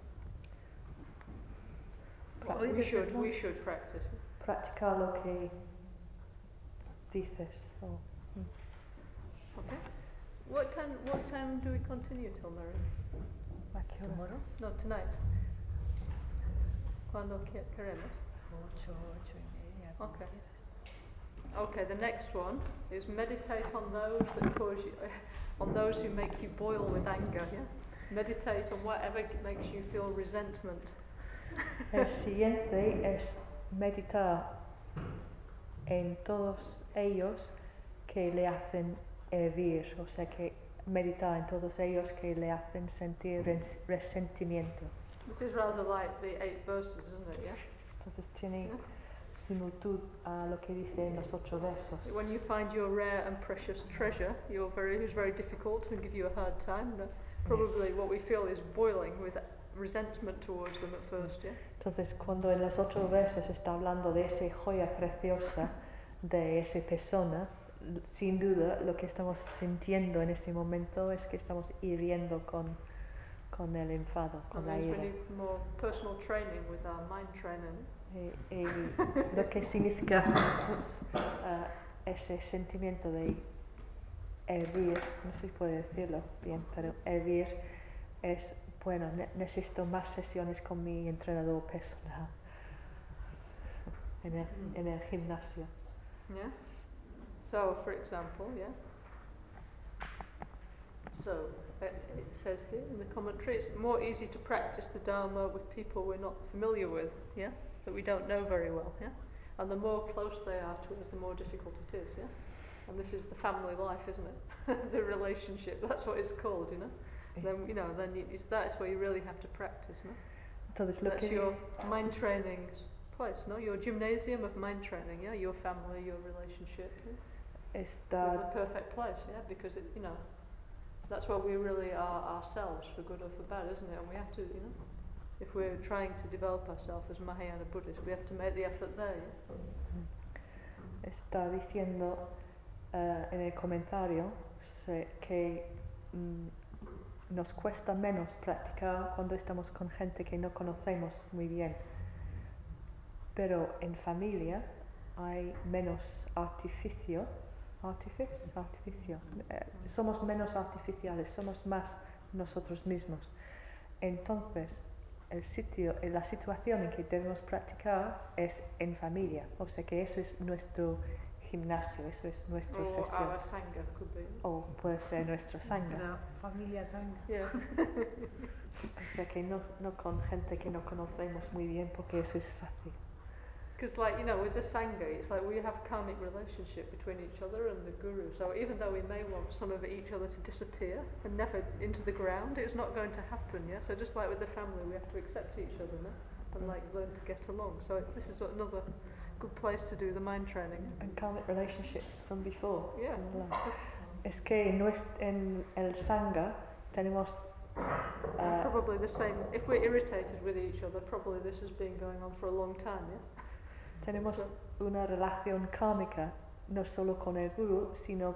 Pra- we should, we should practice. Practicar lo que dices. o- mm. Okay. What time, what time do we continue till, Mary? ¿a qué hora? Tomorrow, No, tonight. Cuando queremos. Ocho, ocho y media. Okay. Okay, the next one is meditate on those that cause you, on those who make you boil with anger. Yeah, meditate on whatever makes you feel resentment. El siguiente es meditar en todos ellos que le hacen hervir, o sea que meditar en todos ellos que le hacen sentir res- resentimiento. This is rather like the eight verses, isn't it? Yeah. Entonces tiene similitud a lo que dice en los ocho versos. When you find your rare and precious treasure, you're very, who's very difficult and give you a hard time. Probably what we feel is boiling with resentment towards them at first. Yeah. Entonces cuando en los ocho versos está hablando de esa joya preciosa, de esa persona, sin duda lo que estamos sintiendo en ese momento es que estamos hiriendo con, con el enfado, con la means we ira. more personal training with our mind training. Y, y lo que significa ah, ese sentimiento de hervir, no sé si puede decirlo bien, pero hervir es, bueno, ne- necesito más sesiones con mi entrenador personal en el, en el gimnasio. Yeah. So, for example, yeah. So, uh, it says here in the commentary, it's more easy to practice the Dharma with people we're not familiar with, yeah, that we don't know very well, yeah. And the more close they are to us, the more difficult it is, yeah. And this is the family life, isn't it? the relationship. That's what it's called, you know. Then you know, then you, it's that's where you really have to practice, no? Entonces lo That's your mind training place, no? Your gymnasium of mind training, yeah. Your family, your relationship. Yeah? It's the perfect place, yeah, because it, you know, that's where we really are ourselves, for good or for bad, isn't it? And we have to, you know, if we're trying to develop ourselves as Mahayana Buddhists, we have to make the effort there. Yeah? está diciendo eh, en el comentario se- que mm, nos cuesta menos practicar cuando estamos con gente que no conocemos muy bien. Pero en familia hay menos artificio, artificio, artificio. eh, somos menos artificiales, somos más nosotros mismos. Entonces, el sitio, eh, la situación en que debemos practicar es en familia. O sea que eso es nuestro gimnasio, eso es nuestra Or sesión. O puede ser nuestro sangha. Nuestra familia sangha. Yeah. O sea que no, no con gente que no conocemos muy bien porque eso es fácil. Because, like, you know, with the Sangha, it's like we have karmic relationship between each other and the Guru. So even though we may want some of each other to disappear and never into the ground, it's not going to happen, yeah? So just like with the family, we have to accept each other, no? And, like, learn to get along. So this is another good place to do the mind training. And karmic relationship from before. Yeah. from the life. Es que en, el sangha tenemos ah, Probably the same. If we're irritated with each other, probably this has been going on for a long time, yeah? Tenemos una relación kármica no solo con el guru, sino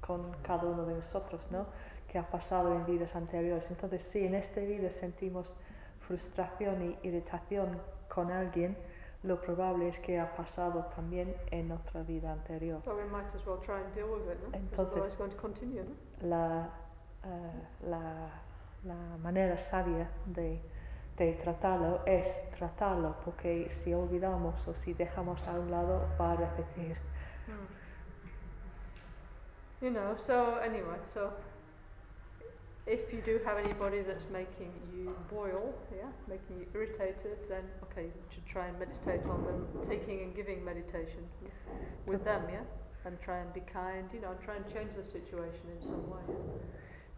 con cada uno de nosotros, ¿no? Que ha pasado en vidas anteriores. Entonces, si en esta vida sentimos frustración y irritación con alguien, lo probable es que ha pasado también en otra vida anterior. So we might as well try and deal with it, no? 'Cause Entonces-? La, eh, la, la manera sabia de, de tratarlo es tratarlo, porque si olvidamos o si dejamos a un lado, va a repetir. Hmm. You know, so anyway, so if you do have anybody that's making you boil, yeah, making you irritated, then okay, you should try and meditate on them, taking and giving meditation with them, yeah, and try and be kind, you know, and try and change the situation in some way.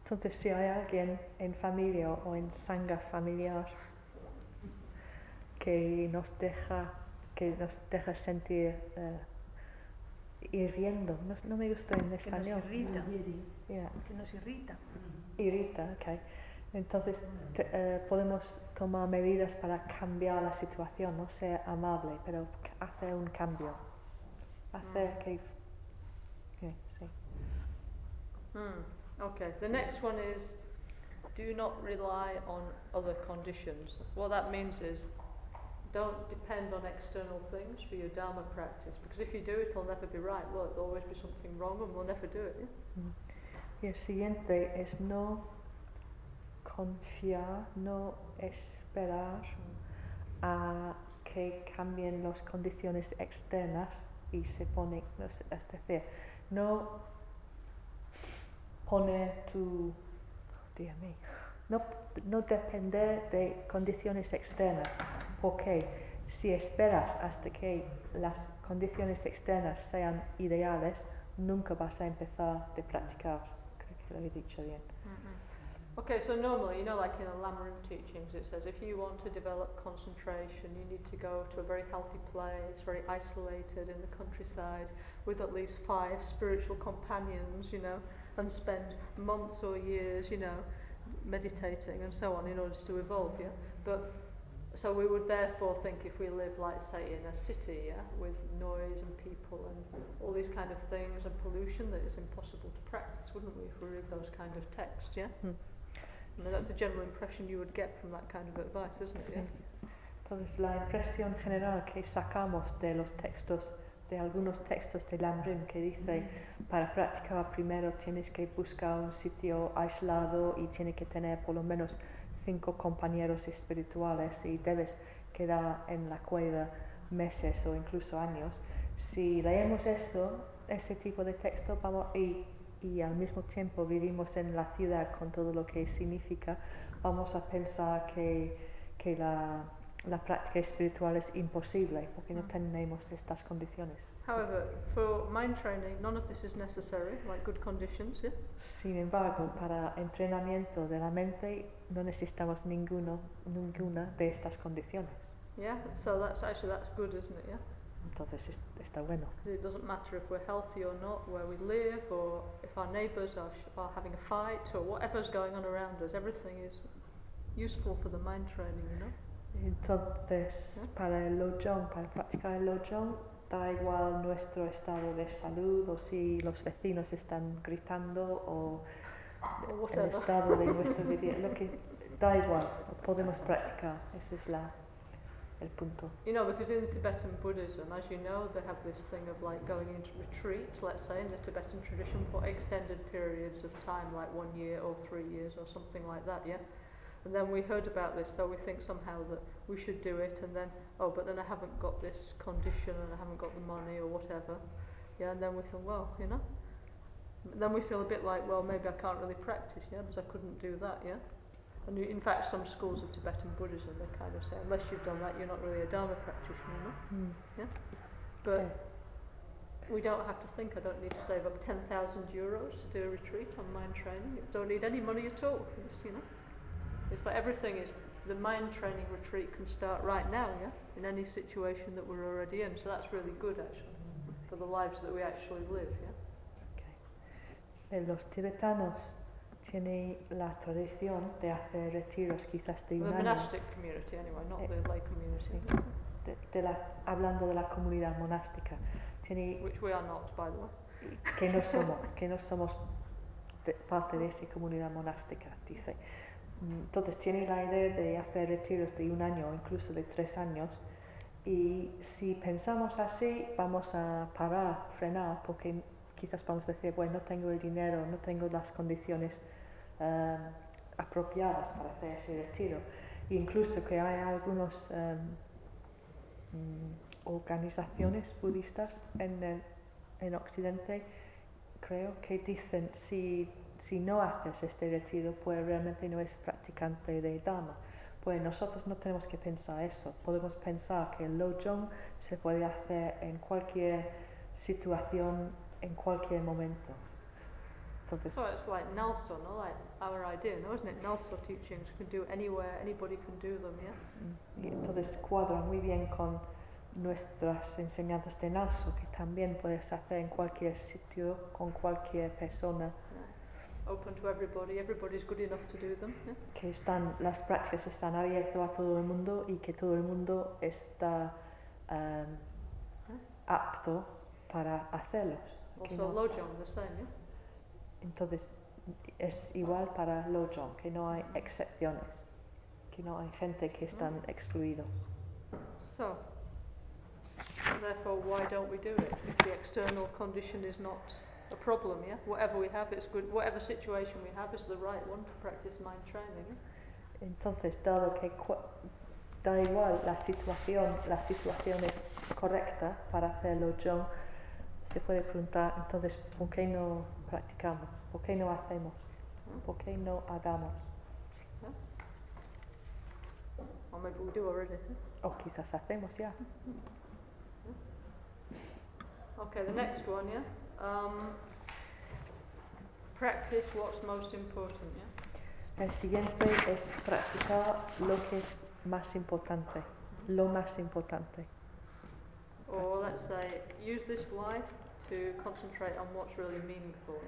Entonces, si hay alguien en familia o en sangha familiar que nos deja, que nos deja sentir eh, hirviendo. No, no me gusta en Que nos español. irrita. Yeah. Que nos irrita. Irrita, ok. Entonces te- eh, podemos tomar medidas para cambiar la situación, no ser amable, pero hacer un cambio. Hacer que... que sí. Hmm. Okay. The next one is do not rely on other conditions. What that means is don't depend on external things for your Dharma practice because if you do it, it'll never be right. Well, there'll always be something wrong and we'll never do it. Mm. Y el siguiente es no confiar, no esperar a que cambien las condiciones externas y se pone, es decir, no poner tu, Dios mío, no, no depender de condiciones externas, porque si esperas hasta que las condiciones externas sean ideales, nunca vas a empezar a practicar. Creo que lo he dicho bien. Mm-hmm. Okay, so normally, you know, like in the Lamrim teachings, it says if you want to develop concentration, you need to go to a very healthy place, very isolated in the countryside, with at least five spiritual companions, you know, and spend months or years, you know, meditating and so on in order to evolve, yeah? But so we would therefore think if we live, like, say, in a city, yeah, with noise and people and all these kind of things and pollution, that it's impossible to practice, wouldn't we, if we read those kind of texts, yeah? Hmm. Mean, that's the general impression you would get from that kind of advice, isn't it? Sí. Yeah? Entonces, la impresión general que sacamos de los textos, de algunos textos de Lamrim que dice, para practicar primero tienes que buscar un sitio aislado y tiene que tener por lo menos cinco compañeros espirituales y debes quedar en la cueva meses o incluso años. Si leemos eso, ese tipo de texto vamos, y, y al mismo tiempo vivimos en la ciudad con todo lo que significa, vamos a pensar que, que la, la práctica espiritual es imposible porque no tenemos estas condiciones. However, for mind training, none of this is necessary, like good conditions, yeah? Sin embargo, para entrenamiento de la mente no necesitamos ninguno, ninguna de estas condiciones. Yeah, so that's actually, that's good, isn't it, yeah? Entonces es- está bueno. It doesn't matter if we're healthy or not, where we live, or if our neighbours are, sh- are having a fight, or whatever's going on around us, everything is useful for the mind training, you know? Entonces, para el lojong, para practicar el lojong, da igual nuestro estado de salud o si los vecinos están gritando o el estado de nuestra vida, lo que da igual, podemos practicar, eso es la, el punto. You know, because in Tibetan Buddhism, as you know, they have this thing of like going into retreat, let's say, in the Tibetan tradition for extended periods of time, like one year or three years or something like that, yeah? And then we heard about this, so we think somehow that we should do it, and then, oh, but then I haven't got this condition and I haven't got the money or whatever. Yeah, and then we feel, well, you know? Then we feel a bit like, well, maybe I can't really practice, yeah, because I couldn't do that, yeah? And you, in fact, some schools of Tibetan Buddhism, they kind of say, unless you've done that, you're not really a Dharma practitioner, no? Mm. But Okay. we don't have to think, I don't need to save up 10,000 euros to do a retreat on mind training. I don't need any money at all, you know. It's like everything is, the mind training retreat can start right now, yeah? In any situation that we're already in. So that's really good, actually, for the lives that we actually live, yeah? Eh, Los tibetanos tienen la tradición de hacer retiros quizás de The un año, monastic community, anyway, not Eh, the lay community, sí. de, de la, hablando de la comunidad monástica, tiene which we are not, by the way. que no somos, que no somos de- parte de esa comunidad monástica, dice. Mm, Entonces tiene la idea de hacer retiros de un año incluso de tres años y si pensamos así vamos a parar, frenar, porque quizás vamos a decir, bueno, no tengo el dinero, no tengo las condiciones eh, apropiadas para hacer ese retiro. Incluso que hay algunas organizaciones budistas en, el, en Occidente, creo que dicen, si, si no haces este retiro, pues realmente no es practicante de Dharma. Pues nosotros no tenemos que pensar eso. Podemos pensar que el Lojong se puede hacer en cualquier situación, en cualquier momento. Entonces, it's like no? Like our idea, no? Isn't it? Teachings you can do anywhere, anybody can do them, yeah? mm, y entonces cuadra muy bien con nuestras enseñanzas de Naso, que también puedes hacer en cualquier sitio, con cualquier persona, Open to everybody. Everybody's good enough to do them. Yeah? que están, las prácticas están abiertas a todo el mundo y que todo el mundo está em, apto para hacerlos. Also, no- Lojong, the same. Yeah? entonces, es igual para Lojong, que no hay excepciones, que no hay gente que están excluidos. So, therefore, why don't we do it? If the external condition is not a problem, yeah? Whatever we have, it's good. Whatever situation we have is the right one to practice mind training. yeah? Entonces, dado que da igual la situación, la situación es correcta para hacerlo John, se puede preguntar, entonces, ¿por qué no practicamos? ¿Por qué no hacemos? ¿Por qué no hagamos? Or maybe we do already. yeah? O quizás hacemos ya. Okay, the next one, yeah? Um, practice what's most important, yeah? El siguiente es practicar lo que es más importante, lo más importante. Or let's say, use this life to concentrate on what's really meaningful.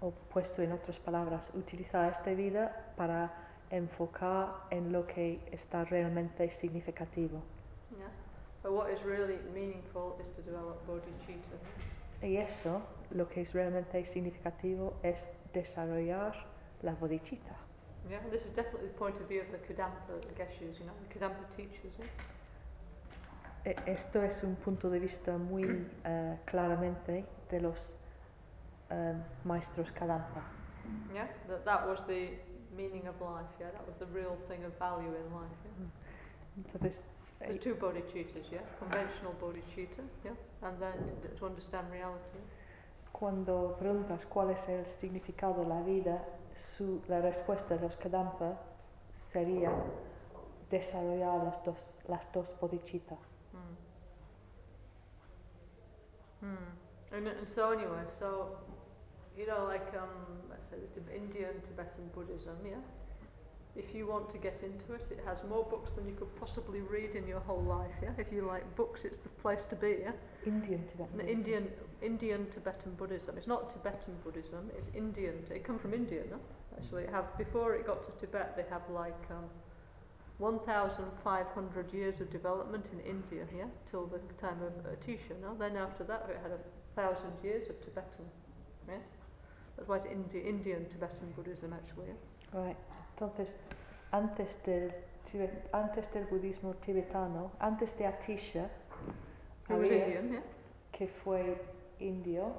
O puesto en otras palabras, utilizar esta vida para enfocar en lo que está realmente significativo. Yeah? But what is really meaningful is to develop bodhicitta. Y eso, lo que es realmente significativo, es desarrollar la bodhicitta. Yeah, this is definitely the point of view of the Kadampa Geshes, you know, the Kadampa teachers. Yeah? E- Esto es un punto de vista muy eh, claramente de los eh, maestros Kadampa. Yeah, that that was the meaning of life. Yeah, that was the real thing of value in life. Yeah? Entonces, The two bodhicittas, yeah, conventional bodhicitta, yeah, and then to, to understand reality. cuando preguntas cuál es el significado de la vida, su, la respuesta de los Kadampa sería desarrollar las dos, las dos bodhicitta. Hmm. Hmm. And, and so anyway, so you know, like um, let's say Indian Tibetan Buddhism, yeah. If you want to get into it, it has more books than you could possibly read in your whole life. Yeah, if you like books, it's the place to be. Yeah, Indian Tibetan. Buddhism. Indian Indian Tibetan Buddhism. It's not Tibetan Buddhism. It's Indian. It come from India, no? Actually, it have before it got to Tibet, they have like um, 1,500 years of development in India, yeah, till the time of Atisha. No, then after that, it had a thousand years of Tibetan. Yeah, that's why it's Indi- Indian Tibetan Buddhism actually. Yeah? Right. Entonces, antes del, antes del budismo tibetano, antes de Atisha, había- que fue indio,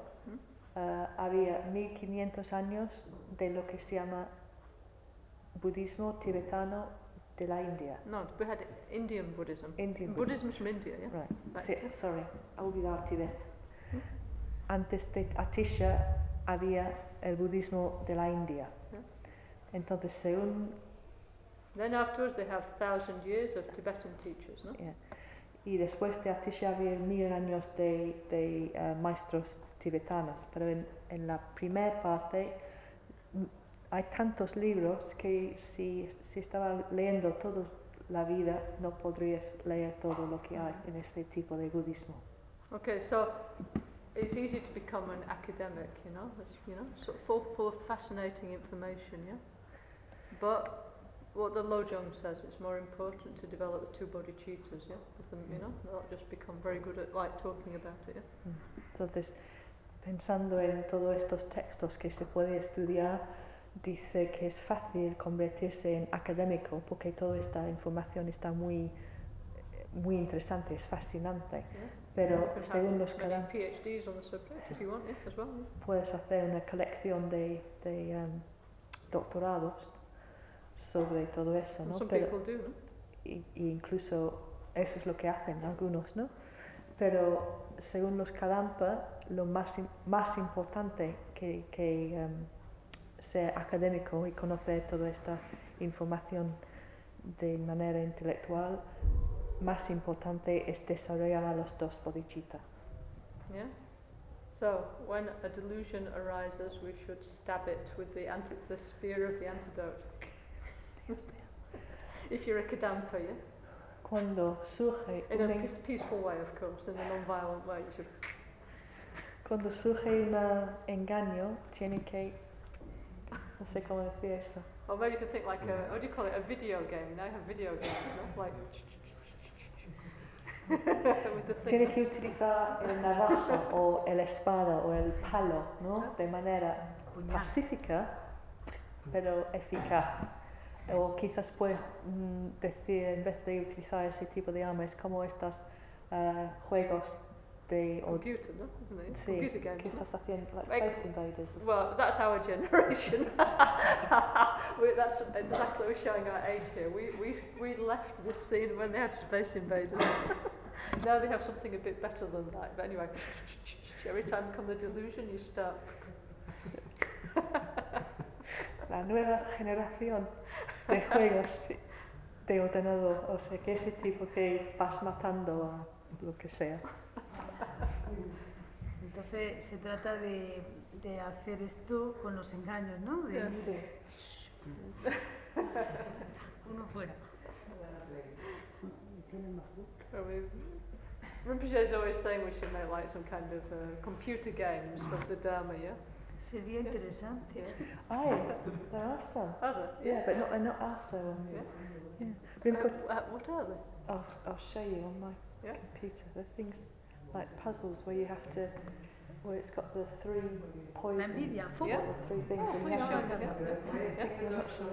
eh, había 1500 años de lo que se llama budismo tibetano de la India. No, we had Indian Buddhism. Indian Buddhism. Buddhism from India, yeah. Right. Right. Sí, sorry, he olvidado Tibet. Antes de Atisha había el budismo de la India. Yeah. Entonces, según Then afterwards, they have thousand years of Tibetan teachers, no? y después de Atisha había mil años de, de, eh, maestros tibetanos, pero en, en la primera parte hay tantos libros que si, si estaba leyendo toda la vida no podrías leer todo lo que hay en este tipo de budismo. Okay, so it's easy to become an academic, you know, it's, you know, sort of full, full of fascinating information, yeah. But what the Lojong says, it's more important to develop the two bodhicittas, yeah, because you know, they'll just become very good at like talking about it. Yeah? Entonces, pensando en todos estos textos que se puede estudiar, dice que es fácil convertirse en académico porque toda esta información está muy, muy interesante, es fascinante. Yeah? Pero según los many Kadam, PhDs on the subject if you want, yeah, as well. yeah. puedes hacer una colección de, de em, doctorados sobre todo eso, ¿no? Pero, people do, no? y, y incluso eso es lo que hacen algunos, ¿no? Pero según los Kadampa, lo más, más importante que, que em, ser académico y conocer toda esta información de manera intelectual, más importante es desarrollar a los dos bodhicitta. Yeah. So when a delusion arises, we should stab it with the the spear of the antidote. if you're a Kadampa, yeah. cuando surge In a un en- peace, peaceful way, of course, in a non-violent way. You should. cuando surge un engaño, tiene que, no sé cómo decir eso, Or maybe you could think like a, what do you call it, a video game. Now you have video games, no? Like. tiene que utilizar el navaja o el espada o el palo, ¿no? De manera pacífica, pero eficaz. o quizás puedes mm, decir, en vez de utilizar ese tipo de armas, como estos uh, eh, juegos de... o Computer, ¿no? Isn't it? Sí, Computer games, que estás haciendo, like Space Invaders. Well, that's our generation. we, that's exactly we're showing our age here. We, we, we left this scene when they had Space Invaders. now they have something a bit better than that. But anyway, every time come the delusion, you start... la nueva generación de juegos de ordenador, o sea, que ese tipo que vas matando a lo que sea. Entonces se trata de, de hacer esto con los engaños, ¿no? De Sí. uno fuera. Rinpoche is always saying we should make like some kind of uh, computer games of the Dharma, yeah? Sería interesante. Ay, there are some. Are there? Yeah, but not, they're not also ones. Yeah. Yeah. Uh, Rinpoche, uh, what are they? I'll, I'll show you on my Yeah. computer. They're things like puzzles where you have to, where it's got the three poisons. or fuego. the three things, and you have to. yeah. I'm not sure.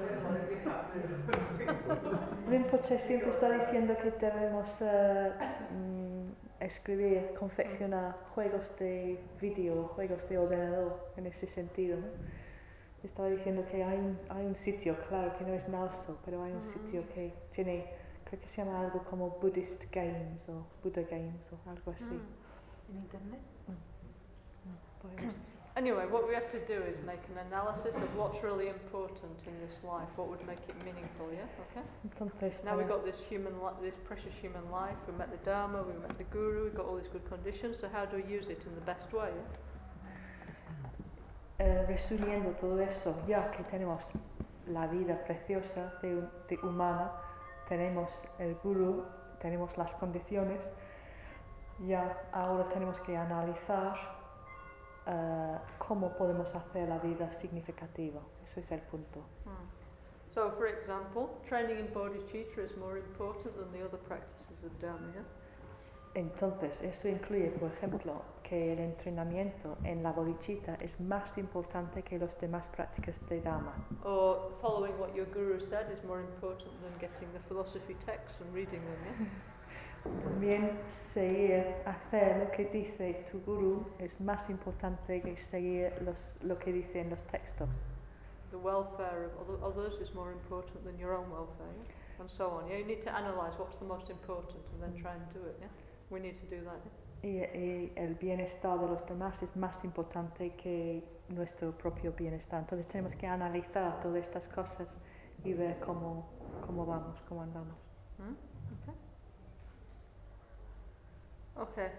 Rinpoche siempre está diciendo que debemos eh, mm, escribir, confeccionar juegos de vídeo, juegos de ordenador en ese sentido. ¿no? Estaba diciendo que hay un, hay un sitio, claro que no es Nauso, pero hay un Ujú. sitio que tiene, creo que se llama algo como Buddhist Games o Buddha Games o algo así. Mm. En internet. Podemos- Anyway, what we have to do is make an analysis of what's really important in this life, what would make it meaningful, yeah? Okay? Entonces, Now we've got this human, li- this precious human life. We met the Dharma, we met the Guru. We've got all these good conditions. So how do we use it in the best way? Yeah? eh, resumiendo todo eso, ya que tenemos la vida preciosa de, de humana, tenemos el guru, tenemos las condiciones, ya ahora tenemos que analizar eh, cómo podemos hacer la vida significativa. Eso es el punto. Hmm. So, for example, training in bodhicitta is more important than the other practices of Dharma. Yeah? Entonces, eso incluye, por ejemplo, que el entrenamiento en la bodhicitta es más importante que las demás prácticas de Dhamma. Or following what your Guru said is more important than getting the philosophy texts and reading them. Yeah? También seguir, hacer lo que dice tu guru es más importante que seguir los, lo que dice en los textos. The welfare of other, others is more important than your own welfare, yeah? and so on. Yeah, you need to analyse what's the most important and then try and do it. Yeah, we need to do that. Yeah? Y, y el bienestar de los demás es más importante que nuestro propio bienestar. Entonces tenemos que analizar todas estas cosas y ver cómo, cómo vamos, cómo andamos. Hmm? Okay.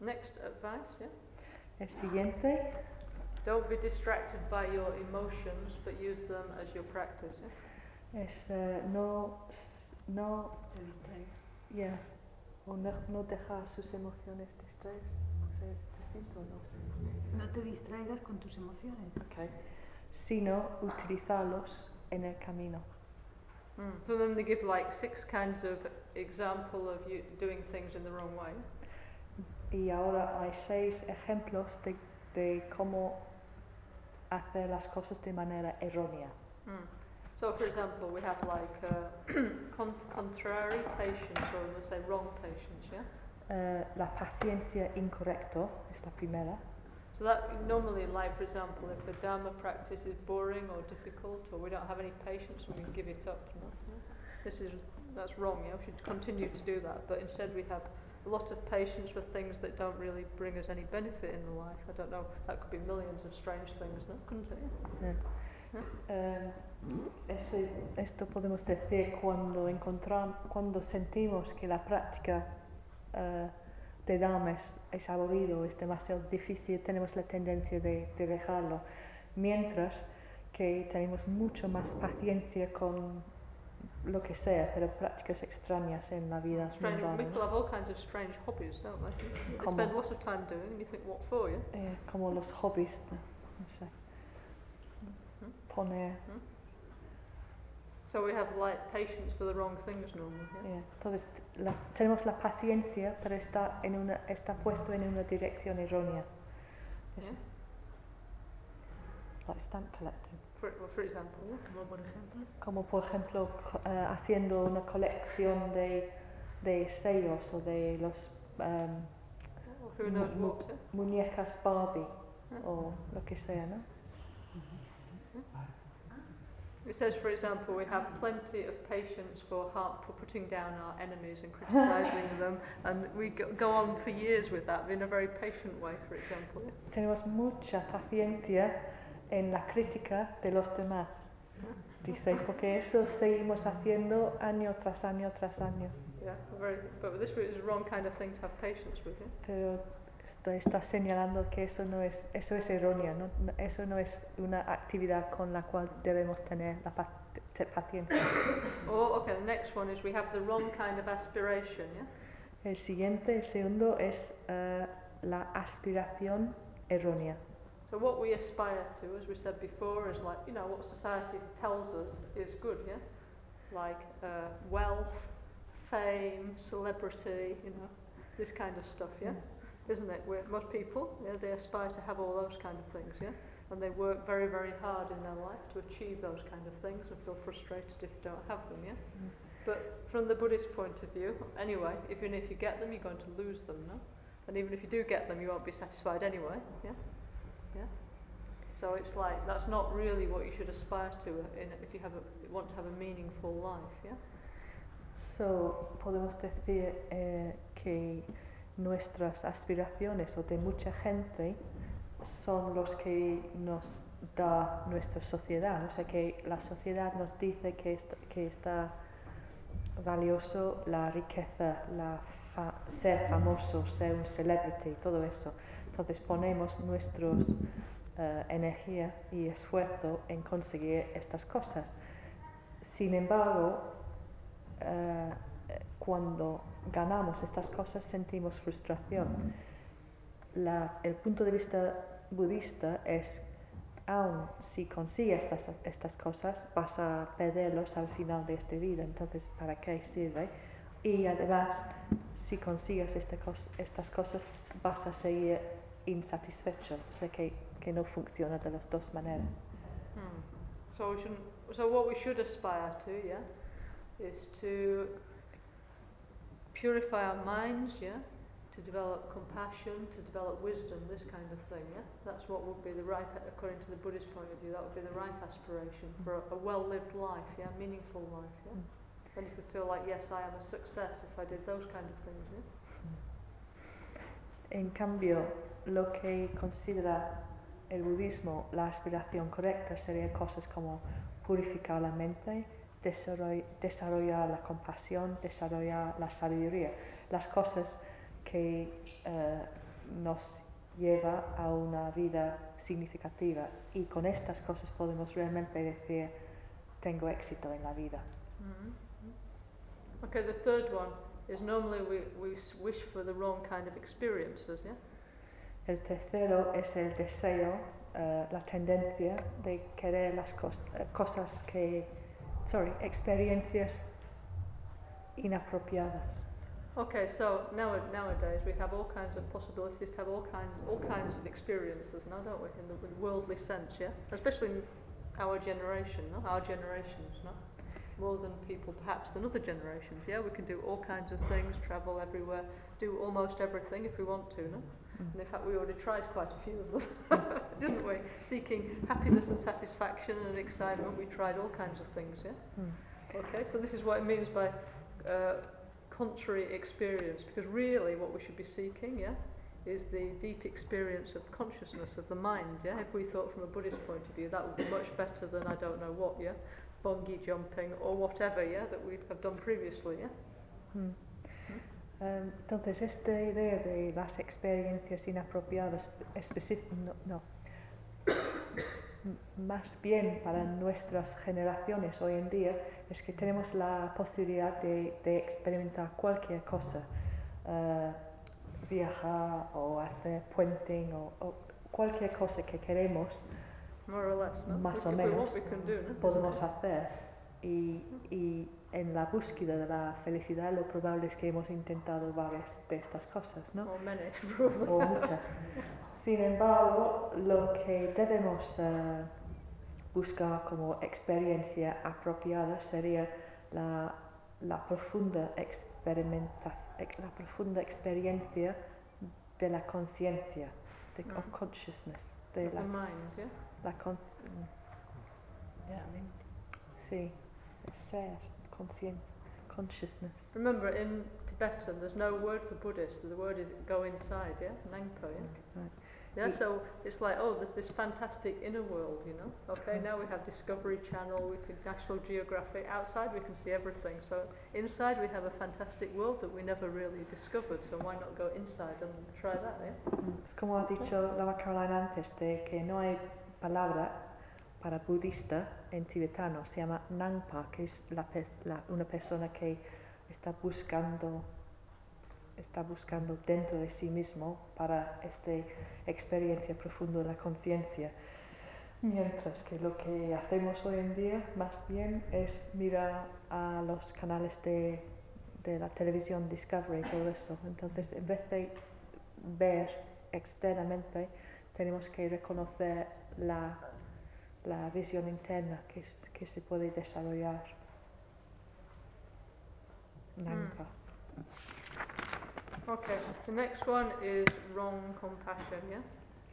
Next advice. Yeah. El siguiente, Don't be distracted by your emotions, but use them as your practice. Yeah? es eh, no, no, Te distraigas. yeah, o no, no dejar sus emociones ¿es distinto o no? No te distraigas con tus emociones. Okay. Sino utilizarlos en el camino. Mm. So then they give like six kinds of example of you doing things in the wrong way. Y ahora hay seis ejemplos de, de cómo hacer las cosas de manera errónea. Mm. So, for example, we have like uh, con- contrary patience, or let's say wrong patience, yeah. Eh, la paciencia incorrecto es la primera. So that normally, like for example, if the Dharma practice is boring or difficult, or we don't have any patience, we give it up. You know? This is that's wrong. Yeah, we should continue to do that, but instead we have a lot of patience for things that don't really bring us any benefit in the life. I don't know. That could be millions of strange things, no? couldn't it? yeah? Eh, ese- esto podemos decir cuando, encontram- cuando sentimos que la práctica eh, de Dharma es, es aburrido, es demasiado difícil, tenemos la tendencia de, de dejarlo. Mientras que tenemos mucho más paciencia con lo que sea, pero prácticas extrañas en la vida Strange, mundana. people have all kinds of strange hobbies, don't they? They Como- spend lots of time doing, and you think, what for, yeah? Eh, como los hobbies, no sé, poner, So we have like patience for the wrong things normally, yeah? entonces la- tenemos la paciencia, pero está, en una, está puesto en una dirección errónea. Eso. Yeah. Like stamp collecting. For, for example? Como por ejemplo, Como por ejemplo eh, haciendo una colección de, de sellos o de los who Mu- muñecas Barbie o lo que sea, ¿no? It says, for example, we have plenty of patience for, har- for putting down our enemies and criticising them, and we go, go on for years with that in a very patient way, for example. Tenemos mucha paciencia en la crítica de los demás. Dice, porque eso seguimos haciendo año tras año tras año. Yeah, very, but this is the wrong kind of thing to have patience with. Yeah? Pero esto está señalando que eso no es, eso es erróneo, ¿no? Eso no es una actividad con la cual debemos tener la paciencia. Or, okay, the next one is we have the wrong kind of aspiration, yeah? El siguiente, el segundo, es eh, la aspiración errónea. So what we aspire to, as we said before, is like, you know, what society tells us is good, yeah? Like uh, wealth, fame, celebrity, you know, this kind of stuff, yeah? Isn't it? Where most people, yeah, they aspire to have all those kind of things, yeah? And they work very, very hard in their life to achieve those kind of things and feel frustrated if they don't have them, yeah? Mm. But from the Buddhist point of view, anyway, even if you get them, you're going to lose them, no? And even if you do get them, you won't be satisfied anyway, yeah? Yeah? So it's like, that's not really what you should aspire to in, if you have a, want to have a meaningful life, yeah? So, podemos decir eh, que nuestras aspiraciones o de mucha gente son los que nos da nuestra sociedad. O sea, que la sociedad nos dice que, est- que está valioso la riqueza, la ser famoso, ser un celebrity, todo eso. Entonces ponemos nuestra energía y esfuerzo en conseguir estas cosas. Sin embargo, eh, cuando ganamos estas cosas sentimos frustración. La- el punto de vista budista es, aun si consigues estas, estas cosas, vas a perderlos al final de esta vida, entonces ¿para qué sirve? Y además, si consigues esta cos- estas cosas, vas a seguir insatisfecho, o sea que, que no funciona de las dos maneras. Hmm. So we so what we should aspire to, yeah, is to purify our minds, yeah, to develop compassion, to develop wisdom, this kind of thing, yeah. That's what would be the right, according to the Buddhist point of view, that would be the right aspiration for a, a well-lived life, yeah, meaningful life, yeah. And you could feel like, yes, I am a success if I did those kind of things, yeah. En cambio, lo que considera el budismo la aspiración correcta sería cosas como purificar la mente, desarroll- desarrollar la compasión, desarrollar la sabiduría, las cosas que eh, nos lleva a una vida significativa y con estas cosas podemos realmente decir tengo éxito en la vida. Mm-hmm. Okay, the third one is normally we, we wish for the wrong kind of experiences, yeah? El tercero es el deseo, eh, la tendencia de querer las cos- eh, cosas que, sorry, experiencias inapropiadas. Okay, so now, nowadays we have all kinds of possibilities to have all kinds, all kinds of experiences now, don't we, in the worldly sense, yeah? Especially in our generation, no? Our generations, no? More than people perhaps than other generations, yeah? We can do all kinds of things, travel everywhere, do almost everything if we want to, no? And in fact, we already tried quite a few of them, didn't we? Seeking happiness and satisfaction and excitement, we tried all kinds of things, yeah? Mm. Okay, so this is what it means by uh, contrary experience, because really what we should be seeking, yeah, is the deep experience of consciousness of the mind, yeah. If we thought from a Buddhist point of view, that would be much better than I don't know what, yeah, bungee jumping or whatever, yeah, that we have done previously, yeah. Mm. Em, entonces, esta idea de las experiencias inapropiadas, no, no. más bien para nuestras generaciones hoy en día es que tenemos la posibilidad de, de experimentar cualquier cosa, eh, viajar o hacer puenting o, o cualquier cosa que queremos less, no? Más o menos. do, no? podemos hacer y, y en la búsqueda de la felicidad lo probable es que hemos intentado varias de estas cosas, ¿no? Many, o muchas. Sin embargo, lo que debemos eh, buscar como experiencia apropiada sería la, la profunda la profunda experiencia de la conciencia, de- of Mm. consciousness, de Of la, the mind, yeah? la de la mente. sí, el ser, conciencia, consciousness. Remember, in Tibetan, there's no word for Buddhist. The word is go inside, yeah? Nangpo, yeah? Right. Yeah, We- so it's like, oh, there's this fantastic inner world, you know? Okay, Mm. now we have Discovery Channel, we can National Geographic. Outside, we can see everything. So inside, we have a fantastic world that we never really discovered. So why not go inside and try that, yeah? Mm, Es como ha dicho Lama Caroline antes, de que no hay palabra para budista en tibetano, se llama Nangpa, que es una persona que está buscando, está buscando dentro de sí mismo para esta experiencia profunda de la conciencia. Mientras que lo que hacemos hoy en día más bien es mirar a los canales de, de la televisión Discovery y todo eso. Entonces, en vez de ver externamente, tenemos que reconocer la, la visión interna que, que se puede desarrollar. Nangpa. Okay, the next one is wrong compassion, yeah?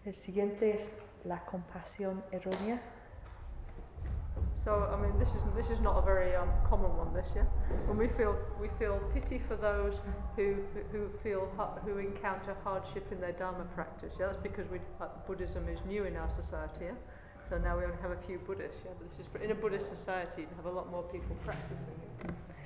El siguiente es la compasión errónea. So I mean, this is this is not a very um, common one. This, yeah. When we feel we feel pity for those who who feel who encounter hardship in their dharma practice. Yeah, that's because we uh, Buddhism is new in our society. Yeah. So now we only have a few Buddhists. Yeah, but this is in a Buddhist society. You have a lot more people practicing.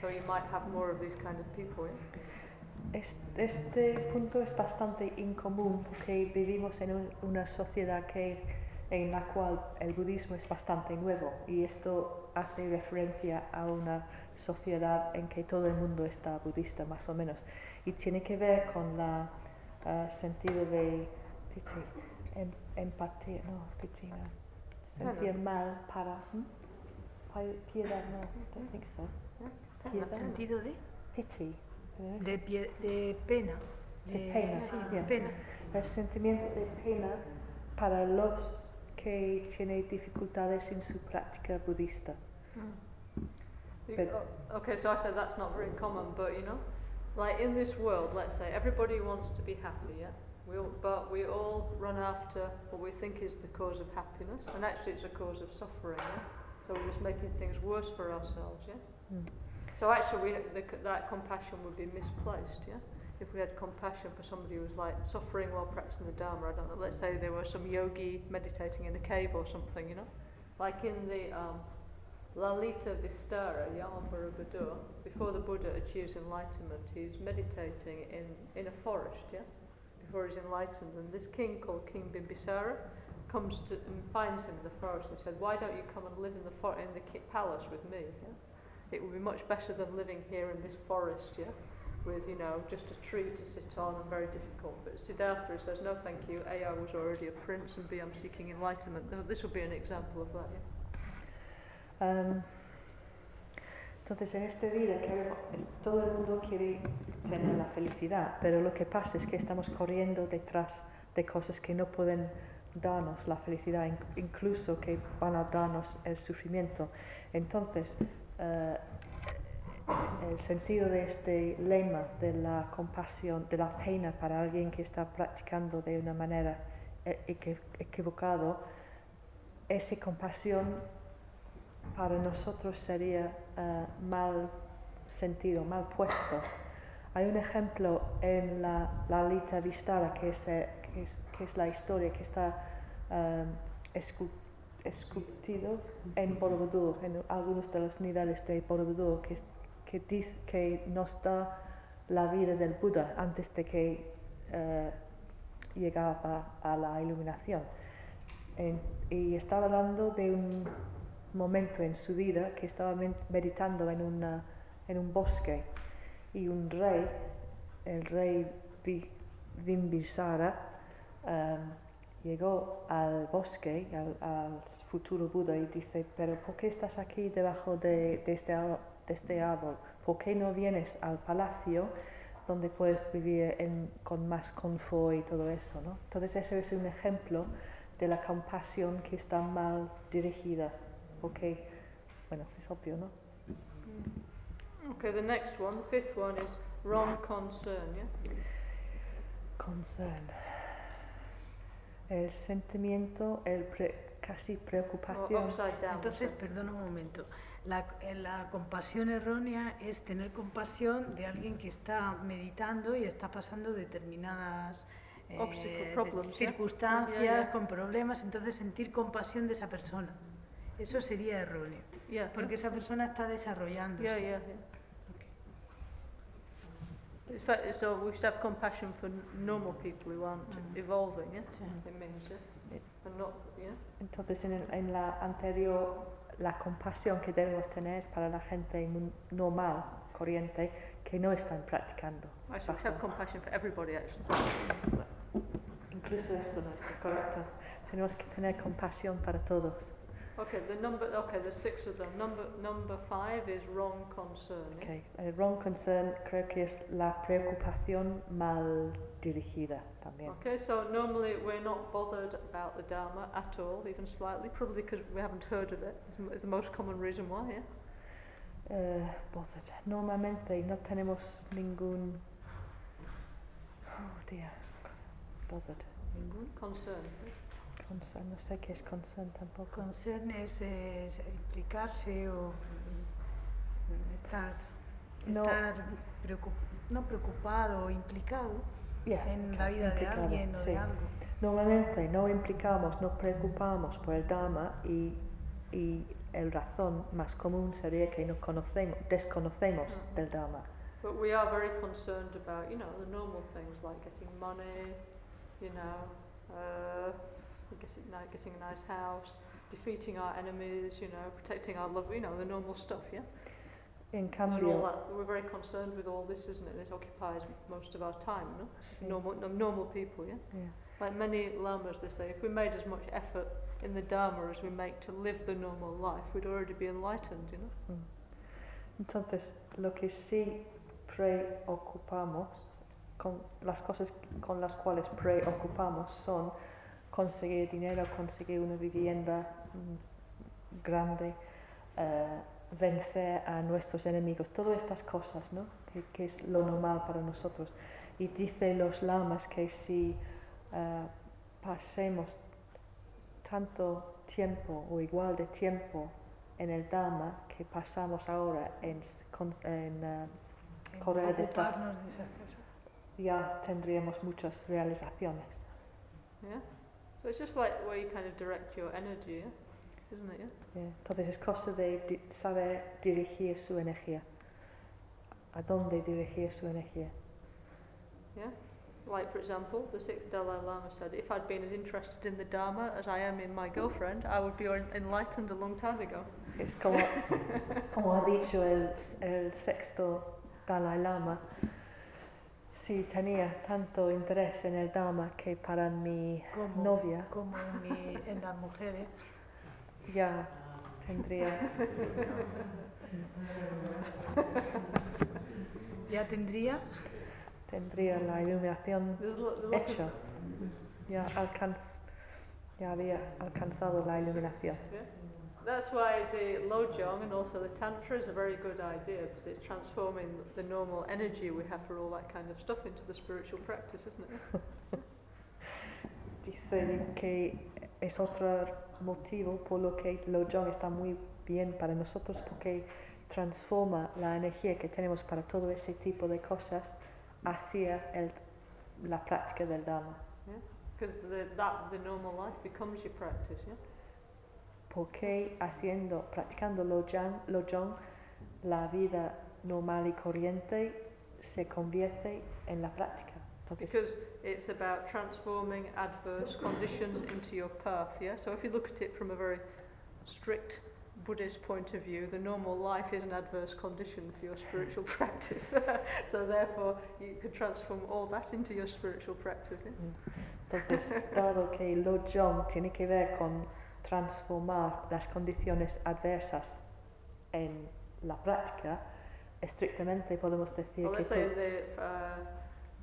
So you might have more of these kind of people. Yeah. Es- Este punto es bastante incomún porque vivimos en un- una sociedad que, en la cual el budismo es bastante nuevo y esto hace referencia a una sociedad en que todo el mundo está budista más o menos y tiene que ver con la ah, sentido de pity, em- empatía, no, pity no, sentir mal para, ¿hmm? Pi- piedad no, I think so, piedad, Sentido de, pity, pero es- de, pie- de pena. De pena, sí, ya. de pena. el sentimiento de pena para los que tienen dificultades en su práctica budista. You- But- oh, okay, so I said that's not very common, but you know, like in this world, let's say everybody wants to be happy, yeah. We all, but we all run after what we think is the cause of happiness, and actually it's a cause of suffering. Yeah? So we're just making things worse for ourselves, yeah. Mm. So actually, we, the, that compassion would be misplaced, yeah. If we had compassion for somebody who was like suffering while practicing the Dharma, I don't know. Let's say there was some yogi meditating in a cave or something, you know, like in the um, Lalita Vistara, Yama Borobudur, before the Buddha achieves enlightenment, he's meditating in, in a forest, yeah, before he's enlightened. And this king called King Bimbisara comes to and finds him in the forest and said, Why don't you come and live in the, for- in the palace with me? Yeah? It would be much better than living here in this forest, yeah, with, you know, just a tree to sit on and very difficult. But Siddhartha says, No, thank you. A, I was already a prince, and B, I'm seeking enlightenment. This would be an example of that, yeah. Um, entonces, en esta vida todo el mundo quiere tener la felicidad, pero lo que pasa es que estamos corriendo detrás de cosas que no pueden darnos la felicidad, in- incluso que van a darnos el sufrimiento. Entonces, eh, el sentido de este lema de la compasión, de la pena para alguien que está practicando de una manera eh, equi- equivocado, esa compasión para nosotros sería eh, mal sentido, mal puesto. Hay un ejemplo en la, la Lita Vistara, que es, eh, que, es, que es la historia que está eh, escu- esculpido en Borobudur, en algunos de los niveles de Borobudur, que, que dice que nos da la vida del Buda antes de que eh, llegaba a la iluminación. En- y estaba hablando de un momento en su vida que estaba meditando en, en un bosque y un rey, el rey Vi- Bimbisara, em, llegó al bosque, al, futuro Buda, y dice, pero ¿por qué estás aquí debajo de, este, este árbol? ¿Por qué no vienes al palacio donde puedes vivir con más confort y todo eso? ¿no? Entonces eso es un ejemplo de la compasión que está mal dirigida. Porque, bueno, es obvio, ¿no? Okay, the next one, the fifth one is wrong concern, yeah? Concern. El sentimiento, el pre- casi preocupación. upside down. Entonces, perdona un momento. La, la compasión errónea es tener compasión de alguien que está meditando y está pasando determinadas eh, circunstancias, con problemas, entonces sentir compasión de esa persona. Eso sería erróneo, yeah, porque esa persona está desarrollándose. yeah, yeah, yeah. Fact, so we should have compassion for normal people who aren't Mm. evolving, yeah? Sí. It means, yeah? Yeah. And not, yeah? Entonces, en, el- en la anterior, la compasión que debemos tener es para la gente normal, corriente, que no están practicando. I should have compassion for everybody, actually. Incluso esto no está correcto. Tenemos que tener compasión para todos. Okay, the number, okay, there's six of them. Number, number five is wrong concern. Okay. El wrong concern creo que es la preocupación mal dirigida también. Okay, so normally we're not bothered about the Dharma at all, even slightly, probably because we haven't heard of it. It's the most common reason why, yeah? Eh, bothered. Normalmente no tenemos ningún... Oh, dear. Bothered. Ningún Concern. Concern. No sé qué es concern tampoco. Concern es, es implicarse o mm, estar, No. estar preocup- no preocupado o implicado Yeah, en la vida de alguien o sí. de algo. Normalmente no implicamos, no preocupamos por el Dharma y, y el razón más común sería que no conocemos, desconocemos del Dharma. But we are very concerned about, you know, the normal things like getting money, you know, uh, getting, getting a nice house, defeating our enemies, you know, protecting our love, you know, the normal stuff, yeah? In cambio, that. We're very concerned with all this, isn't it? This occupies most of our time, no? sí, Normal, normal people, yeah? yeah. Like many lamas, they say, if we made as much effort in the Dharma as we make to live the normal life, we'd already be enlightened, you know? Mm. Entonces, lo que sí preocupamos, con las cosas con las cuales preocupamos son conseguir dinero, conseguir una vivienda mm, grande, eh, vencer a nuestros enemigos, todas estas cosas, ¿no? Que, que es lo normal para nosotros. Y dice los lamas que si eh, pasemos tanto tiempo o igual de tiempo en el Dharma que pasamos ahora en, en, eh, en ocuparnos de cosas. ya tendríamos muchas realizaciones. So it's just like where you kind of direct your energy. Isn't it, yeah? Yeah. Entonces es cosa de di- saber dirigir su energía. ¿A dónde dirigir su energía? Yeah? Like, for example, the sixth Dalai Lama said, if I'd been as interested in the Dharma as I am in my girlfriend, I would be enlightened a long time ago. Es como, como ha dicho el, el sexto Dalai Lama, si tenía tanto interés en el Dharma que para mi Como, novia como en, mi- en las mujeres. ya tendría Ya tendría tendría la iluminación hecha. Ya, alcanz, ya había alcanzado la iluminación. Yeah. That's why the Lojong and also the Tantra is a very good idea because it's transforming the normal energy we have for all that kind of stuff into the spiritual practice, isn't it? Dice que es otro motivo por lo que Lojong está muy bien para nosotros porque transforma la energía que tenemos para todo ese tipo de cosas hacia el, la práctica del Dharma. Because the, that, the normal life becomes your practice, yeah? Porque haciendo, practicando Lojong, la vida normal y corriente se convierte en la práctica. Entonces, Because it's about transforming adverse conditions into your path, yeah? So if you look at it from a very strict Buddhist point of view, the normal life is an adverse condition for your spiritual practice. so therefore, you could transform all that into your spiritual practice, yeah? Mm. entonces, dado que el Lojong tiene que ver con transformar las condiciones adversas en la práctica, estrictamente podemos decir Well, que say the uh,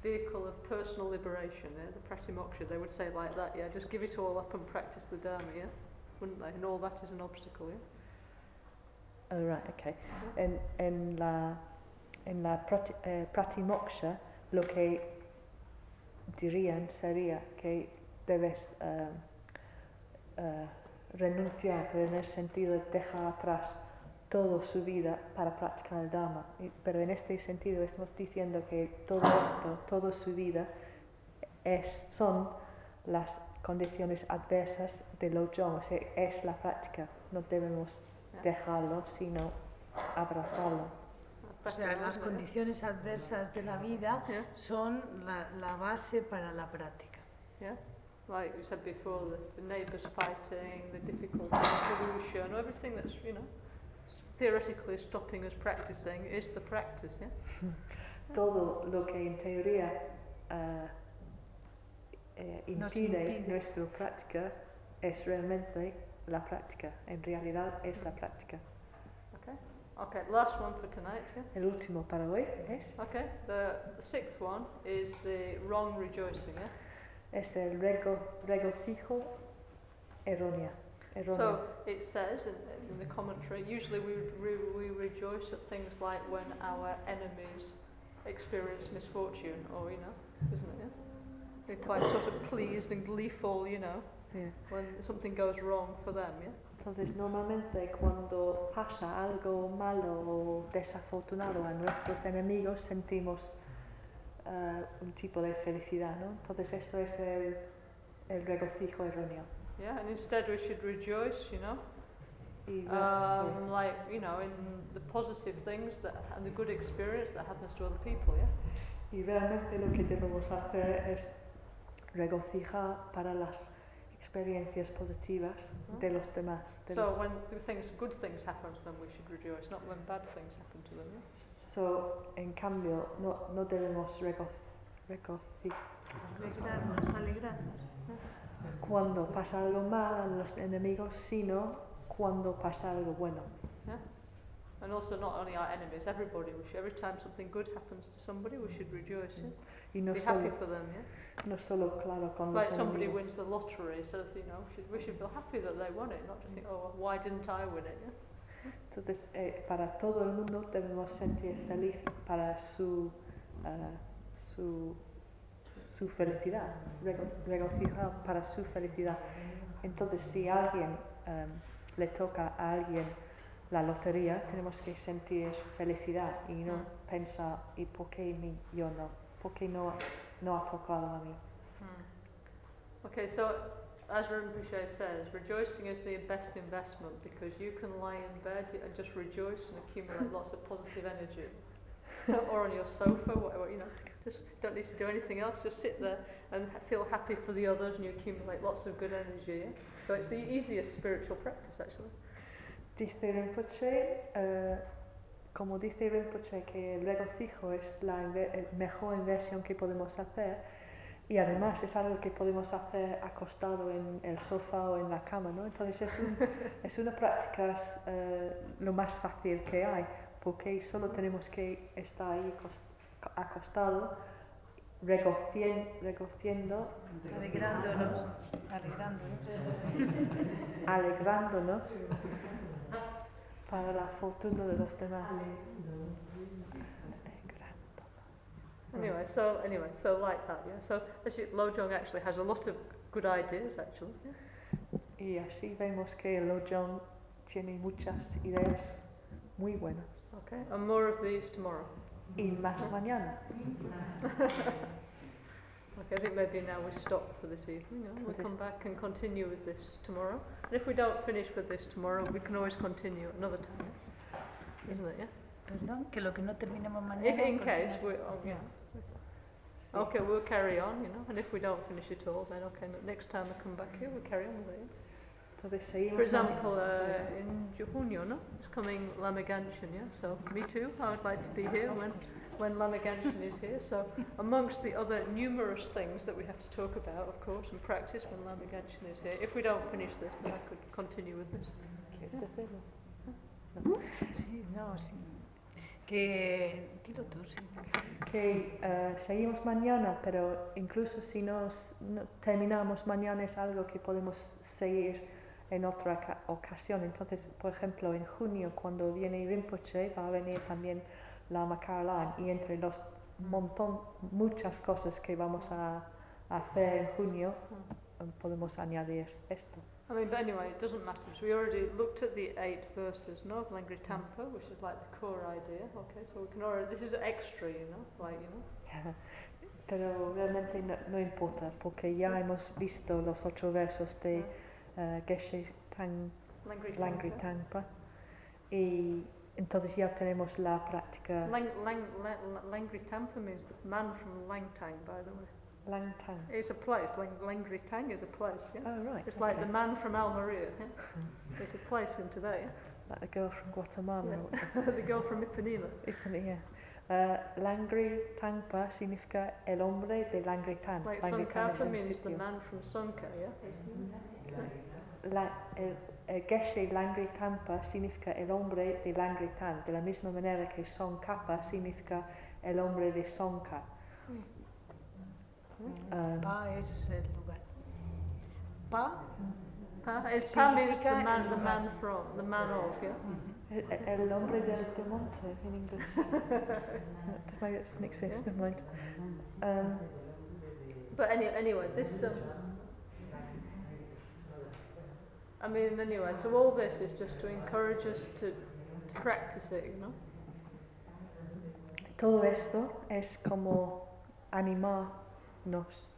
vehicle of personal liberation, yeah? the pratimoksha, they would say like that, yeah? Just give it all up and practice the Dharma, yeah? Wouldn't they? And all that is an obstacle, yeah? Oh, right, okay. En, en la, en la prati, eh, pratimoksha, lo que dirían sería que debes eh, eh, renunciar, pero en el sentido de dejar atrás toda su vida para practicar el Dharma. Pero en este sentido estamos diciendo que todo esto, toda su vida, es, son las condiciones adversas de Lojong, o sea, es la práctica. No debemos dejarlo, sino abrazarlo. O sea, las condiciones adversas de la vida son la, la base para la práctica. Yeah. Like we said before, the, the neighbours fighting, the difficult pollution, everything that's, you know, theoretically stopping us practicing is the practice, yeah? Todo lo que en teoría eh, eh, impide, impide. nuestra práctica es realmente la práctica. En realidad es la práctica. Okay. Okay, last one for tonight, yeah? El último para hoy es, Okay, the, the sixth one is the wrong rejoicing, yeah? Es el rego, regocijo errónea. So it says in, in the commentary, usually we, re, we rejoice at things like when our enemies experience misfortune, or you know, isn't it? Yeah? We're quite sort of pleased and gleeful, you know, Yeah. when something goes wrong for them, yeah? Entonces, normalmente cuando pasa algo malo o desafortunado a nuestros enemigos, sentimos eh, un tipo de felicidad, ¿no? Entonces, eso es el, el regocijo erróneo. Yeah, and instead we should rejoice, you know, um, like, you know, in the positive things that, and the good experience that happens to other people, yeah? y realmente lo que debemos hacer es regocijar para las experiencias positivas de los demás. de So los- when the things, good things happen to them, we should rejoice, not when bad things happen to them, yeah? So, en cambio, no, no debemos regoc- regocijar. Alegrarnos, alegrarnos. cuando pasa algo mal a los enemigos, sino cuando pasa algo bueno. And also not only our enemies, everybody. We should, every time something good happens to somebody, we should rejoice. Yeah? Y no Be happy solo, for them. Yeah? no solo claro, con Like los somebody enemigos. wins the lottery, so you know, we should, we should feel happy that they won it, not just think, oh, why didn't I win it? Yeah? Entonces, eh, para todo el mundo debemos sentir feliz para su, eh, su, su felicidad, rego- regocijar para su felicidad. Entonces, si alguien em, le toca a alguien la lotería, tenemos que sentir felicidad y no pensar, ¿y por qué mi, yo no? ¿Por qué no, no ha tocado a mí? Okay, so as Rinpoche says, rejoicing is the best investment because you can lie in bed and just rejoice and accumulate lots of positive energy. or on your sofa, whatever, you know, just don't need to do anything else, just sit there and feel happy for the others and you accumulate lots of good energy. Yeah? So it's the easiest spiritual practice actually. Dice Rinpoche, eh, como dice Rinpoche, que el regocijo es la inve- mejor inversión que podemos hacer y además es algo que podemos hacer acostado en el sofá o en la cama, ¿no? Entonces es, un- es una práctica eh, lo más fácil que hay, porque solo tenemos que estar ahí cos- acostado, regocien- regociendo, Alegrándonos. Alegrándonos. alegrándonos para la fortuna de los demás. Alegrándonos. Anyway, so anyway, so like that, yeah. So as you, Lojong actually has a lot of good ideas actually. Yeah? Y así vemos que Lojong tiene muchas ideas muy buenas. Okay, and more of these tomorrow. Y más mañana. Okay, I think maybe now we stop for this evening. Yeah? So We'll come back and continue with this tomorrow. And if we don't finish with this tomorrow, we can always continue another time. yeah? Isn't it? Yeah. Perdón, que lo que no terminemos mañana. If in case we, oh, yeah. Okay, we'll carry on, you know, and if we don't finish it all, then okay, next time I come back here, we'll carry on with it. Entonces. For example, uh, in junio, no? It's coming Lamaganchen, yeah? So, me too, I would like to be here when, when Lamaganchen is here. So, amongst the other numerous things that we have to talk about, of course, and practice when Lamaganchen is here, if we don't finish this, then I could continue with this. ¿Quieres decirlo? Sí, no, sí. Que. Dilo tú, sí. que eh, seguimos mañana, pero incluso si nos no terminamos mañana es algo que podemos seguir en otra ocasión. Entonces, por ejemplo, en junio, cuando viene Rinpoche, va a venir también Lama Caroline y entre los montón, muchas cosas que vamos a hacer en junio, podemos añadir esto. I mean, but anyway, it doesn't matter. So we already looked at the eight verses, no, of Langri Tampa, which is like the core idea. Okay, so we can already, this is extra, you know, like, you know. Pero realmente no, no importa, porque ya hemos visto los ocho versos de eh, Geshe Tang Langri Tampa. Tangpa y entonces ya tenemos la práctica Lang, lang, lang, Langri Tampa means the man from Langtang, by the way. Lang Tang. It's a place. Lang, Langri Tang is a place, yeah? Oh right. It's like the man from Almeria. Yeah? There's a place into there. Like the girl from Guatemala. Yeah? the girl from Ipanema. Yeah. Uh, Langri Tangpa significa el hombre de Langri Tang. Like Langri Tang es Sankapa un means the man from Sonka, yeah? La, el, el Geshe Langri Tangpa significa el hombre de Langri Tang, de la misma manera que Son Kappa significa el hombre de Sonka. Um, Pa es el lugar. Pa. Pa, it's, pa means the Significa man, the man from, the man of, yeah? El el hombre del monte in English. That- Maybe it doesn't exist, never mind. Um, But any, anyway, this. Um, I mean, anyway, so all this is just to encourage us to, to practice it, you know? todo esto es como animarnos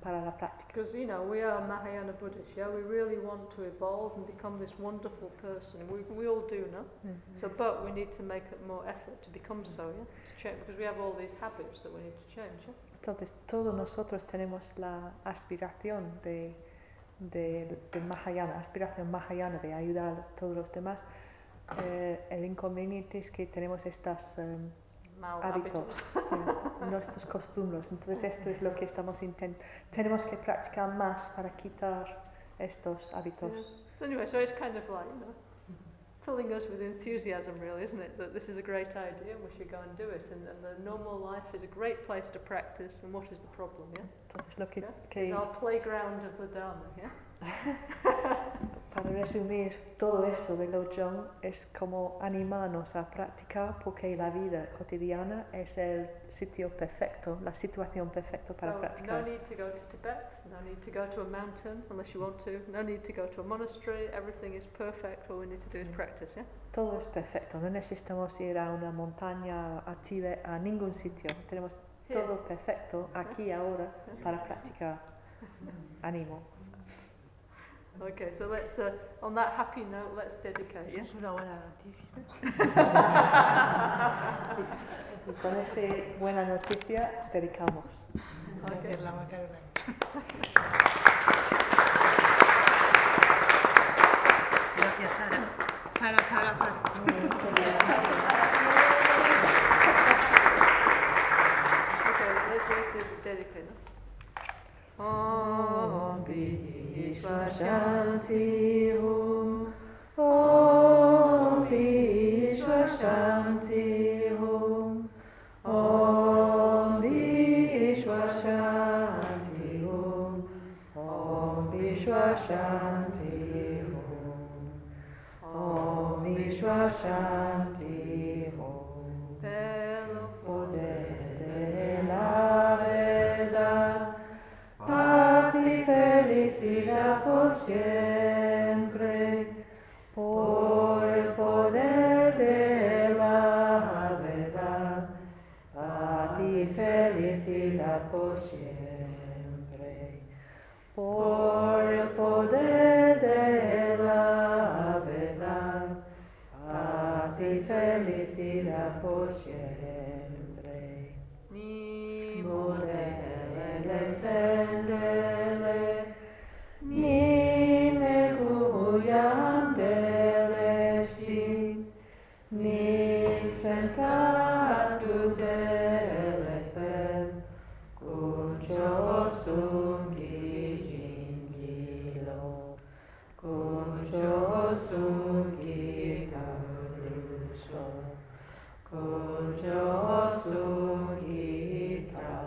para la práctica. Because, you know, we are Mahayana Buddhists, yeah? We really want to evolve and become this wonderful person. We, we all do, no? Mm-hmm. So, but we need to make more effort to become so, yeah? To change, because we have all these habits that we need to change, yeah? Entonces, todos nosotros tenemos la aspiración de, de, de Mahayana, aspiración Mahayana de ayudar a todos los demás. Eh, el inconveniente es que tenemos estas em, Mal hábitos, eh, nuestras costumbres. Entonces, esto es lo que estamos intentando. Tenemos que practicar más para quitar estos hábitos. So anyway, so it's kind of like, you know, filling us with enthusiasm, really, isn't it? That this is a great idea and we should go and do it. And, and the normal life is a great place to practice. And what is the problem, yeah? Entonces, lo que, yeah? It's our playground of the Dharma, yeah? Para resumir, todo eso de Lojong es como animarnos a practicar porque la vida cotidiana es el sitio perfecto, la situación perfecta para so no practicar. need to go to Tibet, no need to go to a mountain unless you want to, no need to go to a monastery, everything is perfect, all we need to do is practice, yeah? Todo es perfecto, no necesitamos ir a una montaña, a Tíbet, a ningún sitio. Tenemos Here. todo perfecto aquí ahora para practicar. Ánimo. Okay, so let's, uh, on that happy note, let's dedicate, Esa yeah? es una buena noticia. Y con esa buena noticia dedicamos. Gracias, la Gracias, Sara. Sara, Sara, Sara. विश्व शान्ति ॐ ॐ विश्व शान्ति ॐ ॐ विश्व शान्ति ॐ ॐ विश्व शान्ति ॐ ॐ विश्व शान्ति siempre, por el poder de la verdad, paz y felicidad por siempre, por el poder de la verdad, paz y felicidad por siempre. Nimo sendele, tactul tele pe cuciosul ghigingilo, cuciosul ghitaruso, cuciosul ghitașijo.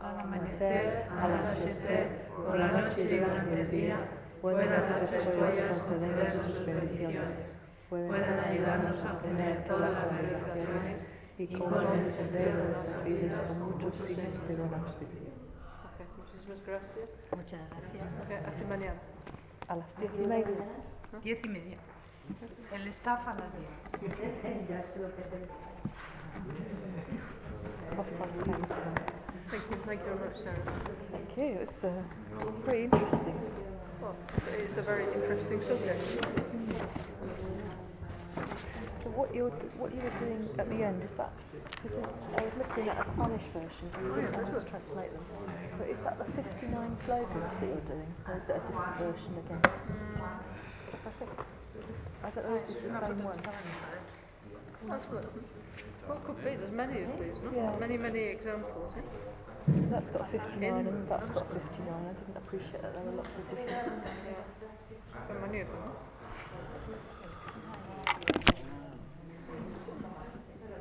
Al amanecer, al anochecer, por la noche y durante el día, vuelven a nuestras respuestas, concedernos sus bendiciones pueden ayudarnos a obtener todas las realizaciones y con el sendero de nuestras vidas con muchos signos de buen auspicio. Ok, muchísimas gracias. Muchas gracias. Ok, hasta mañana. A las diez y media. Diez y media. El staff a las diez. ya es lo que. Thank you, thank you very much, Sarah. Thank you. It's, uh, it's very interesting. Well, it's a very interesting subject. So what you're what you were doing at the end is that because I was looking at a Spanish version because I didn't know how to translate them. But is that the 59 slogans that you're doing, or is it a different version again? Because I think this, I don't know if this is the same one. That's what, what could be, there's many of these, no? Yeah. Many, many examples, eh? That's got 59 and that's got 59. I didn't appreciate that there were lots of different. Yeah.